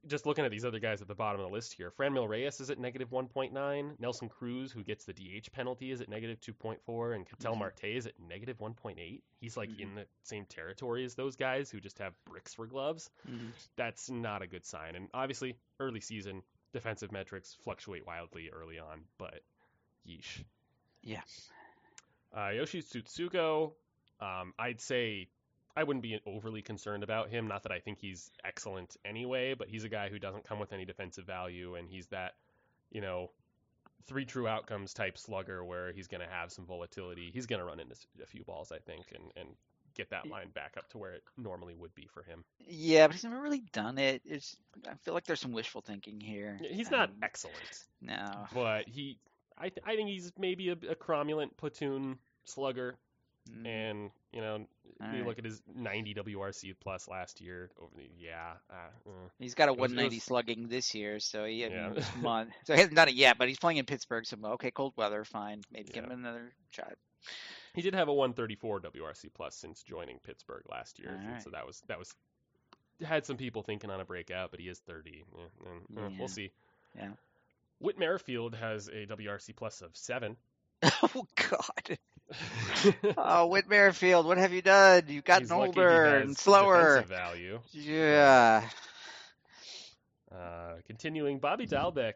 Speaker 1: just looking at these other guys at the bottom of the list here, Franmil Reyes is at negative 1.9. Nelson Cruz, who gets the DH penalty, is at negative 2.4, and Ketel
Speaker 2: Mhm.
Speaker 1: Marte is at negative 1.8. He's like
Speaker 2: Mhm.
Speaker 1: in the same territory as those guys who just have bricks for gloves.
Speaker 2: Mhm.
Speaker 1: That's not a good sign. And obviously, early season defensive metrics fluctuate wildly early on, but yeesh.
Speaker 2: Yeah.
Speaker 1: Uh, Yoshi Tsutsugo, um, I'd say I wouldn't be overly concerned about him. Not that I think he's excellent anyway, but he's a guy who doesn't come with any defensive value, and he's that, you know, three true outcomes type slugger where he's going to have some volatility. He's going to run into a few balls, I think, and, and get that line back up to where it normally would be for him.
Speaker 2: Yeah, but he's never really done it. It's I feel like there's some wishful thinking here.
Speaker 1: He's not
Speaker 2: Um,
Speaker 1: excellent,
Speaker 2: no.
Speaker 1: but he, I, th- I think he's maybe a, a cromulent platoon slugger,
Speaker 2: Mm,
Speaker 1: and you know,
Speaker 2: all
Speaker 1: you
Speaker 2: right.
Speaker 1: look at his 90 WRC plus last year. Over the yeah, uh, uh,
Speaker 2: He's got a 190
Speaker 1: was-
Speaker 2: slugging this year, so he
Speaker 1: Yeah.
Speaker 2: hasn't. So he hasn't done it yet, but he's playing in Pittsburgh, so okay, cold weather, fine. Maybe give him another shot.
Speaker 1: he did have a 134 WRC plus since joining Pittsburgh last year, and
Speaker 2: Alright.
Speaker 1: so that was that was had some people thinking on a breakout, but he is 30. Yeah, and, uh,
Speaker 2: Yeah.
Speaker 1: We'll see.
Speaker 2: Yeah.
Speaker 1: Whit Merrifield has a WRC plus of seven.
Speaker 2: oh God. Oh, Whit Merrifield, what have you done? You've gotten
Speaker 1: He's lucky he
Speaker 2: older and slower.
Speaker 1: value.
Speaker 2: Yeah.
Speaker 1: Uh, continuing, Bobby Dalbec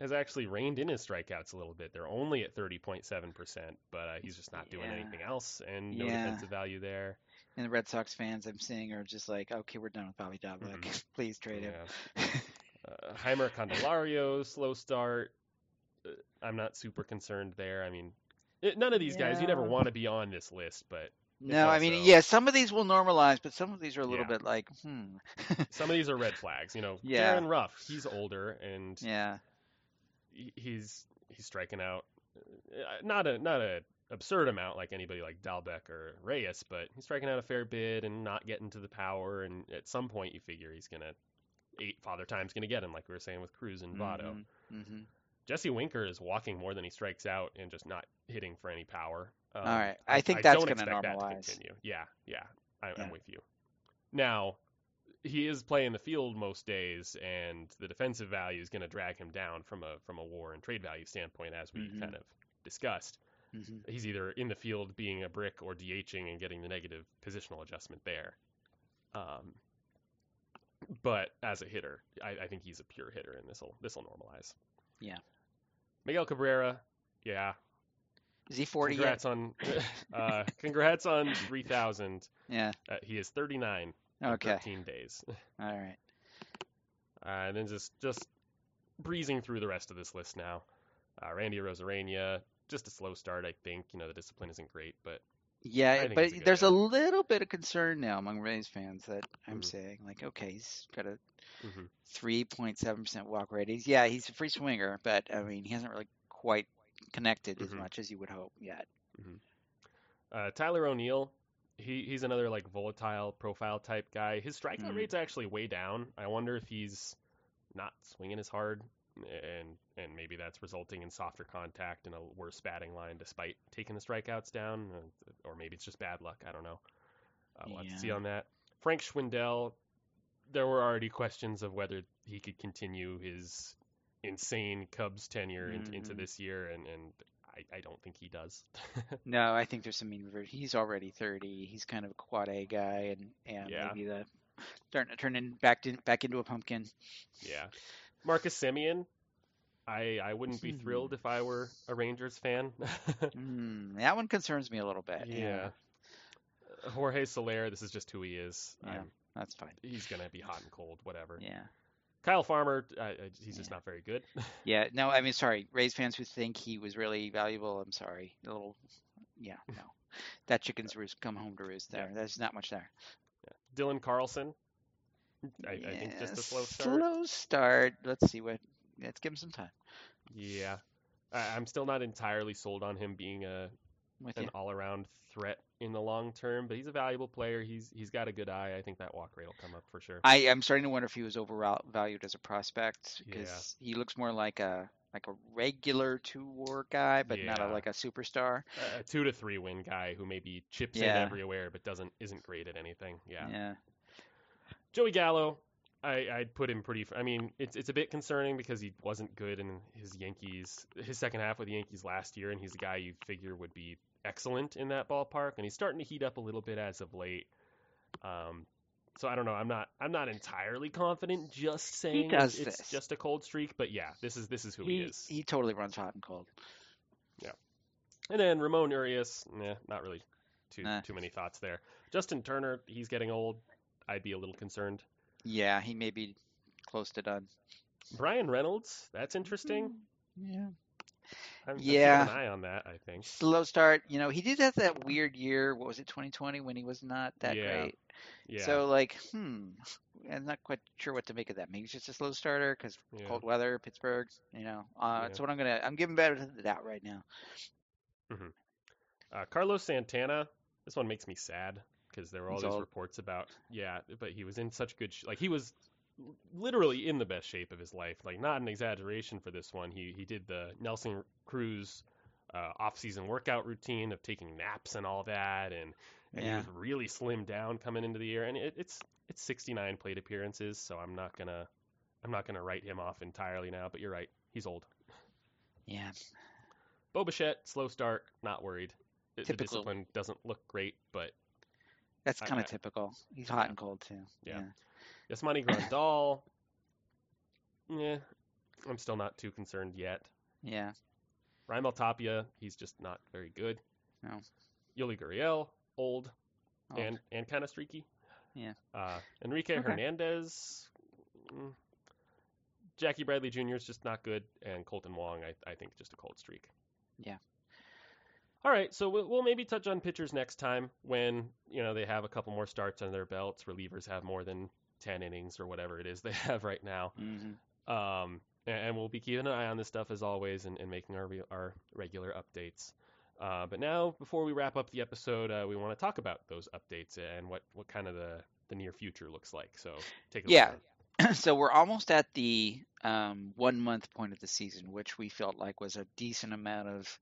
Speaker 1: has actually reined in his strikeouts a little bit. They're only at 30.7%, but uh, he's just not doing
Speaker 2: Yeah.
Speaker 1: anything else, and no
Speaker 2: Yeah.
Speaker 1: defensive value there.
Speaker 2: And the Red Sox fans I'm seeing are just like, okay, we're done with Bobby Dalbec.
Speaker 1: Mhm.
Speaker 2: Please trade him.
Speaker 1: Yeah. Uh, Jeimer Candelario, slow start. Uh, I'm not super concerned there. I mean, none of these guys, you never
Speaker 2: Yeah.
Speaker 1: want to be on this list, but
Speaker 2: no, I mean, yeah, some of these will normalize, but some of these are a little
Speaker 1: Yeah.
Speaker 2: bit like, hmm.
Speaker 1: some of these are red flags. You know,
Speaker 2: Yeah.
Speaker 1: Darin Ruf, he's older and
Speaker 2: yeah.
Speaker 1: he's he's striking out uh, not a not a absurd amount like anybody like Dalbec or Reyes, but he's striking out a fair bit and not getting to the power. And at some point, you figure he's gonna eight father time's gonna get him, like we were saying with Cruz and Votto.
Speaker 2: hmm
Speaker 1: Jesse Winker is walking more than he strikes out and just not hitting for any power. Um,
Speaker 2: All right. I think that's gonna
Speaker 1: expect that to
Speaker 2: normalize.
Speaker 1: continue. Yeah, yeah, I,
Speaker 2: Yeah.
Speaker 1: I'm with you. Now, he is playing the field most days, and the defensive value is going to drag him down from a from a war and trade value standpoint, as we
Speaker 2: Mhm.
Speaker 1: kind of discussed.
Speaker 2: hmm
Speaker 1: He's either in the field being a brick or DHing and getting the negative positional adjustment there. Um, but as a hitter, I, I think he's a pure hitter, and this will this will normalize.
Speaker 2: Yeah.
Speaker 1: Miguel Cabrera, yeah.
Speaker 2: Is he 40 yet?
Speaker 1: Congrats on uh, congrats on 3,000.
Speaker 2: Yeah.
Speaker 1: Uh, he is 39 in
Speaker 2: Okay.
Speaker 1: 13 days.
Speaker 2: All right.
Speaker 1: Uh, and then just just breezing through the rest of this list now. Uh, Randy Arozarena, just a slow start, I think. You know the discipline isn't great, but
Speaker 2: Yeah, but
Speaker 1: he's a good
Speaker 2: there's a little bit of concern now among Rays fans that I'm
Speaker 1: Mhm.
Speaker 2: saying, like, okay, he's got a
Speaker 1: Mhm.
Speaker 2: 3.7% walk rate. He's, yeah, he's a free swinger, but I mean, he hasn't really quite connected as
Speaker 1: Mhm.
Speaker 2: much as you would hope yet.
Speaker 1: uh, Tyler O'Neill, he he's another like volatile profile type guy. His strikeout
Speaker 2: Mhm.
Speaker 1: rate's actually way down. I wonder if he's not swinging as hard, and and maybe that's resulting in softer contact and a worse batting line despite taking the strikeouts down, uh, or maybe it's just bad luck. I don't know. Uh, we'll have to see on that. Frank Schwindel, there were already questions of whether he could continue his insane Cubs tenure into, into
Speaker 2: Mhm.
Speaker 1: this year, and and I, I don't think he does.
Speaker 2: No, I think there's some mean. He's already 30. He's kind of a quad A guy, and and
Speaker 1: Yeah.
Speaker 2: maybe the starting to turn in back in, back into a pumpkin.
Speaker 1: yeah, Marcus Semien. I I wouldn't be thrilled if I were a Rangers fan.
Speaker 2: Mm, that one concerns me a little bit.
Speaker 1: yeah. Jorge Soler, this is just who he is.
Speaker 2: Yeah. That's fine.
Speaker 1: he's gonna be hot and cold, whatever.
Speaker 2: Yeah,
Speaker 1: Kyle Farmer, uh, he's just
Speaker 2: Yeah.
Speaker 1: not very good.
Speaker 2: yeah. No, I mean, sorry, Rays fans who think he was really valuable. I'm sorry. A little, yeah, no. That chicken's roost come home to roost there. There's not much there.
Speaker 1: Dylan Carlson, I, I think just a slow start.
Speaker 2: Slow start. Let's see what. Let's give him some time.
Speaker 1: Yeah, I, I'm still not entirely sold on him being a
Speaker 2: With
Speaker 1: an
Speaker 2: you.
Speaker 1: all-around threat in the long term, but he's a valuable player. He's he's got a good eye. I think that walk rate will come up for sure.
Speaker 2: I am starting to wonder if he was overvalued as a prospect
Speaker 1: Yeah.
Speaker 2: because he looks more like a like a regular two war guy, but not a, like a superstar.
Speaker 1: a two to three win guy who maybe chips
Speaker 2: Yeah.
Speaker 1: in everywhere but doesn't isn't great at anything. Yeah.
Speaker 2: Yeah.
Speaker 1: Joey Gallo, I I'd put him pretty. I mean, it's it's a bit concerning because he wasn't good in his Yankees his second half with the Yankees last year, and he's a guy you figure would be excellent in that ballpark, and he's starting to heat up a little bit as of late. Um. So I don't know. I'm not. I'm not entirely confident. Just saying
Speaker 2: does
Speaker 1: it's
Speaker 2: this.
Speaker 1: just a cold streak, but yeah, this is this is who he,
Speaker 2: He
Speaker 1: is.
Speaker 2: he totally runs hot and cold.
Speaker 1: Yeah, and then Ramon Urias, nah, not really too
Speaker 2: Nah.
Speaker 1: too many thoughts there. Justin Turner, he's getting old. I'd be a little concerned.
Speaker 2: Yeah, he may be close to done.
Speaker 1: Bryan Reynolds, that's interesting.
Speaker 2: Yeah.
Speaker 1: I'm,
Speaker 2: yeah.
Speaker 1: I'm an eye on that. I think.
Speaker 2: Slow start. You know, he did have that weird year. What was it, 2020, when he was not that
Speaker 1: Yeah.
Speaker 2: great.
Speaker 1: Yeah.
Speaker 2: So like, hmm, I'm not quite sure what to make of that. Maybe it's just a slow starter because
Speaker 1: yeah.
Speaker 2: cold weather, Pittsburgh. You know, uh,
Speaker 1: Yeah.
Speaker 2: that's what I'm gonna. I'm giving better to that right now. Mm-hmm.
Speaker 1: Uh, Carlos Santana. This one makes me sad because there were all
Speaker 2: He's
Speaker 1: these
Speaker 2: old.
Speaker 1: reports about. Yeah, but he was in such good. Sh- like he was literally in the best shape of his life. Like not an exaggeration for this one. He he did the Nelson Cruz uh, off-season workout routine of taking naps and all that, and and he was really slimmed down coming into the year. And it, it's it's 69 plate appearances, so I'm not gonna I'm not gonna write him off entirely now. But you're right, he's old.
Speaker 2: Yeah.
Speaker 1: Bo Bichette, slow start, not worried. The- The discipline doesn't look great, but
Speaker 2: That's kind of typical. He's hot
Speaker 1: yeah.
Speaker 2: and cold too.
Speaker 1: Yeah. Yasmani Grandal, yeah, I'm still not too concerned yet.
Speaker 2: Yeah.
Speaker 1: Raimel Tapia, he's just not very good.
Speaker 2: No.
Speaker 1: Yuli Gurriel, old
Speaker 2: Oh,
Speaker 1: and and kind of streaky.
Speaker 2: Yeah.
Speaker 1: Uh, Enrique
Speaker 2: Okay.
Speaker 1: Hernandez, mm, Jackie Bradley Jr. is just not good, and Kolten Wong, I I think just a cold streak.
Speaker 2: Yeah.
Speaker 1: All right, so we'll, we'll maybe touch on pitchers next time when you know they have a couple more starts on their belts. Relievers have more than ten innings or whatever it is they have right now.
Speaker 2: hmm
Speaker 1: Um, and, we'll be keeping an eye on this stuff as always and, and making our our regular updates. Uh, but now, before we wrap up the episode, uh, we want to talk about those updates and what, what kind of the, the near future looks like. So take it
Speaker 2: Yeah.
Speaker 1: away.
Speaker 2: so we're almost at the um, one month point of the season, which we felt like was a decent amount of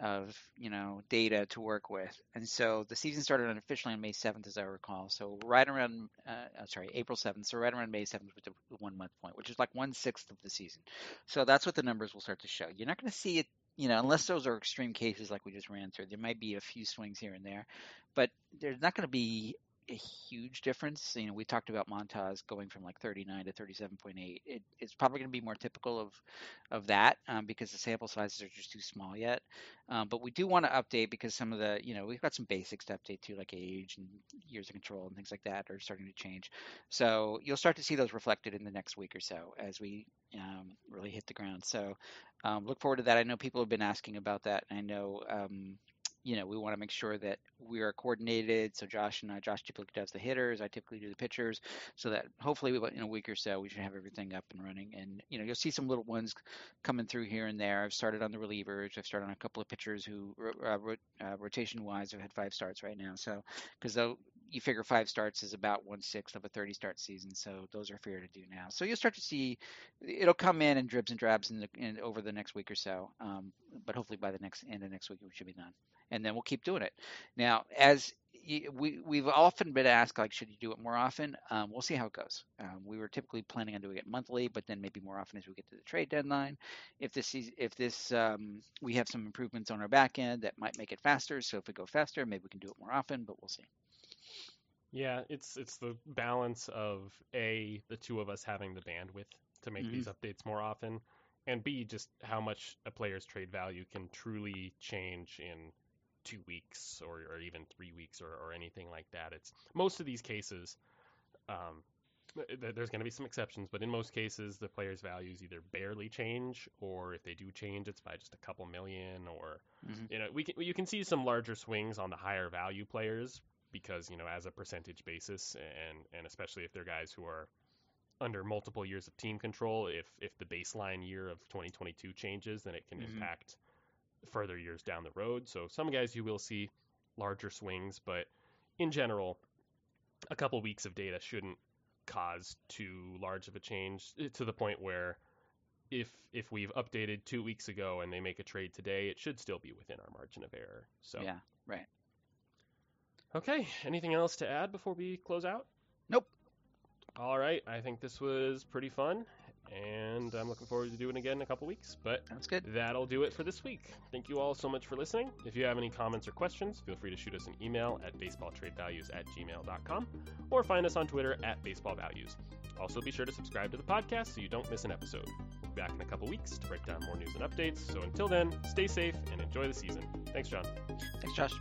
Speaker 2: of you know data to work with. And so the season started unofficially on May 7th, as I recall. So right around, uh, uh, sorry, April 7th. So right around May 7th with the one month point, which is like one sixth of the season. So that's what the numbers will start to show. You're not going to see it, you know, unless those are extreme cases like we just ran through. There might be a few swings here and there, but there's not going to be a huge difference. You know, we talked about Montas going from like 39 to 37.8. It, it's probably going to be more typical of of that um, because the sample sizes are just too small yet. Um, but we do want to update because some of the, you know, we've got some basics to update too, like age and years of control and things like that are starting to change. So you'll start to see those reflected in the next week or so as we um, really hit the ground. So um, look forward to that. I know people have been asking about that. I know. You know, we want to make sure that we are coordinated. So Josh and I, Josh typically does the hitters, I typically do the pitchers, so that hopefully in a week or so we should have everything up and running. And you know, you'll see some little ones coming through here and there. I've started on the relievers. I've started on a couple of pitchers who, uh, uh, rotation wise, have had five starts right now. So because you figure five starts is about one sixth of a 30 start season, so those are fair to do now. So you'll start to see it'll come in and dribs and drabs in, the, in over the next week or so. Um, but hopefully by the next end of next week we should be done and then we'll keep doing it. Now, as we we've often been asked like, should you do it more often? Um, we'll see how it goes. Um, we were typically planning on doing it monthly, but then maybe more often as we get to the trade deadline. If this is if this um, we have some improvements on our back end that might make it faster. So if we go faster, maybe we can do it more often. But we'll see.
Speaker 1: Yeah, it's it's the balance of a the two of us having the bandwidth to make
Speaker 2: Mhm.
Speaker 1: these updates more often, and b just how much a player's trade value can truly change in two weeks or, or even three weeks or, or anything like that. It's most of these cases. Um, th- there's going to be some exceptions, but in most cases, the player's values either barely change, or if they do change, it's by just a couple million, or
Speaker 2: Mhm.
Speaker 1: you know, we can, you can see some larger swings on the higher value players because you know, as a percentage basis, and and especially if they're guys who are under multiple years of team control, if if the baseline year of 2022 changes, then it can
Speaker 2: Mhm.
Speaker 1: impact further years down the road. So some guys you will see larger swings, but in general, a couple weeks of data shouldn't cause too large of a change eh, to the point where if if we've updated two weeks ago and they make a trade today, it should still be within our margin of error. So
Speaker 2: Yeah. Right.
Speaker 1: Okay, anything else to add before we close out?
Speaker 2: Nope.
Speaker 1: All right, I think this was pretty fun, and I'm looking forward to doing it again in a couple weeks. But
Speaker 2: that's good.
Speaker 1: that'll do it for this week. Thank you all so much for listening. If you have any comments or questions, feel free to shoot us an email at baseballtradevalues at gmail.com or find us on Twitter at baseballvalues. Also, be sure to subscribe to the podcast so you don't miss an episode. We'll be back in a couple weeks to break down more news and updates. So until then, stay safe and enjoy the season. Thanks, John.
Speaker 2: Thanks, Josh.